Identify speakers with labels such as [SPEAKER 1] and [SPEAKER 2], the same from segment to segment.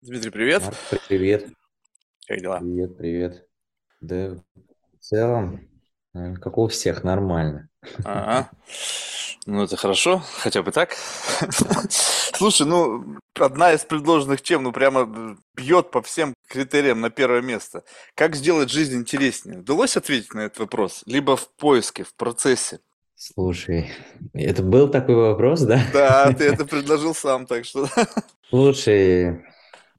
[SPEAKER 1] Дмитрий, привет.
[SPEAKER 2] Марк, привет.
[SPEAKER 1] Как дела?
[SPEAKER 2] Привет, привет. Да, в целом, как у всех, нормально.
[SPEAKER 1] Ага. Ну, это хорошо, хотя бы так. Слушай, ну, одна из предложенных тем, ну, прямо бьет по всем критериям на первое место. Как сделать жизнь интереснее? Удалось ответить на этот вопрос? Либо в поиске, в процессе?
[SPEAKER 2] Слушай, это был такой вопрос, да?
[SPEAKER 1] Да, ты это предложил сам, так что...
[SPEAKER 2] Слушай,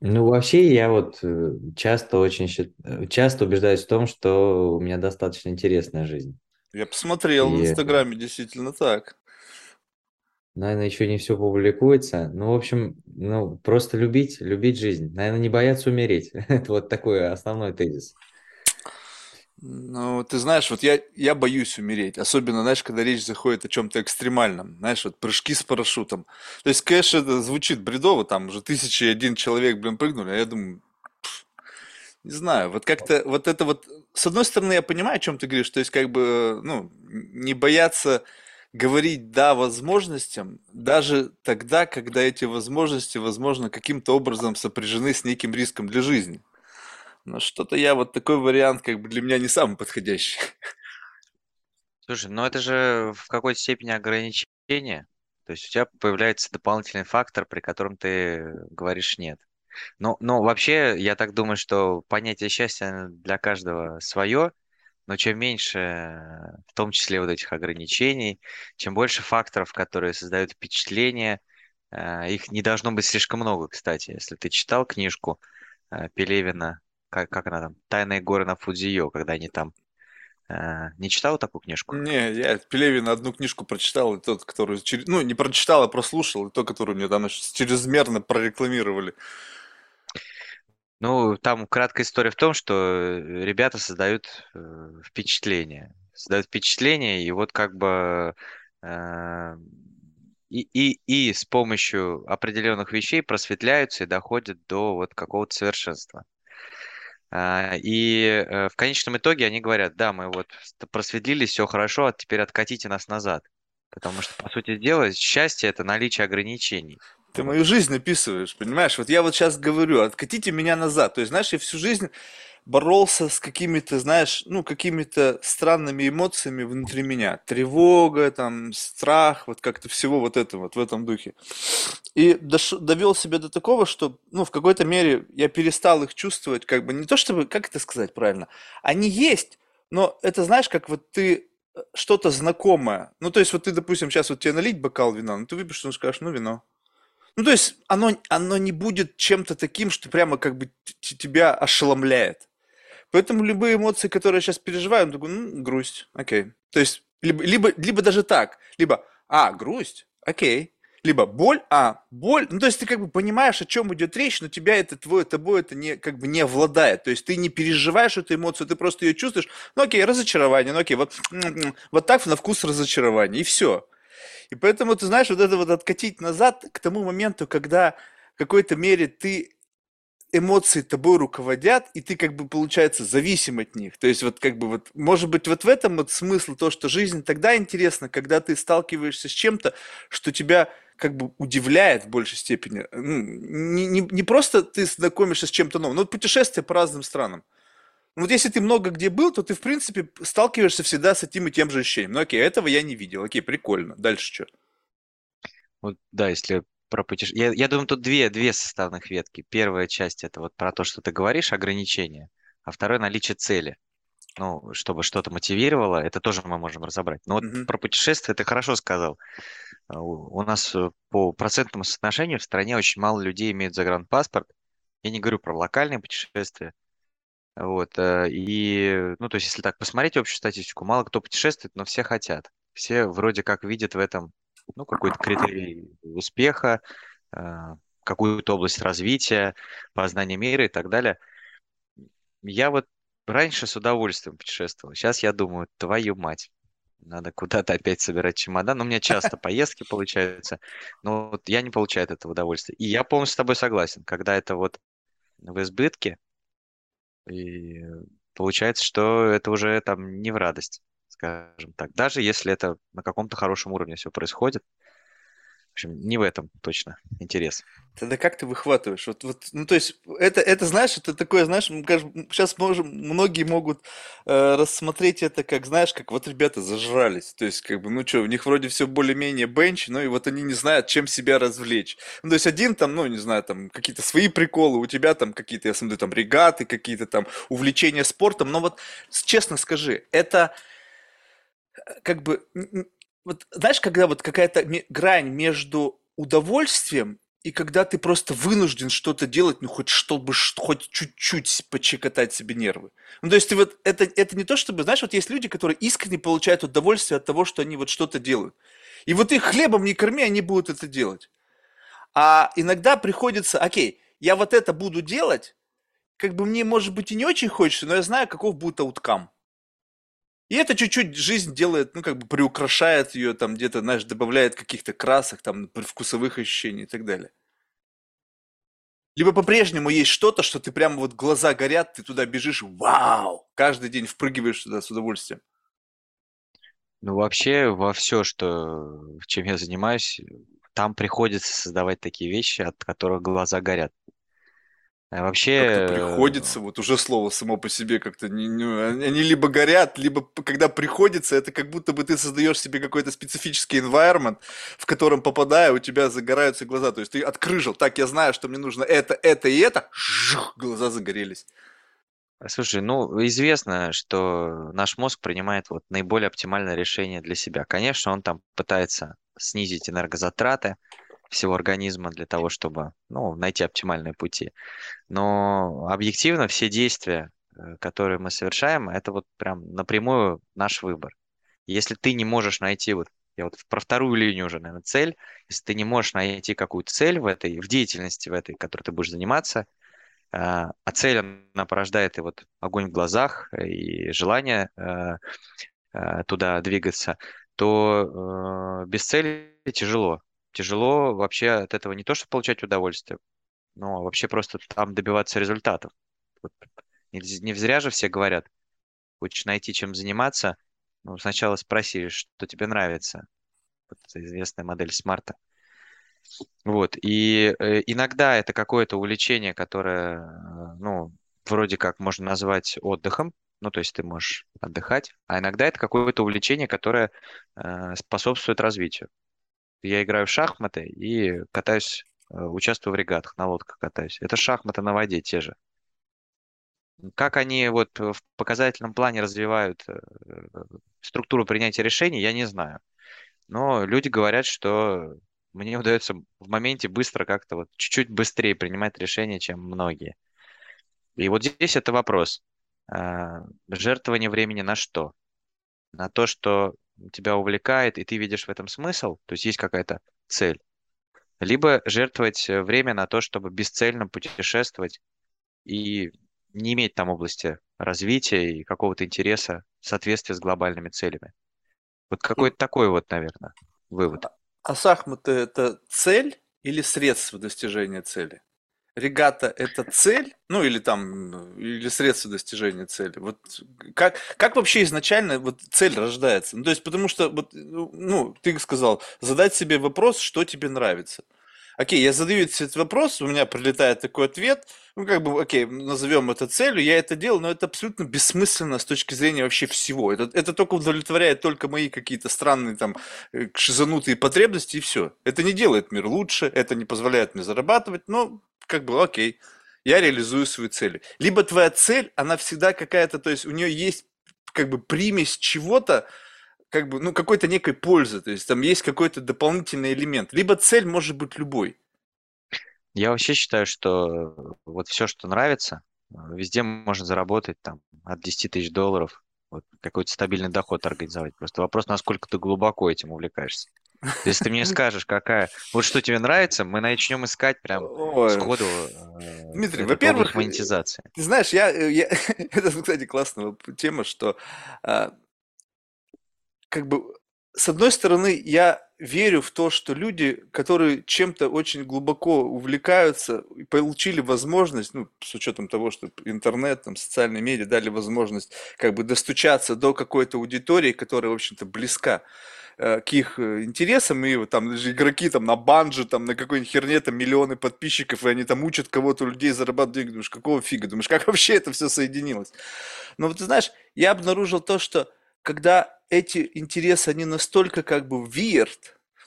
[SPEAKER 2] ну вообще я вот э, часто очень э, часто убеждаюсь в том, что у меня достаточно интересная жизнь.
[SPEAKER 1] Я посмотрел в
[SPEAKER 2] И,
[SPEAKER 1] Инстаграме, действительно так.
[SPEAKER 2] наверное, еще не все публикуется. Ну, в общем, ну, просто любить, любить жизнь. Наверное, не бояться умереть. Это вот такой основной тезис.
[SPEAKER 1] Ну, ты знаешь, вот я, я боюсь умереть, особенно, знаешь, когда речь заходит о чем-то экстремальном, знаешь, вот прыжки с парашютом. То есть, конечно, это звучит бредово, там уже тысяча и один человек, блин, прыгнули, а я думаю, не знаю, вот как-то, вот это вот, с одной стороны, я понимаю, о чем ты говоришь, то есть, как бы, ну, не бояться говорить «да» возможностям, даже тогда, когда эти возможности, возможно, каким-то образом сопряжены с неким риском для жизни. Но что-то я вот такой вариант как бы для меня не самый подходящий.
[SPEAKER 3] Слушай, ну это же в какой-то степени ограничение. То есть у тебя появляется дополнительный фактор, при котором ты говоришь нет. Но, но вообще, я так думаю, что понятие счастья для каждого свое, но чем меньше, в том числе вот этих ограничений, чем больше факторов, которые создают впечатление, э, их не должно быть слишком много, кстати. Если ты читал книжку э, Пелевина, как, как она там, «Тайные горы на Фудзио», когда они там... Не читал такую книжку?
[SPEAKER 1] Не, я Пелевина одну книжку прочитал, и тот, который, ну, не прочитал, а прослушал, и то, который мне там чрезмерно прорекламировали.
[SPEAKER 3] Ну, там краткая история в том, что э, ребята создают э, впечатление. Создают впечатление, и вот как бы э, и, и, и с помощью определенных вещей просветляются и доходят до вот какого-то совершенства. А, И э, в конечном итоге они говорят, да, мы вот просветлились, все хорошо, а теперь откатите нас назад. Потому что, по сути дела, счастье– это наличие ограничений.
[SPEAKER 1] Ты мою жизнь описываешь, понимаешь? Вот я вот сейчас говорю, откатите меня назад. То есть, знаешь, я всю жизнь боролся с какими-то, знаешь, ну, какими-то странными эмоциями внутри меня. Тревога, там, страх, вот как-то всего вот этого, вот в этом духе. И дош- довел себя до такого, что, ну, в какой-то мере я перестал их чувствовать, как бы, не то чтобы, как это сказать правильно, они есть, но это, знаешь, как вот ты э, что-то знакомое. Ну, то есть, вот ты, допустим, сейчас вот тебе налить бокал вина, ну, ты выпьешь, ну, скажешь, ну, вино. Ну, то есть, оно, оно не будет чем-то таким, что прямо как бы тебя ошеломляет. Поэтому любые эмоции, которые я сейчас переживаю, я такой, ну, грусть, окей. То есть, либо, либо, либо даже так, либо, а, грусть, окей. Либо боль, а, боль, ну, то есть ты как бы понимаешь, о чем идет речь, но тебя это, твое, тобой это не, как бы не обладает. То есть ты не переживаешь эту эмоцию, ты просто ее чувствуешь, ну, окей, разочарование, ну, окей, вот, вот так на вкус разочарования, и все. И поэтому, ты знаешь, вот это вот откатить назад к тому моменту, когда в какой-то мере ты эмоции тобой руководят, и ты как бы, получается, зависим от них. То есть вот как бы вот, может быть, вот в этом вот смысл то, что жизнь тогда интересна, когда ты сталкиваешься с чем-то, что тебя как бы удивляет в большей степени. Ну, не, не, не просто ты знакомишься с чем-то новым, но вот путешествия по разным странам. Ну, Вот если ты много где был, то ты, в принципе, сталкиваешься всегда с этим и тем же ощущением. Ну, окей, этого я не видел. Окей, прикольно. Дальше что?
[SPEAKER 3] Вот, да, если про путешествие. Я, я думаю, тут две, две составных ветки. Первая часть это вот про то, что ты говоришь, ограничения, а второе наличие цели. Ну, чтобы что-то мотивировало, это тоже мы можем разобрать. Но вот
[SPEAKER 1] Мгм.
[SPEAKER 3] про путешествие ты хорошо сказал. А, У у нас э, по процентному соотношению в стране очень мало людей имеют загранпаспорт. Я не говорю про локальные путешествия. Вот. э, И, ну, то есть, если так посмотреть общую статистику, мало кто путешествует, но все хотят. Все вроде как видят в этом, ну, какой-то критерий успеха, э, какую-то область развития, познания мира и так далее. Я вот раньше с удовольствием путешествовал. Сейчас я думаю, твою мать, надо куда-то опять собирать чемодан. Но у меня часто поездки получаются, но вот я не получаю от этого удовольствия. И я полностью с тобой согласен. Когда это вот в избытке, и получается, что это уже там не в радость, скажем так. Даже если это на каком-то хорошем уровне все происходит. общем, не в этом точно интерес.
[SPEAKER 1] Тогда как ты выхватываешь? Вот, вот, ну, то есть, это, это, знаешь, это такое, знаешь, сейчас можем, многие могут э, рассмотреть это как, знаешь, как вот ребята зажрались. То есть, как бы, ну что, у них вроде все более-менее бенч, но и вот они не знают, чем себя развлечь. Ну, то есть, один там, ну, не знаю, там, какие-то свои приколы, у тебя там какие-то, я смотрю, там, регаты, какие-то там увлечения спортом. Но вот, честно скажи, это как бы, вот знаешь, когда вот какая-то грань между удовольствием и когда ты просто вынужден что-то делать, ну хоть чтобы хоть чуть-чуть почекотать себе нервы. Ну то есть ты вот это это не то чтобы, знаешь, вот есть люди, которые искренне получают удовольствие от того, что они вот что-то делают. И вот их хлебом не корми, они будут это делать. А иногда приходится, окей, я вот это буду делать, как бы мне, может быть, и не очень хочется, но я знаю, каков будет ауткам. И это чуть-чуть жизнь делает, ну, как бы приукрашает ее, там где-то, знаешь, добавляет каких-то красок, там, вкусовых ощущений и так далее. Либо по-прежнему есть что-то, что ты прямо вот глаза горят, ты туда бежишь, вау, каждый день впрыгиваешь туда с удовольствием.
[SPEAKER 3] Ну, вообще, во все, что, чем я занимаюсь, там приходится создавать такие вещи, от которых глаза горят. А вообще...
[SPEAKER 1] Как-то приходится, вот уже слово само по себе как-то, не, не, они либо горят, либо когда приходится, это как будто бы ты создаешь себе какой-то специфический environment, в котором попадая, у тебя загораются глаза. То есть ты открыжил, так, я знаю, что мне нужно это, это и это, жух, глаза загорелись.
[SPEAKER 3] Слушай, ну, известно, что наш мозг принимает вот наиболее оптимальное решение для себя. Конечно, он там пытается снизить энергозатраты, всего организма для того, чтобы ну, найти оптимальные пути. Но объективно все действия, э, которые мы совершаем, это вот прям напрямую наш выбор. Если ты не можешь найти вот я вот про вторую линию уже, наверное, цель. Если ты не можешь найти какую-то цель в этой, в деятельности в этой, которой ты будешь заниматься, а, а цель, она порождает и вот огонь в глазах, и желание э, э, туда двигаться, то без цели тяжело тяжело вообще от этого не то, что получать удовольствие, но вообще просто там добиваться результатов. Не, не зря же все говорят, хочешь найти чем заниматься, ну, сначала спроси, что тебе нравится. Вот известная модель смарта. Вот. И э, иногда это какое-то увлечение, которое, э, ну, вроде как можно назвать отдыхом, ну, то есть ты можешь отдыхать, а иногда это какое-то увлечение, которое э, способствует развитию. Я играю в шахматы и катаюсь, э, участвую в регатах, на лодках катаюсь. Это шахматы на воде те же. Как они вот в показательном плане развивают э, структуру принятия решений, я не знаю. Но люди говорят, что мне удается в моменте быстро как-то вот чуть-чуть быстрее принимать решения, чем многие. И вот здесь это вопрос. Э, жертвование времени на что? На то, что тебя увлекает, и ты видишь в этом смысл, то есть есть какая-то цель. Либо жертвовать э, время на то, чтобы бесцельно путешествовать и не иметь там области развития и какого-то интереса в соответствии с глобальными целями. Вот какой-то такой вот, наверное, вывод.
[SPEAKER 1] А шахматы – это цель или средство достижения цели? Регата – это цель, ну или там, или средство достижения цели? Вот как, как вообще изначально вот цель рождается? Ну, то есть, потому что, вот, ну, ты сказал, задать себе вопрос, что тебе нравится. Окей, я задаю этот вопрос, у меня прилетает такой ответ, ну, как бы, окей, назовем это целью, я это делаю, но это абсолютно бессмысленно с точки зрения вообще всего. Это, это только удовлетворяет только мои какие-то странные там э, шизанутые потребности и все. Это не делает мир лучше, это не позволяет мне зарабатывать, но как бы окей, я реализую свои цели. Либо твоя цель, она всегда какая-то, то есть у нее есть как бы примесь чего-то, как бы, ну, какой-то некой пользы, то есть там есть какой-то дополнительный элемент. Либо цель может быть любой.
[SPEAKER 3] Я вообще считаю, что вот все, что нравится, везде можно заработать там от 10 тысяч долларов, вот, какой-то стабильный доход организовать. Просто вопрос, насколько ты глубоко этим увлекаешься. Если ты мне скажешь, какая, вот что тебе нравится, мы начнем искать прям Ой. сходу.
[SPEAKER 1] Э, Дмитрий, во-первых, монетизация. Ты знаешь, я, э, я это, кстати, классная тема, что а, как бы с одной стороны я верю в то, что люди, которые чем-то очень глубоко увлекаются и получили возможность, ну, с учетом того, что интернет, там, социальные медиа дали возможность как бы достучаться до какой-то аудитории, которая, в общем-то, близка э, к их э, интересам, и вот там даже игроки там на банже, там на какой-нибудь херне, там миллионы подписчиков, и они там учат кого-то людей зарабатывать деньги, думаешь, какого фига, думаешь, как вообще это все соединилось? Но вот ты знаешь, я обнаружил то, что когда эти интересы, они настолько как бы weird,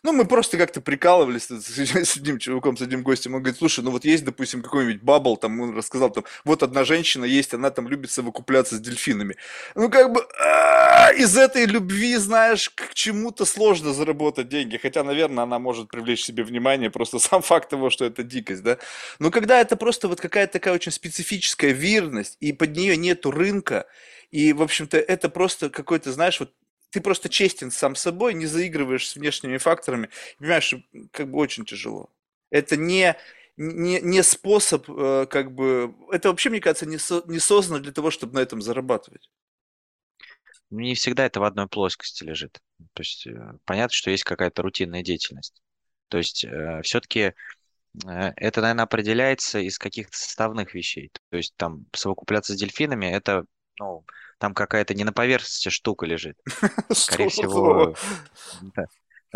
[SPEAKER 1] ну, мы просто как-то прикалывались с одним чуваком, с одним гостем. Он говорит, слушай, ну вот есть, допустим, какой-нибудь бабл, там, он рассказал, там, вот одна женщина есть, она там любит совокупляться с дельфинами. Ну, как бы, а, из этой любви, знаешь, к чему-то сложно заработать деньги. Хотя, наверное, она может привлечь себе внимание, просто сам факт того, что это дикость, да. Но когда это просто вот какая-то такая очень специфическая верность, и под нее нету рынка, и, в общем-то, это просто какой-то, знаешь, вот ты просто честен сам собой, не заигрываешь с внешними факторами. Понимаешь, как бы очень тяжело. Это не, не, не способ, э, как бы, это вообще, мне кажется, не, со, не создано для того, чтобы на этом зарабатывать.
[SPEAKER 3] Не всегда это в одной плоскости лежит. То есть э, понятно, что есть какая-то рутинная деятельность. То есть э, все-таки это, наверное, определяется из каких-то составных вещей. То есть там совокупляться с дельфинами, это, ну, там какая-то не на поверхности штука лежит. Скорее всего,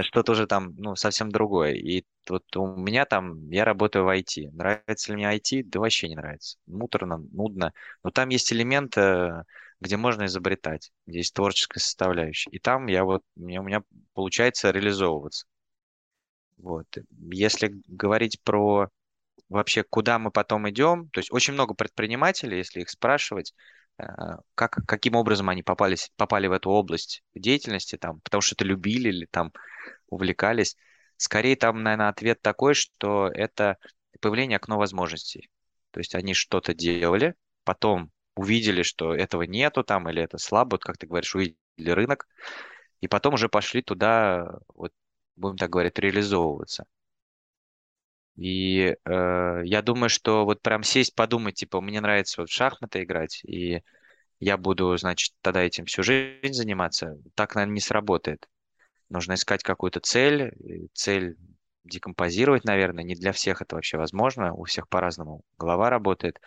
[SPEAKER 3] что-то уже там, ну, совсем другое. И вот у меня там, я работаю в IT. Нравится ли мне IT? Да вообще не нравится. Муторно, нудно. Но там есть элемент, э, где можно изобретать, где есть творческая составляющая. И там я вот, у меня, у меня получается реализовываться. Вот. Если говорить про вообще, куда мы потом идем, то есть очень много предпринимателей, если их спрашивать, как, каким образом они попались, попали в эту область деятельности, там, потому что это любили или там увлекались. Скорее там, наверное, ответ такой, что это появление окно возможностей. То есть они что-то делали, потом увидели, что этого нету там, или это слабо, вот как ты говоришь, увидели рынок, и потом уже пошли туда, вот, будем так говорить, реализовываться. И э, я думаю, что вот прям сесть, подумать, типа, мне нравится вот в шахматы играть, и я буду, значит, тогда этим всю жизнь заниматься, так, наверное, не сработает. Нужно искать какую-то цель, цель декомпозировать, наверное, не для всех это вообще возможно, у всех по-разному голова работает,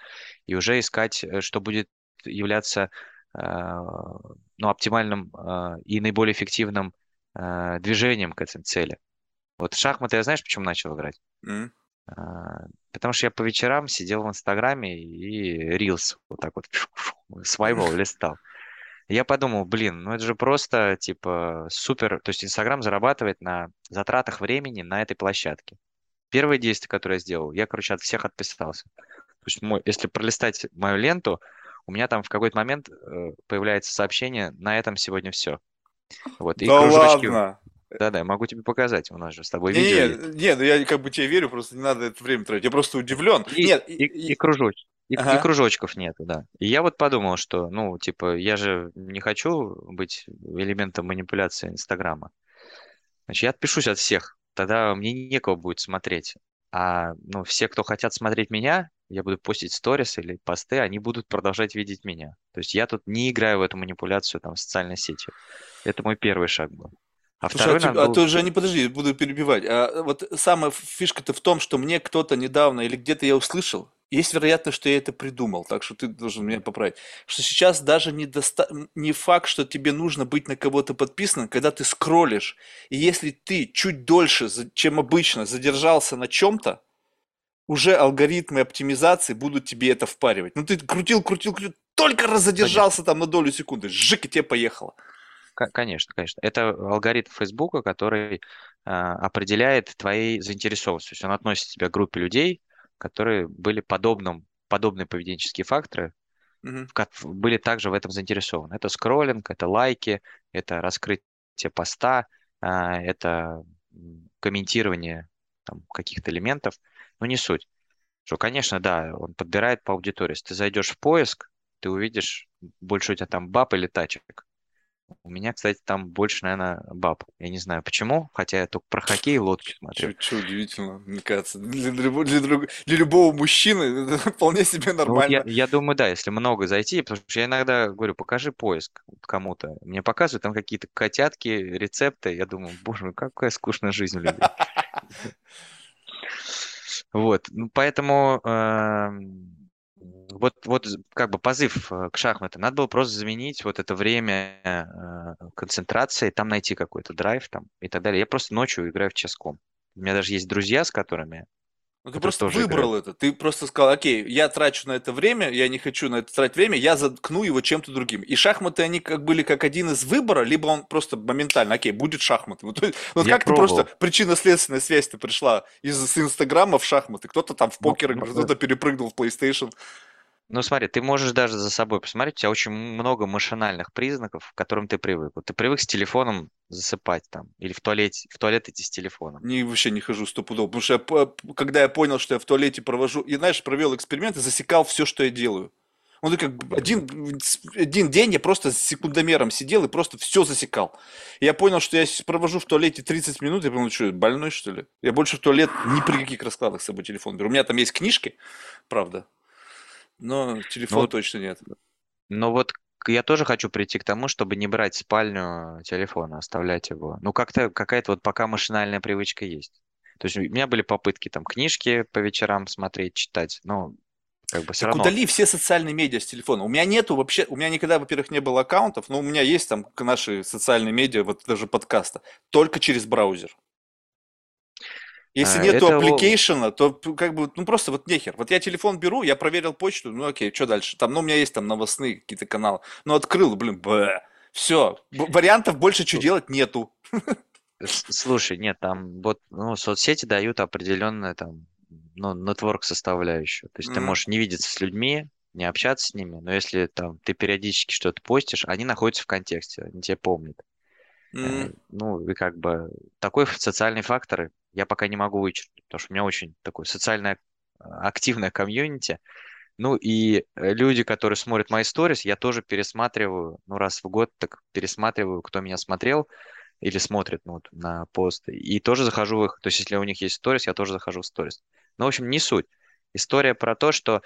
[SPEAKER 3] и уже искать, э, что будет являться э, ну, оптимальным э, и наиболее эффективным э, движением к этой цели. Вот шахматы я знаешь, почему начал играть? Mm. А, потому что я по вечерам сидел в Инстаграме и рилс вот так вот свайвал, листал. Я подумал, блин, ну это же просто типа супер, то есть Инстаграм зарабатывает на затратах времени на этой площадке. Первое действие, которое я сделал, я, короче, от всех отписался. То есть мой, если пролистать мою ленту, у меня там в какой-то момент э, появляется сообщение, на этом сегодня все. Вот, и
[SPEAKER 1] да кружочки, ладно?
[SPEAKER 3] Да-да, могу тебе показать, у нас же с тобой
[SPEAKER 1] не,
[SPEAKER 3] видео
[SPEAKER 1] не, есть. Не, ну я как бы тебе верю, просто не надо это время тратить. Я просто удивлен.
[SPEAKER 3] И,
[SPEAKER 1] нет,
[SPEAKER 3] и, и, и кружочек. И, ага. и кружочков нету, да. И я вот подумал, что, ну, типа, я же не хочу быть элементом манипуляции Инстаграма. Значит, я отпишусь от всех. Тогда мне некого будет смотреть. А, ну, все, кто хотят смотреть меня, я буду постить сторис или посты, они будут продолжать видеть меня. То есть я тут не играю в эту манипуляцию там в социальной сети. Это мой первый шаг был.
[SPEAKER 1] А Слушай, а, был... а ты уже не подожди, буду перебивать. А вот самая фишка-то в том, что мне кто-то недавно или где-то я услышал, есть вероятность, что я это придумал, так что ты должен меня поправить, что сейчас даже не, доста... не факт, что тебе нужно быть на кого-то подписанным, когда ты скроллишь, и если ты чуть дольше, чем обычно, задержался на чем-то, уже алгоритмы оптимизации будут тебе это впаривать. Ну ты крутил, крутил, крутил, только раз задержался там на долю секунды, жик, и тебе поехало.
[SPEAKER 3] Конечно, конечно. Это алгоритм Фейсбука, который э, определяет твои заинтересованности. То есть он относит тебя к группе людей, которые были подобным, подобные поведенческие факторы, mm-hmm. были также в этом заинтересованы. Это скроллинг, это лайки, это раскрытие поста, э, это комментирование там, каких-то элементов, но не суть. Что, конечно, да, он подбирает по аудитории. Если ты зайдешь в поиск, ты увидишь больше у тебя там баб или тачек У меня, кстати, там больше, наверное, баб. Я не знаю почему, хотя я только про хоккей и лодки смотрю.
[SPEAKER 1] Че, удивительно, мне кажется. Для, для, для для любого мужчины это вполне себе
[SPEAKER 3] Ну вот я,
[SPEAKER 1] нормально.
[SPEAKER 3] я думаю, да, если много зайти, потому что я иногда говорю, покажи поиск кому-то. Мне показывают там какие-то котятки, рецепты. Я думаю, боже мой, какая скучная жизнь у людей. Вот, ну, поэтому эм, вот, вот как бы позыв э, к шахматам. Надо было просто заменить вот это время э, концентрации, там найти какой-то драйв там и так далее. Я просто ночью играю в ческом. У меня даже есть друзья, с которыми,
[SPEAKER 1] Ну, ты просто выбрал
[SPEAKER 3] играют.
[SPEAKER 1] это. Ты просто сказал, окей, я трачу на это время, я не хочу на это тратить время, я заткну его чем-то другим. И шахматы, они как были как один из выбора, либо он просто моментально, окей, будет шахматы. Вот, вот
[SPEAKER 3] Я
[SPEAKER 1] как ты просто, причинно-следственная связь-то пришла из с Инстаграма в шахматы. Кто-то там в
[SPEAKER 3] Ну,
[SPEAKER 1] покер
[SPEAKER 3] ну,
[SPEAKER 1] играет, кто-то перепрыгнул в PlayStation.
[SPEAKER 3] Ну, смотри, ты можешь даже за собой посмотреть, у тебя очень много машинальных признаков, к которым ты привык. Вот ты привык с телефоном засыпать там, или в туалете, в туалет идти с телефоном.
[SPEAKER 1] Не, вообще не хожу стопудово. Потому что я, когда я понял, что я в туалете провожу, и знаешь, провел эксперимент и засекал все, что я делаю. Он как один, один день я просто с секундомером сидел и просто все засекал. И я понял, что я провожу в туалете 30 минут, я понял, что больной что ли? Я больше в туалет ни при каких раскладах с собой телефон беру. У меня там есть книжки, правда, но
[SPEAKER 3] Ну
[SPEAKER 1] телефон
[SPEAKER 3] вот,
[SPEAKER 1] точно нет.
[SPEAKER 3] но вот я тоже хочу прийти к тому, чтобы не брать спальню телефон, а оставлять его. Ну, как-то какая-то вот пока машинальная привычка есть. То есть у меня были попытки там книжки по вечерам смотреть, читать, но как бы все
[SPEAKER 1] Так
[SPEAKER 3] равно.
[SPEAKER 1] удали все социальные медиа с телефона. У меня нету вообще, у меня никогда, во-первых, не было аккаунтов, но у меня есть там наши социальные медиа, вот даже подкаста, только через браузер. Если
[SPEAKER 3] А,
[SPEAKER 1] нету
[SPEAKER 3] Это
[SPEAKER 1] то как бы, ну просто вот нехер. Вот я телефон беру, я проверил почту, ну окей, что дальше? Там, ну у меня есть там новостные какие-то каналы. Ну открыл, блин, б. Все, вариантов больше что делать нету.
[SPEAKER 3] Слушай, нет, там вот ну, соцсети дают определенную там, ну, нетворк составляющую. То есть ты
[SPEAKER 1] М,
[SPEAKER 3] можешь не видеться с людьми, не общаться с ними, но если там ты периодически что-то постишь, они находятся в контексте, они тебя помнят.
[SPEAKER 1] М.
[SPEAKER 3] Ну, и как бы такой социальный фактор я пока не могу вычеркнуть, потому что у меня очень такое социальное а, активное комьюнити. Ну и э, люди, которые смотрят мои сторис, я тоже пересматриваю, ну раз в год так пересматриваю, кто меня смотрел или смотрит ну, вот на посты. И тоже захожу в их, то есть если у них есть сторис, я тоже захожу в сторис. Ну, в общем, не суть. История про то, что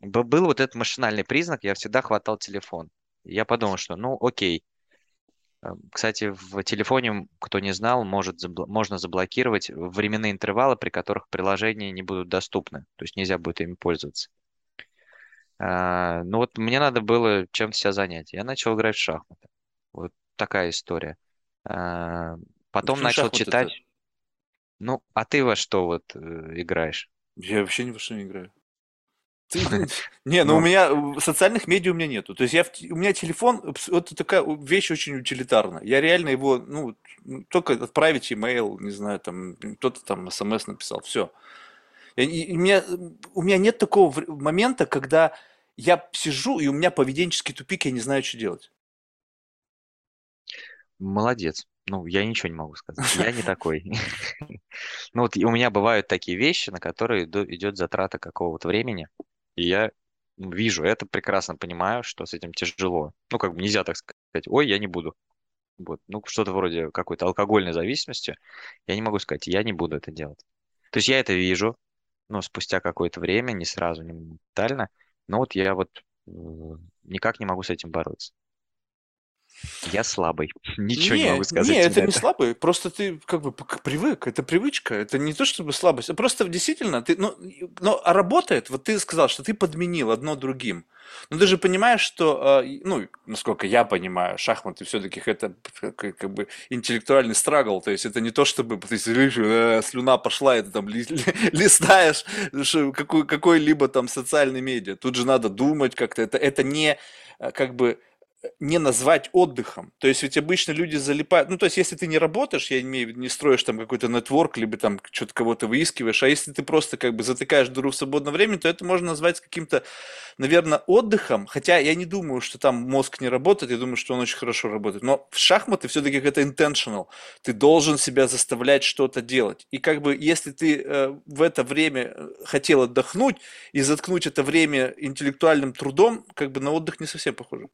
[SPEAKER 3] был вот этот машинальный признак, я всегда хватал телефон. Я подумал, что ну окей, Кстати, в телефоне, кто не знал, может забл- можно заблокировать временные интервалы, при которых приложения не будут доступны. То есть нельзя будет ими пользоваться. А, Ну вот мне надо было чем-то себя занять. Я начал играть в шахматы. Вот такая история. А, Потом
[SPEAKER 1] Почему
[SPEAKER 3] начал читать. Ну, а ты во что вот э, играешь?
[SPEAKER 1] Я вообще ни во что не играю. Не, ну у
[SPEAKER 3] Ну,
[SPEAKER 1] меня э, социальных медиа у меня нету. То есть я у меня телефон, абс- это такая вещь очень утилитарная. Я реально его, ну, м, только отправить имейл, не знаю, там, кто-то там смс написал, все. У меня, у меня нет такого момента, когда я сижу, и у меня поведенческий тупик, я не знаю, что делать.
[SPEAKER 3] молодец. Ну, я ничего не могу сказать. Я не такой. Ну вот у меня бывают такие вещи, на которые идет затрата какого-то времени, и я вижу это, прекрасно понимаю, что с этим тяжело. Ну, как бы нельзя так сказать, ой, я не буду. Вот, ну, что-то вроде какой-то алкогольной зависимости, я не могу сказать, я не буду это делать. То есть я это вижу, но спустя какое-то время, не сразу, не моментально, но вот я вот никак не могу с этим бороться. Я слабый, ничего не могу
[SPEAKER 1] Не,
[SPEAKER 3] сказать
[SPEAKER 1] не,
[SPEAKER 3] тебе
[SPEAKER 1] это
[SPEAKER 3] на
[SPEAKER 1] не
[SPEAKER 3] это.
[SPEAKER 1] слабый, просто ты как бы привык, это привычка, это не то чтобы слабость, а просто действительно ты, ну, но а работает, вот ты сказал, что ты подменил одно другим, но ты же понимаешь, что, а, ну, насколько я понимаю, шахматы все-таки это как, бы интеллектуальный страгл, то есть это не то, чтобы ты э, слюна пошла, и ты там ли- ли- листаешь какой-либо там социальный медиа, тут же надо думать как-то, это, это не э, как бы не назвать отдыхом. То есть ведь обычно люди залипают. Ну, то есть, если ты не работаешь, я имею в виду, не строишь там какой-то нетворк, либо там что-то кого-то выискиваешь, а если ты просто как бы затыкаешь дыру в свободное время, то это можно назвать каким-то, наверное, отдыхом. Хотя я не думаю, что там мозг не работает, я думаю, что он очень хорошо работает. Но в шахматы все-таки это intentional. Ты должен себя заставлять что-то делать. И как бы если ты э, в это время э, хотел отдохнуть и заткнуть это время интеллектуальным трудом, как бы на отдых не совсем похоже.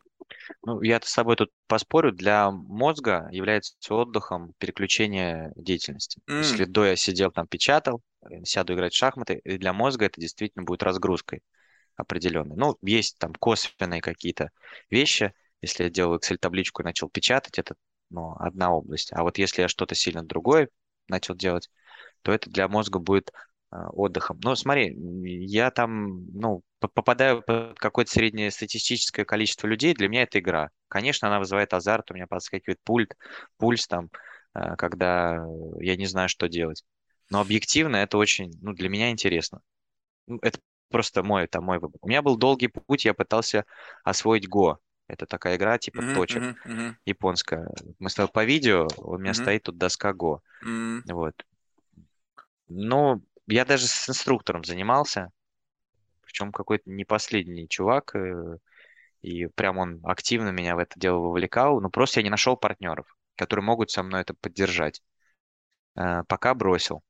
[SPEAKER 3] Ну, я с тобой тут поспорю, для мозга является отдыхом переключение деятельности. Если
[SPEAKER 1] М,
[SPEAKER 3] до я сидел там печатал, э, сяду играть в шахматы, и для мозга это действительно будет разгрузкой определенной. Ну, есть там косвенные какие-то вещи. Если я делал Excel-табличку и начал печатать, это ну, одна область. А вот если я что-то сильно другое начал делать, то это для мозга будет отдыхом. Но смотри, я там, ну, попадаю под какое-то среднестатистическое количество людей, для меня это игра. Конечно, она вызывает азарт, у меня подскакивает пульт, пульс там, а, когда я не знаю, что делать. Но объективно это очень, ну, для меня интересно. Ну, Это просто мой, там, мой выбор. У меня был долгий путь, я пытался освоить Го. Это такая игра типа
[SPEAKER 1] мгм,
[SPEAKER 3] точек,
[SPEAKER 1] мгм,
[SPEAKER 3] японская. Мы с тобой по видео, у меня
[SPEAKER 1] мгм,
[SPEAKER 3] стоит тут доска Го.
[SPEAKER 1] м.
[SPEAKER 3] Вот. Ну, я даже с инструктором занимался, причем какой-то не последний чувак, э, и прям он активно меня в это дело вовлекал, но просто я не нашел партнеров, которые могут со мной это поддержать. Э, Пока бросил.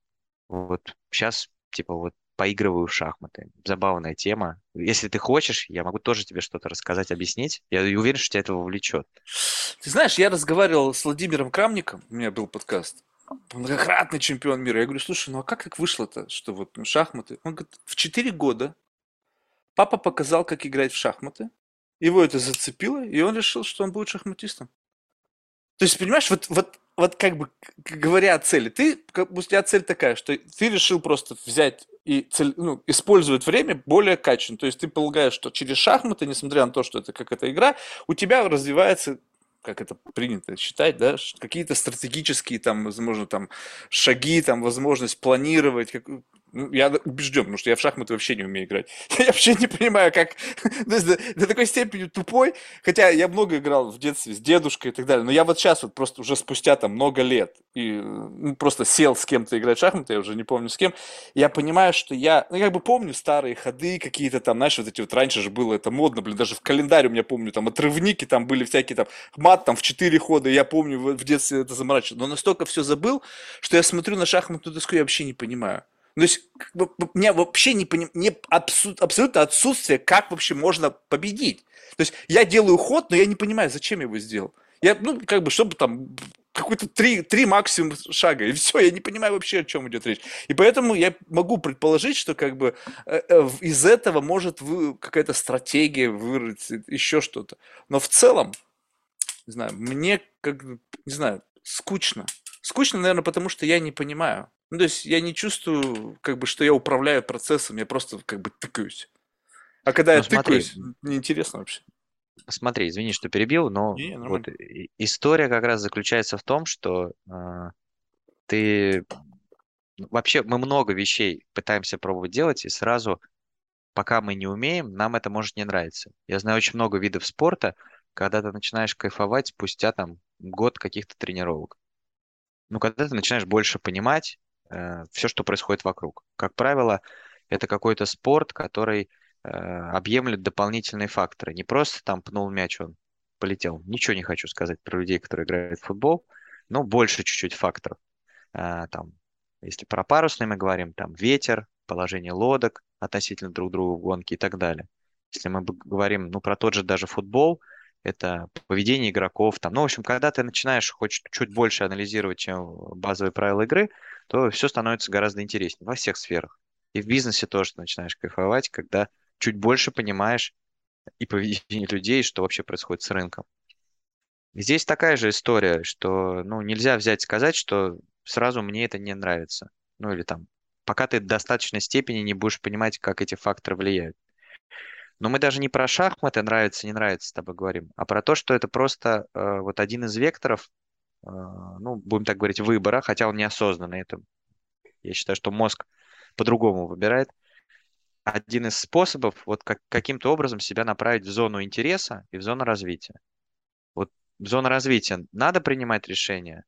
[SPEAKER 3] Вот сейчас, типа, вот поигрываю в шахматы. Забавная тема. Если ты хочешь, я могу тоже тебе что-то рассказать, объяснить. Я уверен, что тебя это вовлечет.
[SPEAKER 1] Ты знаешь, я разговаривал с Владимиром Крамником, у меня был подкаст, многократный чемпион мира. Я говорю, слушай, ну а как так вышло-то, что вот ну, шахматы? Он говорит, в 4 года папа показал, как играть в шахматы, его это зацепило, и он решил, что он будет шахматистом. То есть, понимаешь, вот, вот, вот как бы говоря о цели, ты, как у тебя цель такая, что ты решил просто взять и цель, ну, использовать время более качественно. То есть ты полагаешь, что через шахматы, несмотря на то, что это как эта игра, у тебя развивается как это принято считать, да, какие-то стратегические там, возможно, там шаги, там возможность планировать. как- я убежден, потому что я в шахматы вообще не умею играть. Я вообще не понимаю, как до, такой степени тупой, Хотя я много играл в детстве с дедушкой и так далее, но я вот сейчас вот просто уже спустя там много лет и ну, просто сел с кем-то играть в шахматы, я уже не помню с кем, я понимаю, что я, ну, как бы помню старые ходы какие-то там, знаешь, вот эти вот раньше же было это модно, блин, даже в календаре у меня помню, там отрывники, там были всякие там, мат там в четыре хода, я помню в детстве это заморачивал, но настолько все забыл, что я смотрю на шахматную доску, я вообще не понимаю. То есть, у меня вообще не поним... не абсу- абсолютно отсутствие, как вообще можно победить. То есть я делаю ход, но я не понимаю, зачем я его сделал. Я, ну, как бы, чтобы там какой-то три, три максимум шага, и все, я не понимаю вообще, о чем идет речь. И поэтому я могу предположить, что как бы э, э, из этого может вы, какая-то стратегия вырасти, еще что-то. Но в целом, не знаю, мне как, не знаю, скучно. Скучно, наверное, потому что я не понимаю. Ну, то есть я не чувствую, как бы, что я управляю процессом, я просто как бы тыкаюсь. А когда я
[SPEAKER 3] Ну смотри,
[SPEAKER 1] тыкаюсь, неинтересно вообще.
[SPEAKER 3] смотри, извини, что перебил, но
[SPEAKER 1] Не,
[SPEAKER 3] вот история как раз заключается в том, что а, ты ну, вообще мы много вещей пытаемся пробовать делать, и сразу, пока мы не умеем, нам это может не нравиться. Я знаю очень много видов спорта, когда ты начинаешь кайфовать спустя там год каких-то тренировок. Ну, когда ты начинаешь больше понимать все, что происходит вокруг. Как правило, это какой-то спорт, который э, объемлет дополнительные факторы. Не просто там пнул мяч, он полетел. Ничего не хочу сказать про людей, которые играют в футбол, но больше чуть-чуть факторов. А, там, если про парусный мы говорим, там ветер, положение лодок относительно друг друга в гонке и так далее. Если мы говорим, ну, про тот же даже футбол, это поведение игроков, там, ну, в общем, когда ты начинаешь хоть чуть больше анализировать, чем базовые правила игры, то все становится гораздо интереснее во всех сферах. И в бизнесе тоже ты начинаешь кайфовать, когда чуть больше понимаешь и поведение людей, что вообще происходит с рынком. Здесь такая же история, что ну, нельзя взять и сказать, что сразу мне это не нравится. Ну или там, пока ты в достаточной степени не будешь понимать, как эти факторы влияют. Но мы даже не про шахматы нравится, не нравится с тобой говорим, а про то, что это просто э, вот один из векторов, ну, будем так говорить, выбора, хотя он неосознанный. Это, я считаю, что мозг по-другому выбирает. Один из способов вот как, каким-то образом себя направить в зону интереса и в зону развития. Вот зона развития. Надо принимать решения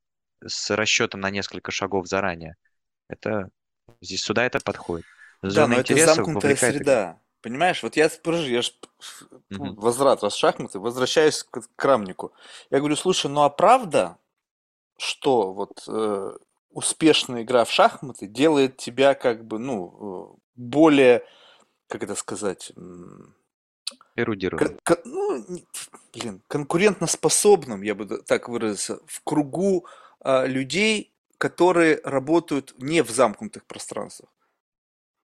[SPEAKER 3] с расчетом на несколько шагов заранее. Это здесь сюда это подходит.
[SPEAKER 1] Да,
[SPEAKER 3] Зона
[SPEAKER 1] но это
[SPEAKER 3] интереса
[SPEAKER 1] замкнутая
[SPEAKER 3] вовлекает игру.
[SPEAKER 1] среда. Понимаешь, вот я, я ж,
[SPEAKER 3] Мгм.
[SPEAKER 1] возврат, раз шахматы, возвращаюсь к Крамнику. Я говорю, слушай, ну а правда, что вот э, успешная игра в шахматы делает тебя как бы, ну, э, более, как это сказать,
[SPEAKER 3] Эрудированным.
[SPEAKER 1] кон- кон- ну, блин, конкурентоспособным, я бы так выразился, в кругу а, людей, которые работают не в замкнутых пространствах.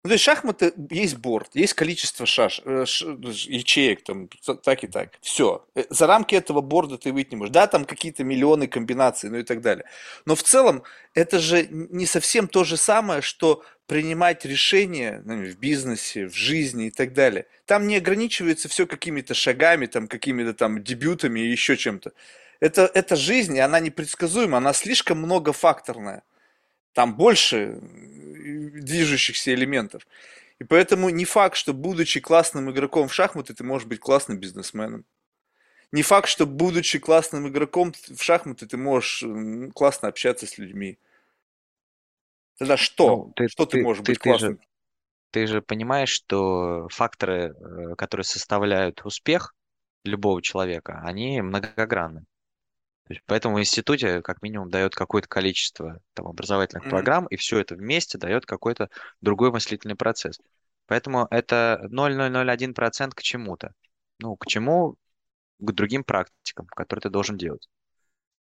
[SPEAKER 1] Ну, то есть шахматы, есть борт, есть количество шаш, э, ш- ячеек, там, так и так. Все. За рамки этого борда ты выйти не можешь. Да, там какие-то миллионы комбинаций, ну и так далее. Но в целом это же не совсем то же самое, что принимать решения ну, в бизнесе, в жизни и так далее. Там не ограничивается все какими-то шагами, там, какими-то там дебютами и еще чем-то. Это, это жизнь, и она непредсказуема, она слишком многофакторная там больше э, движущихся элементов. И поэтому не факт, что будучи классным игроком в шахматы, ты можешь быть классным бизнесменом. Не факт, что будучи классным игроком в шахматы, ты можешь классно общаться с людьми. Тогда что?
[SPEAKER 3] Ну, ты,
[SPEAKER 1] что ты,
[SPEAKER 3] ты,
[SPEAKER 1] можешь
[SPEAKER 3] ты,
[SPEAKER 1] быть
[SPEAKER 3] ты же,
[SPEAKER 1] классным?
[SPEAKER 3] ты же понимаешь, что факторы, э, которые составляют успех любого человека, они многогранны. Есть поэтому в институте как минимум дает какое-то количество там, образовательных
[SPEAKER 1] Мгм.
[SPEAKER 3] программ, и все это вместе дает какой-то другой мыслительный процесс. Поэтому это 0,001% к чему-то. Ну, к чему? К другим практикам, которые ты должен делать.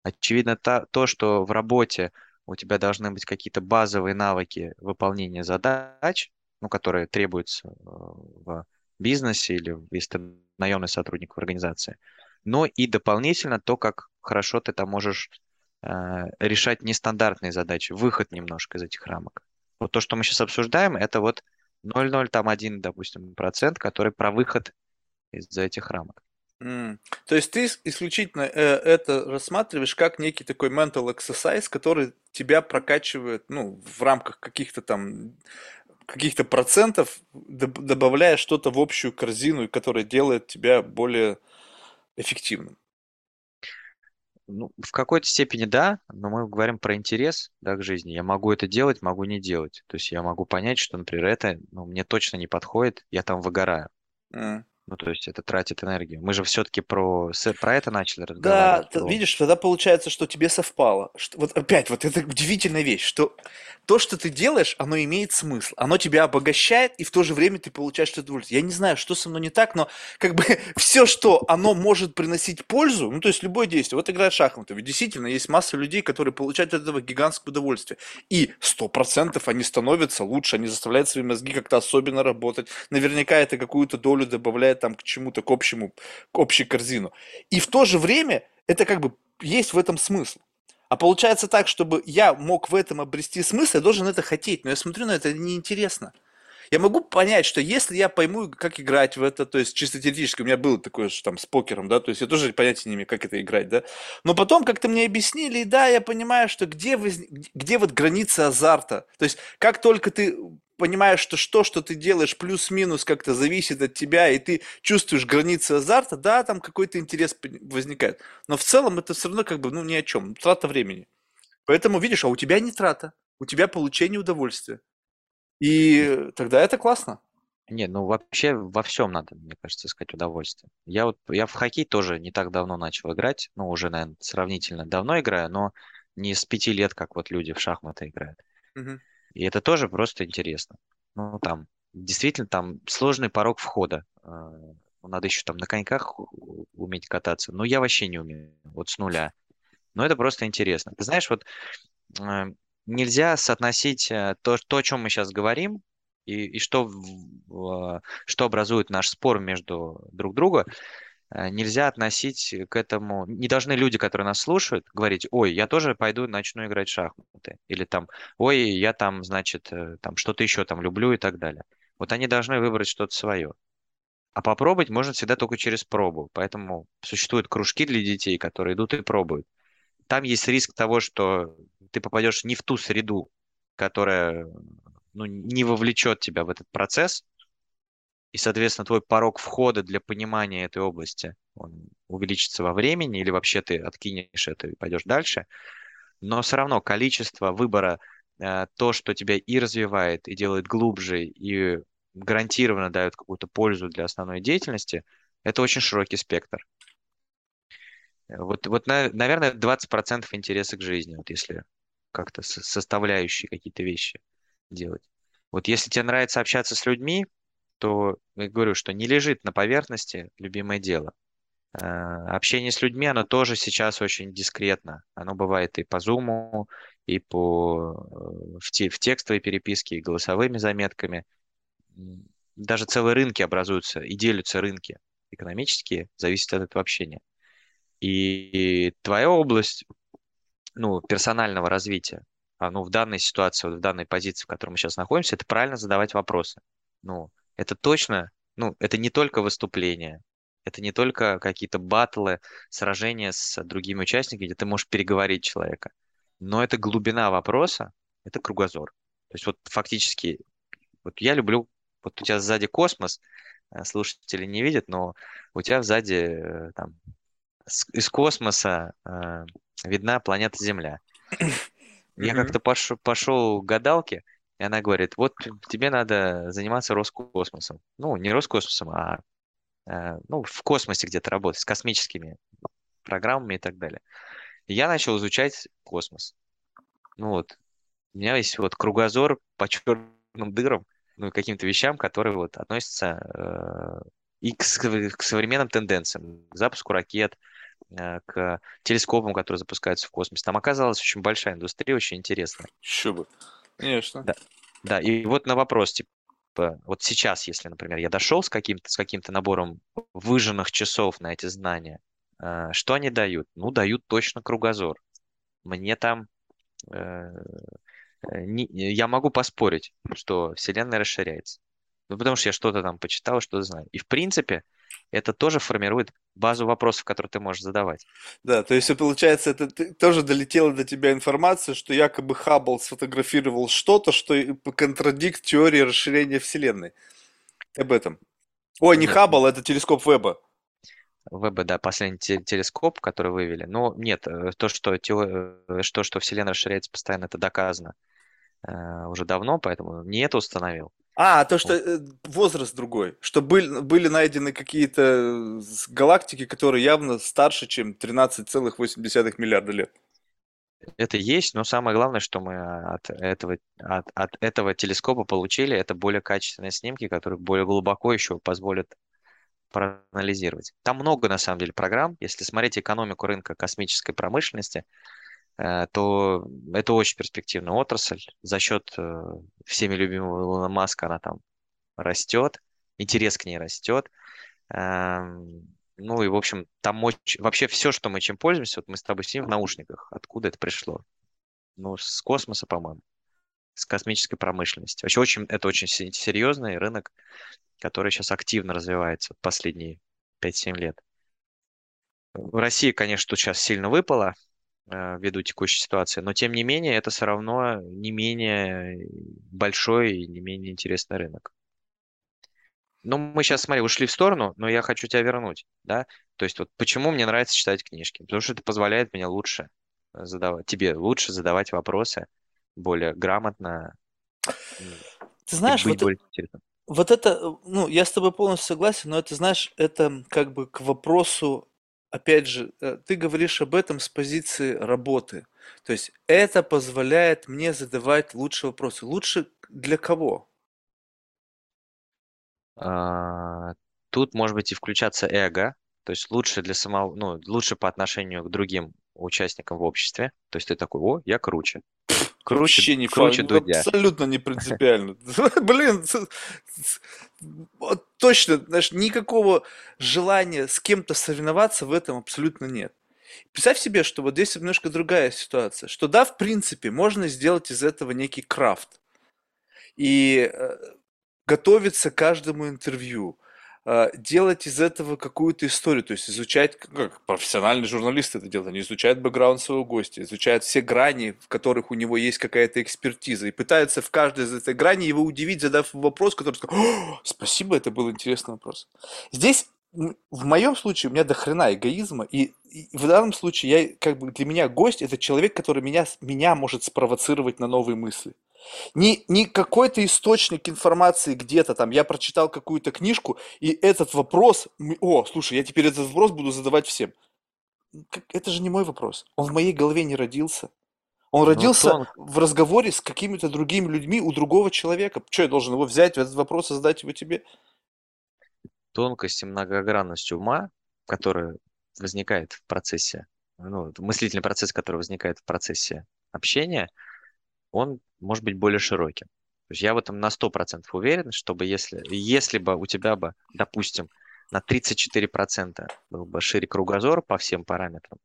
[SPEAKER 3] Очевидно, та, то, что в работе у тебя должны быть какие-то базовые навыки выполнения задач, ну, которые требуются э, в бизнесе или если ты наемный сотрудник в организации, но и дополнительно то, как хорошо ты там можешь э, решать нестандартные задачи, выход немножко из этих рамок. Вот то, что мы сейчас обсуждаем, это вот 0,01, допустим, процент, который про выход из этих рамок.
[SPEAKER 1] М. То есть ты исключительно э, это рассматриваешь как некий такой mental exercise, который тебя прокачивает, ну, в рамках каких-то там каких-то процентов, доб- добавляя что-то в общую корзину, которая делает тебя более эффективным.
[SPEAKER 3] Ну, в какой-то степени да, но мы говорим про интерес, да, к жизни. Я могу это делать, могу не делать. То есть я могу понять, что, например, это ну, мне точно не подходит, я там выгораю.
[SPEAKER 1] М.
[SPEAKER 3] Ну, то есть это тратит энергию. Мы же все-таки про, про это начали
[SPEAKER 1] Да,
[SPEAKER 3] разговаривать.
[SPEAKER 1] т-
[SPEAKER 3] про-
[SPEAKER 1] видишь, тогда получается, что тебе совпало. Что, вот опять, вот это удивительная вещь, что то, что ты делаешь, оно имеет смысл. Оно тебя обогащает, и в то же время ты получаешь удовольствие. Я не знаю, что со мной не так, но как бы все, что оно может приносить пользу, ну, то есть любое действие. Вот играть в шахматы, ведь действительно есть масса людей, которые получают от этого гигантское удовольствие. И сто процентов они становятся лучше, они заставляют свои мозги как-то особенно работать. Наверняка это какую-то долю добавляет там к чему-то, к общему, к общей корзину. И в то же время это как бы есть в этом смысл. А получается так, чтобы я мог в этом обрести смысл, я должен это хотеть. Но я смотрю на это, это неинтересно. Я могу понять, что если я пойму, как играть в это, то есть чисто теоретически, у меня было такое же там с покером, да, то есть я тоже понятия не имею, как это играть, да. Но потом как-то мне объяснили, и да, я понимаю, что где, воз- где вот граница азарта. То есть как только ты понимаешь, что что, что ты делаешь, плюс-минус как-то зависит от тебя, и ты чувствуешь границы азарта, да, там какой-то интерес возникает. Но в целом это все равно как бы, ну, ни о чем, трата времени. Поэтому, видишь, а у тебя не трата, у тебя получение удовольствия. И тогда это классно.
[SPEAKER 3] Не, ну вообще во всем надо, мне кажется, искать удовольствие. Я вот я в хоккей тоже не так давно начал играть, ну уже, наверное, сравнительно давно играю, но не с пяти лет, как вот люди в шахматы играют.
[SPEAKER 1] Мгм.
[SPEAKER 3] И это тоже просто интересно. Ну там действительно там сложный порог входа. А, ну, Надо еще там на коньках уметь кататься. Но я вообще не умею, вот с нуля. Но это просто интересно. Ты знаешь, вот э, нельзя соотносить э, то, то, о чем мы сейчас говорим, и, и что, что образует наш спор между друг друга, э, нельзя относить к этому... Не должны люди, которые нас слушают, говорить, ой, я тоже пойду начну играть в шахматы. Или там, ой, я там, значит, э, там что-то еще там люблю и так далее. Вот они должны выбрать что-то свое. А попробовать можно всегда только через пробу. Поэтому существуют кружки для детей, которые идут и пробуют. Там есть риск того, что ты попадешь не в ту среду, которая ну, не вовлечет тебя в этот процесс, и, соответственно, твой порог входа для понимания этой области, он увеличится во времени, или вообще ты откинешь это и пойдешь дальше. Но все равно количество выбора, э, то, что тебя и развивает, и делает глубже, и гарантированно дает какую-то пользу для основной деятельности, это очень широкий спектр. Вот, вот на- наверное, 20% интереса к жизни, вот если как-то со- составляющие какие-то вещи делать. Вот если тебе нравится общаться с людьми, что, я говорю, что не лежит на поверхности любимое дело. Э, Общение с людьми, оно тоже сейчас очень дискретно. Оно бывает и по Zoom, и по, э, в, те, в текстовой переписке, и голосовыми заметками. Даже целые рынки образуются и делятся рынки экономические, зависит от этого общения. И твоя область, ну, персонального развития, а, ну, в данной ситуации, вот в данной позиции, в которой мы сейчас находимся, это правильно задавать вопросы. Ну, это точно, ну, это не только выступление, это не только какие-то батлы, сражения с другими участниками, где ты можешь переговорить человека, но это глубина вопроса, это кругозор. То есть вот фактически, вот я люблю, вот у тебя сзади космос, э, слушатели не видят, но у тебя сзади э, там из космоса э, видна планета Земля. Я как-то пошел, пошел к гадалке, и она говорит, вот тебе надо заниматься Роскосмосом. Ну, не Роскосмосом, а э, ну, в космосе где-то работать, с космическими программами и так далее. И я начал изучать космос. Ну вот, у меня есть вот кругозор по черным дырам, ну и каким-то вещам, которые вот относятся э, и к, к современным тенденциям, к запуску ракет, э, к телескопам, которые запускаются в космосе. Там оказалась очень большая индустрия, очень интересная.
[SPEAKER 1] Еще бы. Конечно.
[SPEAKER 3] Да, да, и вот на вопрос, типа, вот сейчас, если, например, я дошел с каким-то с каким-то набором выжженных часов на эти знания, э, что они дают? Ну, дают точно кругозор. Мне там э, э, не- я могу поспорить, что Вселенная расширяется. Ну, потому что я что-то там почитал, что-то знаю. И, в принципе, это тоже формирует базу вопросов, которые ты можешь задавать.
[SPEAKER 1] Да, то есть, получается, это ты- тоже долетела до тебя информация, что якобы Хаббл сфотографировал что-то, что контрадикт теории расширения Вселенной. Об этом. Ой, не
[SPEAKER 3] Нет,
[SPEAKER 1] Хаббл, это телескоп Веба.
[SPEAKER 3] ВБ, да, последний те- телескоп, который вывели. Но нет, э, то, что, тео- э, что, что Вселенная расширяется постоянно, это доказано э, уже давно, поэтому не это установил.
[SPEAKER 1] А, то, что э, возраст другой, что были, были найдены какие-то э, галактики, которые явно старше, чем 13,8 миллиарда лет.
[SPEAKER 3] Это есть, но самое главное, что мы от этого, от, от этого телескопа получили, это более качественные снимки, которые более глубоко еще позволят проанализировать. Там много, на самом деле, программ. Если смотреть экономику рынка космической промышленности, э, то это очень перспективная отрасль. За счет э, всеми любимого Илона Маска она там растет, интерес к ней растет. Эм, Ну и, в общем, там оч- вообще все, что мы чем пользуемся, вот мы с тобой сидим в наушниках. Откуда это пришло? Ну, с космоса, по-моему, с космической промышленности. Вообще очень, это очень се- серьезный рынок, который сейчас активно развивается последние 5-7 лет. В России, конечно, тут сейчас сильно выпало э, ввиду текущей ситуации, но тем не менее это все равно не менее большой и не менее интересный рынок. Ну, мы сейчас, смотри, ушли в сторону, но я хочу тебя вернуть, да? То есть вот почему мне нравится читать книжки? Потому что это позволяет мне лучше э, задавать, тебе лучше задавать вопросы, более грамотно
[SPEAKER 1] Ты знаешь, вот,
[SPEAKER 3] более
[SPEAKER 1] вот это, э, ну, я с тобой полностью согласен, но это, знаешь, это как бы к вопросу, опять же, э, ты говоришь об этом с позиции работы. То есть это позволяет мне задавать лучшие вопросы. Лучше для кого?
[SPEAKER 3] А, Тут может быть и включаться эго, то есть лучше для самого, ну, лучше по отношению к другим участникам в обществе. То есть ты такой, о, я круче. Круче,
[SPEAKER 1] Вообще не
[SPEAKER 3] круче
[SPEAKER 1] факт,
[SPEAKER 3] Дудя.
[SPEAKER 1] абсолютно не принципиально. Блин, точно, знаешь, никакого желания с кем-то соревноваться в этом абсолютно нет. Представь себе, что вот здесь немножко другая ситуация, что да, в принципе, можно сделать из этого некий крафт и э, готовиться к каждому интервью, делать из этого какую-то историю, то есть изучать, как профессиональный журналист это делает, они изучают бэкграунд своего гостя, изучают все грани, в которых у него есть какая-то экспертиза, и пытаются в каждой из этой грани его удивить, задав вопрос, который «О, спасибо, это был интересный вопрос. Здесь в моем случае у меня до хрена эгоизма, и, и в данном случае я, как бы для меня гость это человек, который меня, меня может спровоцировать на новые мысли. Не, не какой-то источник информации где-то там, я прочитал какую-то книжку, и этот вопрос, о, слушай, я теперь этот вопрос буду задавать всем. Как- Это же не мой вопрос. Он в моей голове не родился. Он
[SPEAKER 3] Ну,
[SPEAKER 1] родился
[SPEAKER 3] тонко.
[SPEAKER 1] в разговоре с какими-то другими людьми у другого человека. Что, я должен его взять, этот вопрос и задать его тебе?
[SPEAKER 3] тонкость и многогранность ума, которая возникает в процессе, ну, мыслительный процесс, который возникает в процессе общения, он может быть более широким. То есть я в этом на 100% уверен, чтобы если, если бы у тебя бы, допустим, на 34% был бы шире кругозор по всем параметрам,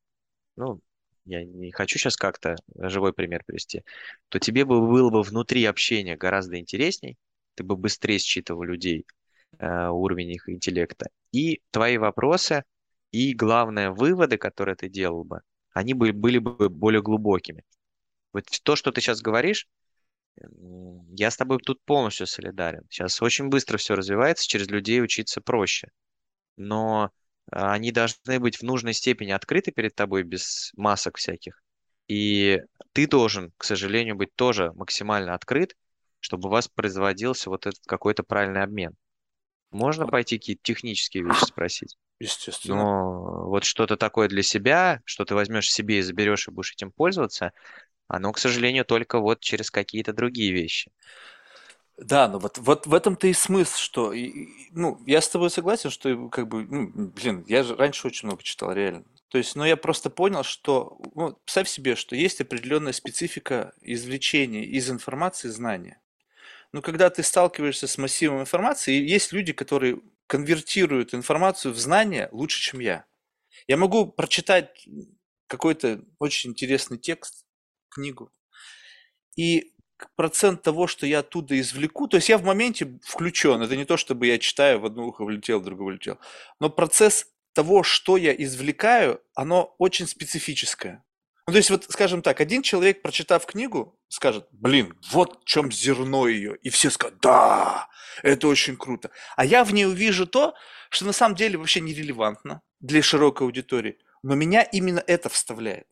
[SPEAKER 3] ну, я не хочу сейчас как-то живой пример привести, то тебе бы было бы внутри общения гораздо интересней, ты бы быстрее считывал людей, э, уровень их интеллекта, и твои вопросы, и, главное, выводы, которые ты делал бы, они бы, были бы более глубокими. Вот то, что ты сейчас говоришь, я с тобой тут полностью солидарен. Сейчас очень быстро все развивается, через людей учиться проще. Но а, они должны быть в нужной степени открыты перед тобой, без масок всяких. И ты должен, к сожалению, быть тоже максимально открыт, чтобы у вас производился вот этот какой-то правильный обмен. Можно пойти какие-то технические вещи спросить.
[SPEAKER 1] Естественно.
[SPEAKER 3] Но вот что-то такое для себя, что ты возьмешь себе и заберешь и будешь этим пользоваться, оно, к сожалению, только вот через какие-то другие вещи.
[SPEAKER 1] Да, ну вот, вот в этом-то и смысл, что, и- ну, я с тобой согласен, что, как бы, ну, блин, я же раньше очень много читал, реально. То есть, но я просто понял, что, ну, представь себе, что есть определенная специфика извлечения из информации знания. Ну, когда ты сталкиваешься с массивом информации, есть люди, которые конвертируют информацию в знания лучше, чем я. Я могу прочитать какой-то очень интересный текст, книгу, и процент того, что я оттуда извлеку, то есть я в моменте включен, это не то, чтобы я читаю, в одно ухо влетел, в другое влетел, но процесс того, что я извлекаю, оно очень специфическое. Ну, то есть, вот, скажем так, один человек, прочитав книгу, скажет, блин, вот в чем зерно ее. И все скажут, да, это очень круто. А я в ней увижу то, что на самом деле вообще нерелевантно для широкой аудитории. Но меня именно это вставляет.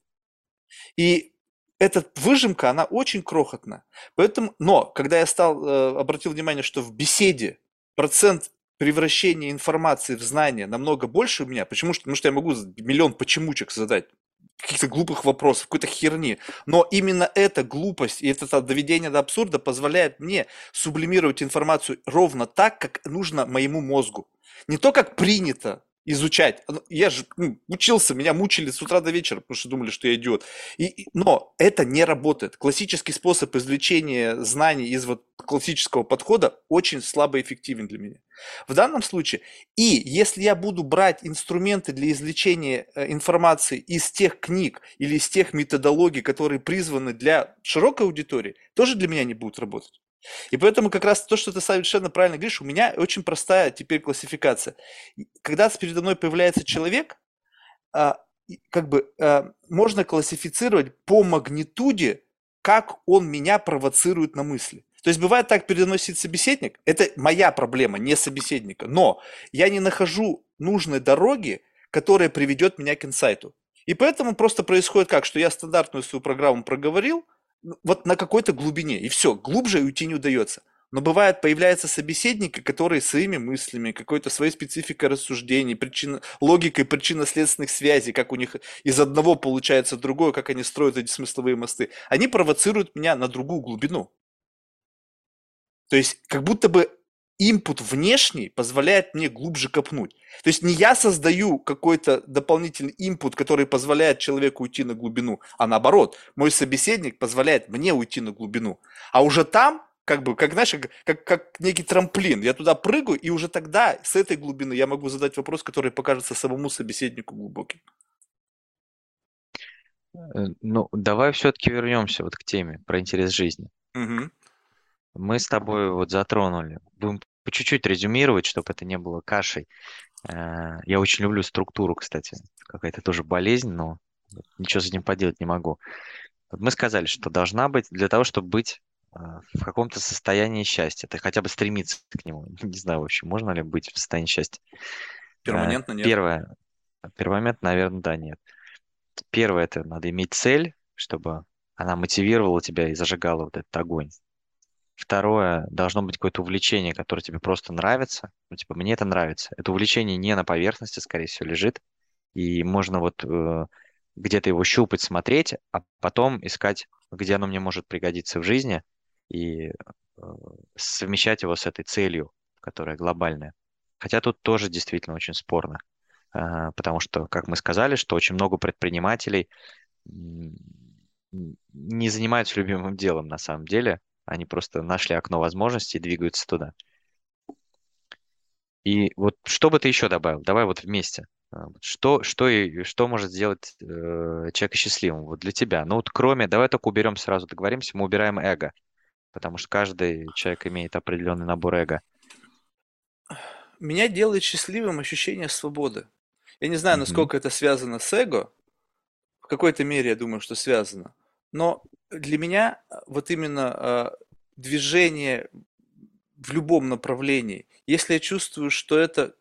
[SPEAKER 1] И эта выжимка, она очень крохотна. Поэтому, но когда я стал, э, обратил внимание, что в беседе процент превращения информации в знание намного больше у меня, почему? Потому что я могу миллион почемучек задать, каких-то глупых вопросов, какой-то херни. Но именно эта глупость и это доведение до абсурда позволяет мне сублимировать информацию ровно так, как нужно моему мозгу. Не то, как принято, изучать. Я же ну, учился, меня мучили с утра до вечера, потому что думали, что я идиот. И, но это не работает. Классический способ извлечения знаний из вот классического подхода очень слабо эффективен для меня. В данном случае, и если я буду брать инструменты для извлечения э, информации из тех книг или из тех методологий, которые призваны для широкой аудитории, тоже для меня не будут работать. И поэтому как раз то, что ты совершенно правильно говоришь, у меня очень простая теперь классификация. Когда передо мной появляется человек, а, как бы а, можно классифицировать по магнитуде, как он меня провоцирует на мысли. То есть бывает так, сидит собеседник, это моя проблема, не собеседника, но я не нахожу нужной дороги, которая приведет меня к инсайту. И поэтому просто происходит как, что я стандартную свою программу проговорил, вот на какой-то глубине, и все, глубже уйти не удается. Но бывает, появляются собеседники, которые своими мыслями, какой-то своей спецификой рассуждений, причин, логикой причинно-следственных связей, как у них из одного получается другое, как они строят эти смысловые мосты, они провоцируют меня на другую глубину. То есть, как будто бы инпут внешний позволяет мне глубже копнуть. То есть не я создаю какой-то дополнительный инпут, который позволяет человеку уйти на глубину, а наоборот, мой собеседник позволяет мне уйти на глубину. А уже там, как бы, как, знаешь, как, как, как некий трамплин, я туда прыгаю, и уже тогда с этой глубины я могу задать вопрос, который покажется самому собеседнику глубоким.
[SPEAKER 3] Э, ну, давай все-таки вернемся вот к теме про интерес жизни.
[SPEAKER 1] Угу.
[SPEAKER 3] Мы с тобой вот затронули. Будем по чуть-чуть резюмировать, чтобы это не было кашей. Э, я очень люблю структуру, кстати. Какая-то тоже болезнь, но ничего с этим поделать не могу. Вот мы сказали, что должна быть для того, чтобы быть э, в каком-то состоянии счастья. Ты хотя бы стремиться к нему. Не знаю, в общем, можно ли быть в состоянии счастья.
[SPEAKER 1] Перманентно нет.
[SPEAKER 3] Первое. Момент, наверное, да, нет. Первое, это надо иметь цель, чтобы она мотивировала тебя и зажигала вот этот огонь. Второе, должно быть какое-то увлечение, которое тебе просто нравится. Ну, типа, мне это нравится. Это увлечение не на поверхности, скорее всего, лежит. И можно вот э, где-то его щупать, смотреть, а потом искать, где оно мне может пригодиться в жизни, и э, совмещать его с этой целью, которая глобальная. Хотя тут тоже действительно очень спорно, а, потому что, как мы сказали, что очень много предпринимателей не занимаются любимым делом на самом деле, они просто нашли окно возможностей и двигаются туда. И вот что бы ты еще добавил? Давай вот вместе. А, что, что, и, что может сделать э, человека счастливым вот для тебя? Ну вот кроме, давай только уберем сразу, договоримся, мы убираем эго, потому что каждый человек имеет определенный набор эго.
[SPEAKER 1] Меня делает счастливым ощущение свободы. Я не знаю, насколько mm-hmm. это связано с эго. В какой-то мере я думаю, что связано. Но для меня вот именно э, движение в любом направлении, если я чувствую, что это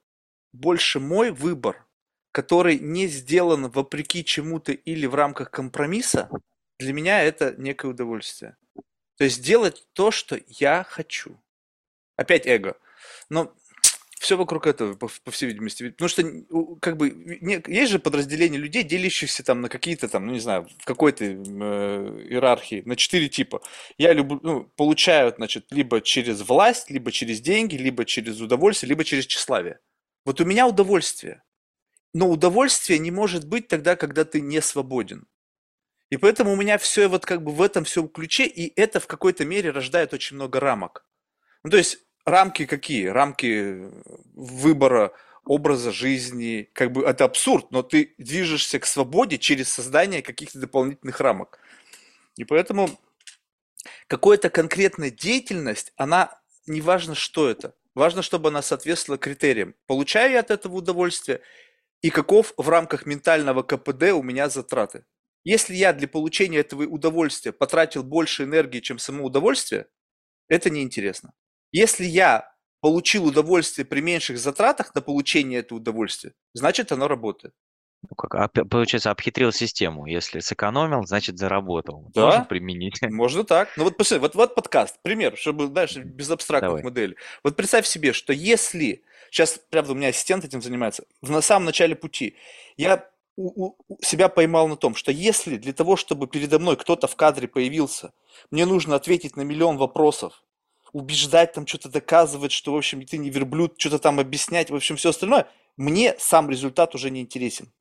[SPEAKER 1] больше мой выбор, который не сделан вопреки чему-то или в рамках компромисса, для меня это некое удовольствие. То есть делать то, что я хочу. Опять эго. Но все вокруг этого, по, по всей видимости. Потому что, как бы, не, есть же подразделение людей, делящихся там на какие-то там, ну не знаю, в какой-то э, иерархии, на четыре типа. Я люблю, ну, получаю, значит, либо через власть, либо через деньги, либо через удовольствие, либо через тщеславие. Вот у меня удовольствие. Но удовольствие не может быть тогда, когда ты не свободен. И поэтому у меня все вот как бы в этом всем ключе, и это в какой-то мере рождает очень много рамок. Ну, то есть рамки какие? Рамки выбора образа жизни, как бы это абсурд, но ты движешься к свободе через создание каких-то дополнительных рамок. И поэтому какая-то конкретная деятельность, она, не важно, что это, важно, чтобы она соответствовала критериям. Получаю я от этого удовольствие и каков в рамках ментального КПД у меня затраты. Если я для получения этого удовольствия потратил больше энергии, чем само удовольствие, это неинтересно. Если я получил удовольствие при меньших затратах на получение этого удовольствия, значит оно работает.
[SPEAKER 3] Ну, как, получается, обхитрил систему. Если сэкономил, значит заработал. Да, можно применить.
[SPEAKER 1] Можно так. Ну вот посмотри, вот, вот подкаст, пример, чтобы, знаешь, без абстрактных Давай. моделей. Вот представь себе, что если Сейчас, правда, у меня ассистент этим занимается. В самом начале пути я у, у себя поймал на том, что если для того, чтобы передо мной кто-то в кадре появился, мне нужно ответить на миллион вопросов, убеждать там, что-то доказывать, что, в общем, ты не верблюд, что-то там объяснять, в общем, все остальное, мне сам результат уже не интересен.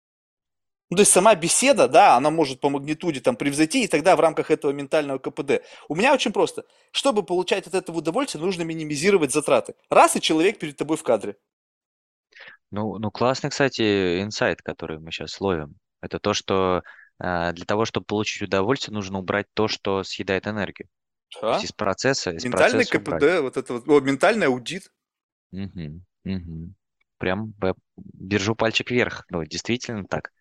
[SPEAKER 1] Ну, то есть сама беседа, да, она может по магнитуде там превзойти, и тогда в рамках этого ментального КПД. У меня очень просто. Чтобы получать от этого удовольствие, нужно минимизировать затраты. Раз и человек перед тобой в кадре.
[SPEAKER 3] Ну, ну классный, кстати, инсайт, который мы сейчас ловим. Это то, что э, для того, чтобы получить удовольствие, нужно убрать то, что съедает энергию. Да? Из процесса, из
[SPEAKER 1] Ментальный процесса КПД, убрать. вот это вот, о, ментальный аудит.
[SPEAKER 3] Угу, угу. Прям держу пальчик вверх. Ну, действительно так.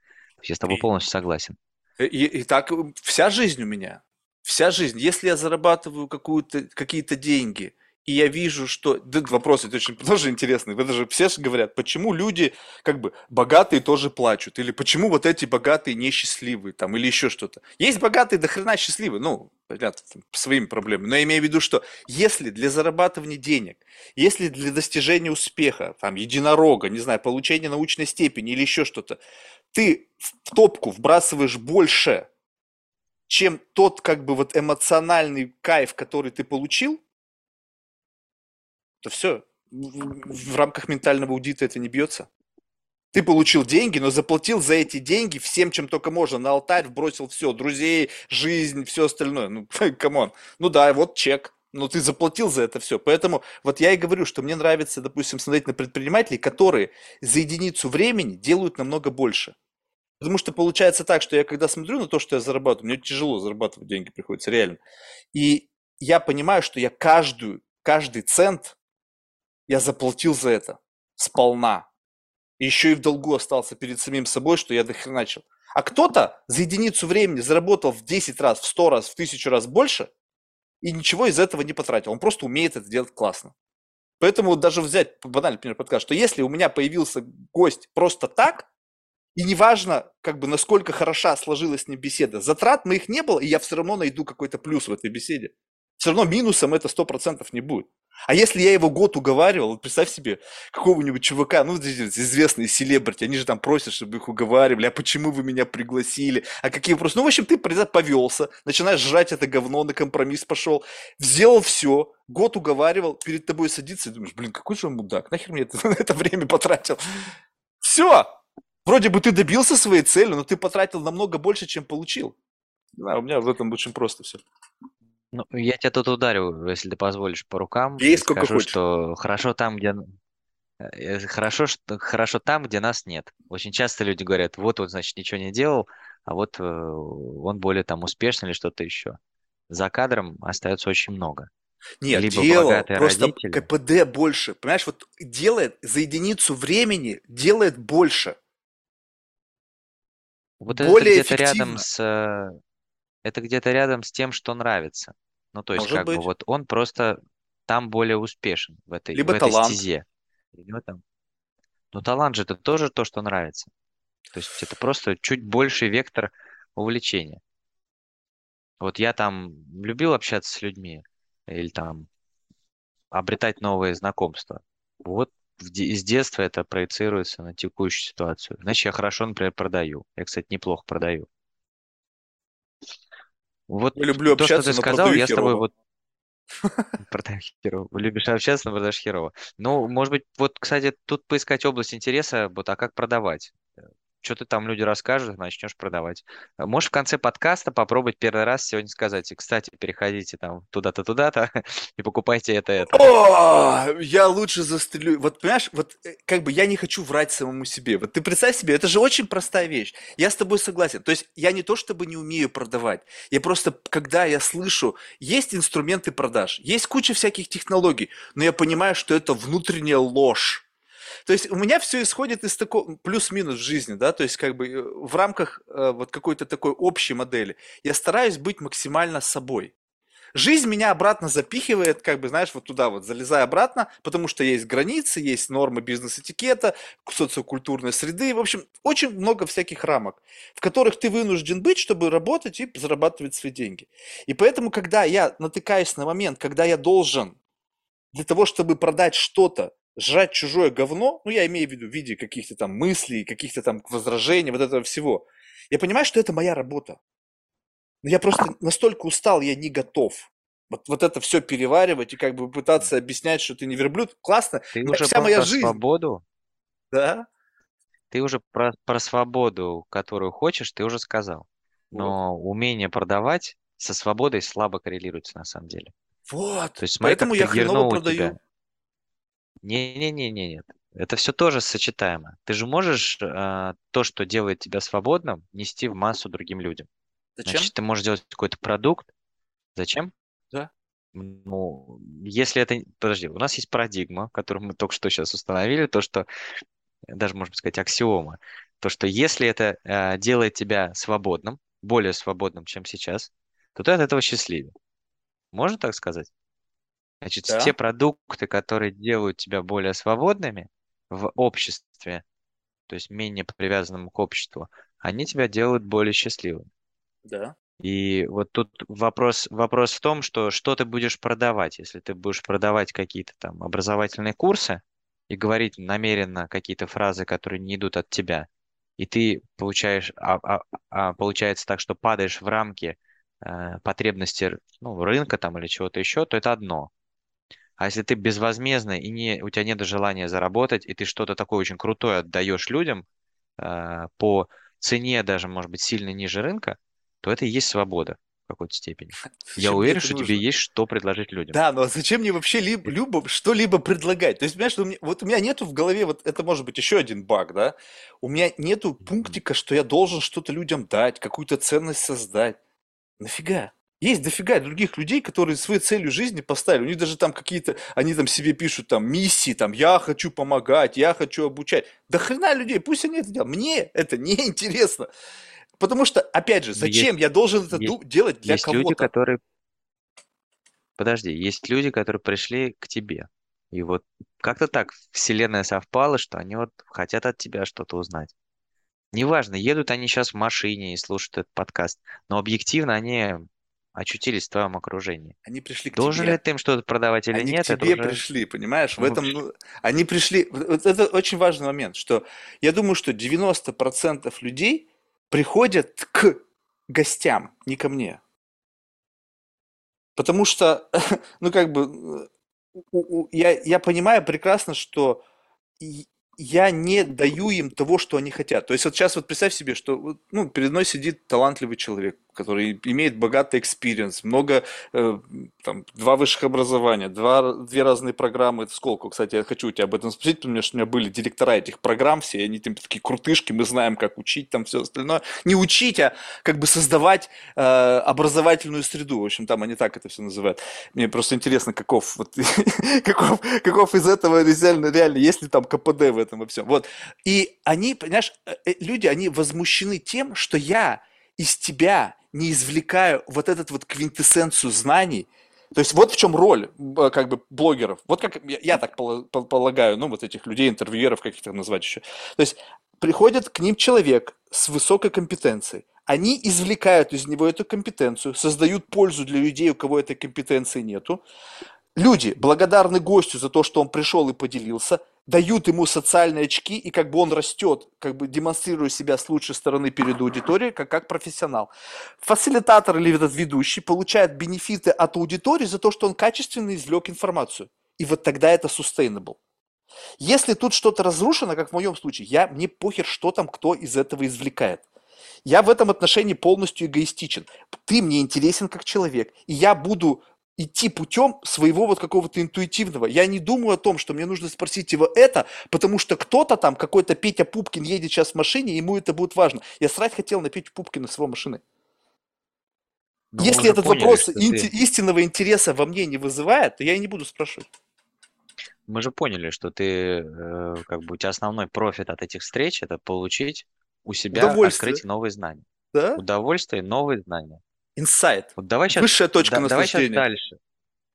[SPEAKER 3] Я с тобой полностью согласен.
[SPEAKER 1] И, и так вся жизнь у меня. Вся жизнь. Если я зарабатываю какую-то, какие-то деньги, и я вижу, что... Да, вопрос это очень тоже интересный. Вы даже все говорят, почему люди как бы богатые тоже плачут? Или почему вот эти богатые несчастливые? Там, или еще что-то. Есть богатые до хрена счастливые. Ну, понятно, по своим проблемам. Но я имею в виду, что если для зарабатывания денег, если для достижения успеха, там, единорога, не знаю, получения научной степени или еще что-то, ты в топку вбрасываешь больше, чем тот как бы вот эмоциональный кайф, который ты получил, то все, в, в рамках ментального аудита это не бьется. Ты получил деньги, но заплатил за эти деньги всем, чем только можно. На алтарь вбросил все, друзей, жизнь, все остальное. Ну, come on. Ну да, вот чек. Но ты заплатил за это все. Поэтому вот я и говорю, что мне нравится, допустим, смотреть на предпринимателей, которые за единицу времени делают намного больше. Потому что получается так, что я когда смотрю на то, что я зарабатываю, мне тяжело зарабатывать деньги приходится, реально. И я понимаю, что я каждую, каждый цент я заплатил за это сполна. И еще и в долгу остался перед самим собой, что я дохреначил. А кто-то за единицу времени заработал в 10 раз, в 100 раз, в 1000 раз больше, и ничего из этого не потратил. Он просто умеет это делать классно. Поэтому даже взять банальный пример подкаст, что если у меня появился гость просто так, и неважно, как бы, насколько хороша сложилась с ним беседа, затрат моих не было, и я все равно найду какой-то плюс в этой беседе. Все равно минусом это 100% не будет. А если я его год уговаривал, представь себе, какого-нибудь чувака, ну, известные селебрити, они же там просят, чтобы их уговаривали, а почему вы меня пригласили, а какие вопросы? Ну, в общем, ты повелся, начинаешь жрать это говно, на компромисс пошел, сделал все, год уговаривал, перед тобой садится и думаешь, блин, какой же он мудак, нахер мне это, это время потратил? Все! Вроде бы ты добился своей цели, но ты потратил намного больше, чем получил. Да, у меня в этом очень просто все.
[SPEAKER 3] Ну, я тебя тут ударю, если ты позволишь, по рукам.
[SPEAKER 1] Бей сколько
[SPEAKER 3] Скажу,
[SPEAKER 1] хочешь.
[SPEAKER 3] что хорошо там, где... э, Хорошо, что... хорошо там, где нас нет. Очень часто люди говорят, вот он, значит, ничего не делал, а вот э, он более там успешный или что-то еще. За кадром остается очень много.
[SPEAKER 1] Нет,
[SPEAKER 3] Либо
[SPEAKER 1] делал, просто
[SPEAKER 3] родители.
[SPEAKER 1] КПД больше. Понимаешь, вот делает за единицу времени, делает больше.
[SPEAKER 3] Вот
[SPEAKER 1] Более
[SPEAKER 3] это где-то рядом с... Это где-то рядом с тем, что нравится. Ну, то есть,
[SPEAKER 1] Может
[SPEAKER 3] как бы
[SPEAKER 1] быть.
[SPEAKER 3] вот он просто там более успешен в этой,
[SPEAKER 1] Либо
[SPEAKER 3] в этой
[SPEAKER 1] талант.
[SPEAKER 3] стезе. Него там... Ну, талант же это тоже то, что нравится. То есть это просто чуть больший вектор увлечения. Вот я там любил общаться с людьми или там обретать новые знакомства. Вот из детства это проецируется на текущую ситуацию. Значит, я хорошо, например, продаю. Я, кстати, неплохо продаю. Вот
[SPEAKER 1] Я люблю
[SPEAKER 3] то, что ты сказал, я с тобой вот продаю херово. Любишь общаться, но продаешь херово. Ну, может быть, вот, кстати, тут поискать область интереса, вот, а как продавать? Что ты там люди расскажут, начнешь продавать. Можешь в конце подкаста попробовать первый раз сегодня сказать, и, кстати, переходите там туда-то, туда-то и покупайте это, это.
[SPEAKER 1] О, я лучше застрелю. Вот понимаешь, вот э, как бы я не хочу врать самому себе. Вот ты представь себе, это же очень простая вещь. Я с тобой согласен. То есть я не то чтобы не умею продавать. Я просто, когда я слышу, есть инструменты продаж, есть куча всяких технологий, но я понимаю, что это внутренняя ложь. То есть у меня все исходит из такого плюс-минус в жизни, да, то есть как бы э, в рамках э, вот какой-то такой общей модели я стараюсь быть максимально собой. Жизнь меня обратно запихивает, как бы, знаешь, вот туда вот, залезая обратно, потому что есть границы, есть нормы бизнес-этикета, социокультурной среды, в общем, очень много всяких рамок, в которых ты вынужден быть, чтобы работать и зарабатывать свои деньги. И поэтому, когда я натыкаюсь на момент, когда я должен для того, чтобы продать что-то, жрать чужое говно, ну, я имею в виду в виде каких-то там мыслей, каких-то там возражений, вот этого всего, я понимаю, что это моя работа. Но я просто настолько устал, я не готов. Вот, вот это все переваривать и как бы пытаться объяснять, что ты не верблюд. Классно.
[SPEAKER 3] Ты
[SPEAKER 1] но
[SPEAKER 3] уже
[SPEAKER 1] вся моя жизнь,
[SPEAKER 3] свободу,
[SPEAKER 1] да?
[SPEAKER 3] ты уже про, про свободу, которую хочешь, ты уже сказал.
[SPEAKER 1] Вот.
[SPEAKER 3] Но умение продавать со свободой слабо коррелируется на самом деле.
[SPEAKER 1] Вот.
[SPEAKER 3] То есть смотри,
[SPEAKER 1] Поэтому я хреново продаю.
[SPEAKER 3] тебя. Не-не-не-не, нет. Это все тоже сочетаемо. Ты же можешь э, то, что делает тебя свободным, нести в массу другим людям.
[SPEAKER 1] Зачем?
[SPEAKER 3] Значит, ты можешь делать какой-то продукт. Зачем?
[SPEAKER 1] Да.
[SPEAKER 3] Ну, если это... Подожди, у нас есть парадигма, которую мы только что сейчас установили, то, что, даже, можно сказать, аксиома, то, что если это э, делает тебя свободным, более свободным, чем сейчас, то ты от этого счастливее. Можно так сказать? Значит,
[SPEAKER 1] Да.
[SPEAKER 3] те продукты, которые делают тебя более свободными в обществе, то есть менее привязанным к обществу, они тебя делают более счастливым.
[SPEAKER 1] Да.
[SPEAKER 3] И вот тут вопрос, вопрос в том, что что ты будешь продавать. Если ты будешь продавать какие-то там образовательные курсы и говорить намеренно какие-то фразы, которые не идут от тебя, и ты получаешь, а, а- а получается так, что падаешь в рамки э, потребности ну, рынка там или чего-то еще, то это одно. А если ты безвозмездно и не, у тебя нет желания заработать, и ты что-то такое очень крутое отдаешь людям э, по цене даже, может быть, сильно ниже рынка, то это и есть свобода в какой-то степени. Я
[SPEAKER 1] Зачем
[SPEAKER 3] уверен, что
[SPEAKER 1] нужно?
[SPEAKER 3] тебе есть что предложить людям.
[SPEAKER 1] Да, но зачем мне вообще ли- любо, что-либо предлагать? То есть, понимаешь, у меня, вот у меня нету в голове, вот это может быть еще один баг, да? У меня нету пунктика, что я должен что-то людям дать, какую-то ценность создать. Нафига? Есть дофига других людей, которые своей целью жизни поставили. У них даже там какие-то, они там себе пишут там миссии, там, я хочу помогать, я хочу обучать. Да хрена людей, пусть они это делают. Мне это не интересно. Потому что, опять же, зачем я должен это
[SPEAKER 3] есть-
[SPEAKER 1] делать для
[SPEAKER 3] есть люди,
[SPEAKER 1] кого-то?
[SPEAKER 3] которые... Подожди, есть люди, которые пришли к тебе. И вот как-то так вселенная совпала, что они вот хотят от тебя что-то узнать. Неважно, едут они сейчас в машине и слушают этот подкаст, но объективно они очутились в твоем окружении.
[SPEAKER 1] Они пришли к
[SPEAKER 3] Должен
[SPEAKER 1] тебе.
[SPEAKER 3] ли ты им что-то продавать или
[SPEAKER 1] Они к
[SPEAKER 3] нет, это
[SPEAKER 1] тебе
[SPEAKER 3] уже
[SPEAKER 1] пришли, понимаешь? В
[SPEAKER 3] Ну,
[SPEAKER 1] этом, ну, они пришли... Вот это очень важный момент, что я думаю, что 90% людей приходят к гостям, не ко мне. Потому что, ну, как бы, я, я понимаю прекрасно, что я не даю им того, что они хотят. То есть вот сейчас вот представь себе, что ну, перед мной сидит талантливый человек, который имеет богатый experience, много, э, там, два высших образования, два, две разные программы. Это сколько, кстати, я хочу у тебя об этом спросить, потому что у меня были директора этих программ все, они там такие крутышки, мы знаем, как учить, там все остальное. Не учить, а как бы создавать э, образовательную среду. В общем, там они так это все называют. Мне просто интересно, каков, вот, каков, каков из этого реально, реально, есть ли там КПД в этом во всем. Вот. И они, понимаешь, э, э, люди, они возмущены тем, что я из тебя не извлекаю вот этот вот квинтэссенцию знаний, то есть вот в чем роль б- как бы блогеров. Вот как я, я так пола- пол- полагаю, ну вот этих людей, интервьюеров, как их там назвать еще. То есть приходит к ним человек с высокой компетенцией. Они извлекают из него эту компетенцию, создают пользу для людей, у кого этой компетенции нету. Люди благодарны гостю за то, что он пришел и поделился, дают ему социальные очки, и как бы он растет, как бы демонстрируя себя с лучшей стороны перед аудиторией, как, как профессионал. Фасилитатор или этот ведущий получает бенефиты от аудитории за то, что он качественно извлек информацию. И вот тогда это sustainable. Если тут что-то разрушено, как в моем случае, я, мне похер, что там кто из этого извлекает. Я в этом отношении полностью эгоистичен. Ты мне интересен как человек, и я буду идти путем своего вот какого-то интуитивного. Я не думаю о том, что мне нужно спросить его это, потому что кто-то там, какой-то Петя Пупкин едет сейчас в машине, ему это будет важно. Я срать хотел на Петю Пупкина с его машины.
[SPEAKER 3] Ну, мы
[SPEAKER 1] Если этот
[SPEAKER 3] поняли,
[SPEAKER 1] вопрос
[SPEAKER 3] ты-
[SPEAKER 1] истинного интереса во мне не вызывает, то я и не буду спрашивать.
[SPEAKER 3] Мы же поняли, что ты, э, как бы, у тебя основной профит от этих встреч– это получить у себя, открыть новые знания.
[SPEAKER 1] Да?
[SPEAKER 3] Удовольствие, новые знания.
[SPEAKER 1] Инсайт.
[SPEAKER 3] Вот давай сейчас,
[SPEAKER 1] Высшая точка
[SPEAKER 3] давай сейчас дальше.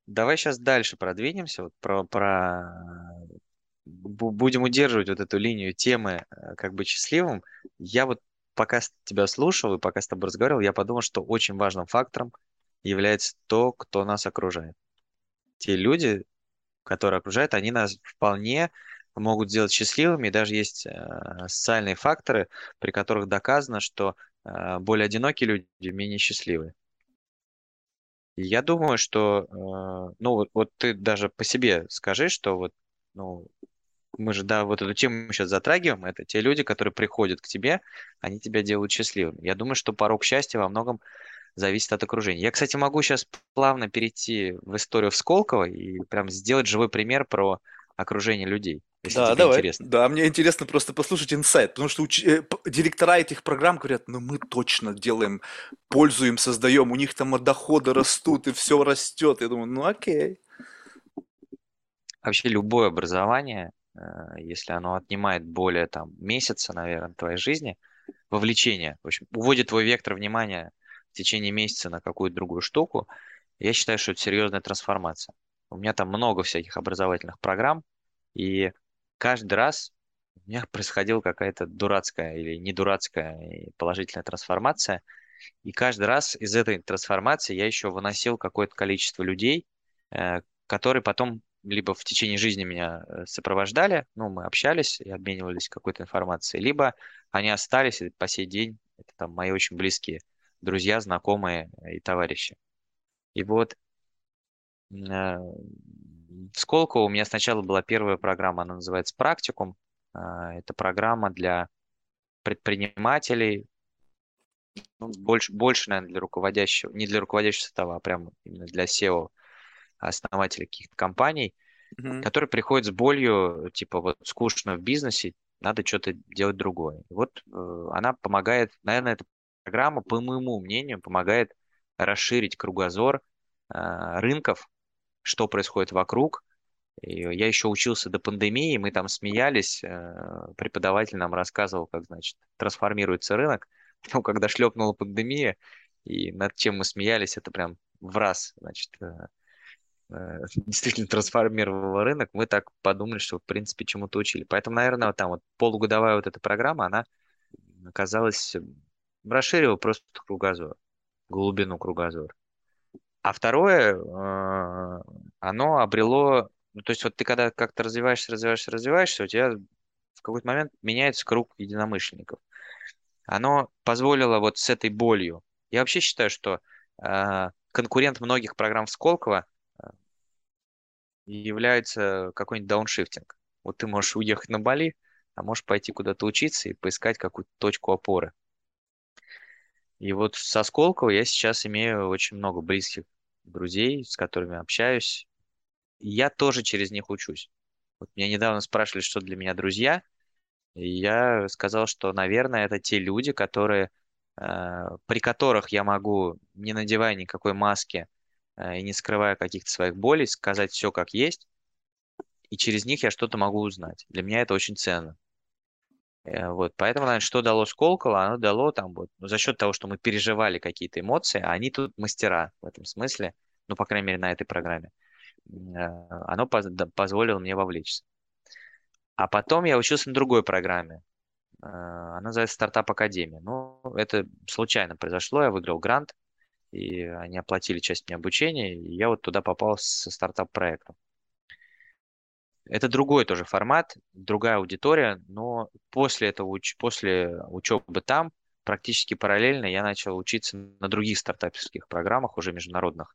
[SPEAKER 3] Давай сейчас дальше продвинемся, вот про, про... бу- будем удерживать вот эту линию темы, э, как быть счастливым. Я вот пока тебя слушал и пока с тобой разговаривал, я подумал, что очень важным фактором является то, кто нас окружает. Те люди, которые окружают, они нас вполне могут сделать счастливыми. И даже есть э, социальные факторы, при которых доказано, что более одинокие люди менее счастливы. Я думаю, что, э, ну вот ты даже по себе скажи, что вот, ну, мы же, да, вот эту тему сейчас затрагиваем, это те люди, которые приходят к тебе, они тебя делают счастливым. Я думаю, что порог счастья во многом зависит от окружения. Я, кстати, могу сейчас плавно перейти в историю в Сколково и прям сделать живой пример про окружение людей, если
[SPEAKER 1] Да, давай.
[SPEAKER 3] интересно.
[SPEAKER 1] Да, мне интересно просто послушать инсайт, потому что уч- э, директора этих программ говорят, ну мы точно делаем, пользу им создаем, у них там доходы растут и все растет. Я думаю, ну окей.
[SPEAKER 3] Вообще любое образование, э, если оно отнимает более там месяца, наверное, твоей жизни, вовлечение, в общем, уводит твой вектор внимания в течение месяца на какую-то другую штуку, я считаю, что это серьезная трансформация. У меня там много всяких образовательных программ, и каждый раз у меня происходила какая-то дурацкая или не дурацкая положительная трансформация, и каждый раз из этой трансформации я еще выносил какое-то количество людей, э, которые потом либо в течение жизни меня э, сопровождали, ну, мы общались и обменивались какой-то информацией, либо они остались и по сей день, это там мои очень близкие друзья, знакомые и товарищи. И вот э, в Сколково у меня сначала была первая программа, она называется «Практикум». А, Это программа для предпринимателей, ну, больше, больше, наверное, для руководящего, не для руководящего состава, а прямо именно для SEO, основателей каких-то компаний,
[SPEAKER 1] Мгм.
[SPEAKER 3] которые приходят с болью, типа, вот скучно в бизнесе, надо что-то делать другое. И вот э, она помогает, наверное, эта программа, по моему мнению, помогает расширить кругозор э, рынков, что происходит вокруг. И я еще учился до пандемии, мы там смеялись, э, преподаватель нам рассказывал, как, значит, трансформируется рынок. Потом, когда шлепнула пандемия, и над чем мы смеялись, это прям в раз, значит, э, э, действительно трансформировала рынок, мы так подумали, что, в принципе, чему-то учили. Поэтому, наверное, там вот полугодовая вот эта программа, она оказалась, расширила просто кругозор, глубину кругозора. А второе, э, оно обрело, ну, то есть вот ты когда как-то развиваешься, развиваешься, развиваешься, у тебя в какой-то момент меняется круг единомышленников. Оно позволило вот с этой болью. Я вообще считаю, что э, конкурент многих программ Сколково э, является какой-нибудь дауншифтинг. Вот ты можешь уехать на Бали, а можешь пойти куда-то учиться и поискать какую-то точку опоры. И вот со Сколково я сейчас имею очень много близких друзей, с которыми общаюсь. И я тоже через них учусь. Вот меня недавно спрашивали, что для меня друзья, и я сказал, что, наверное, это те люди, которые, э, при которых я могу, не надевая никакой маски э, и не скрывая каких-то своих болей, сказать все как есть, и через них я что-то могу узнать. Для меня это очень ценно. Э, вот, поэтому, наверное, что дало Сколково, оно дало там вот, ну, за счет того, что мы переживали какие-то эмоции, а они тут мастера в этом смысле, ну, по крайней мере, на этой программе, э, оно поз позволило мне вовлечься. А потом я учился на другой программе. Э, она называется «Стартап Академия». Ну, это случайно произошло, я выиграл грант, и они оплатили часть мне обучения, и я вот туда попал со стартап-проектом. Это другой тоже формат, другая аудитория, но после этого, после учебы там, практически параллельно я начал учиться на других стартаперских программах, уже международных.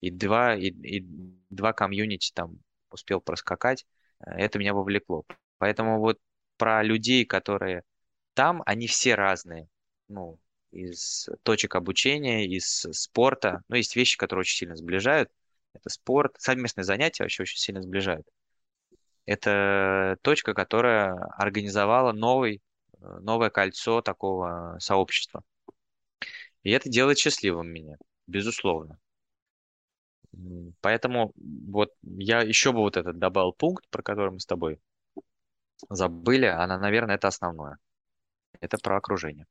[SPEAKER 3] И два, и, и два комьюнити там успел проскакать. Это меня вовлекло. Поэтому вот про людей, которые там, они все разные. Ну, из точек обучения, из спорта. Ну, есть вещи, которые очень сильно сближают. Это спорт, совместные занятия вообще очень сильно сближают. Это точка, которая организовала новый, э, новое кольцо такого сообщества. И это делает счастливым меня, безусловно. Поэтому вот я еще бы вот этот добавил пункт, про который мы с тобой забыли, она, наверное, это основное. Это про окружение.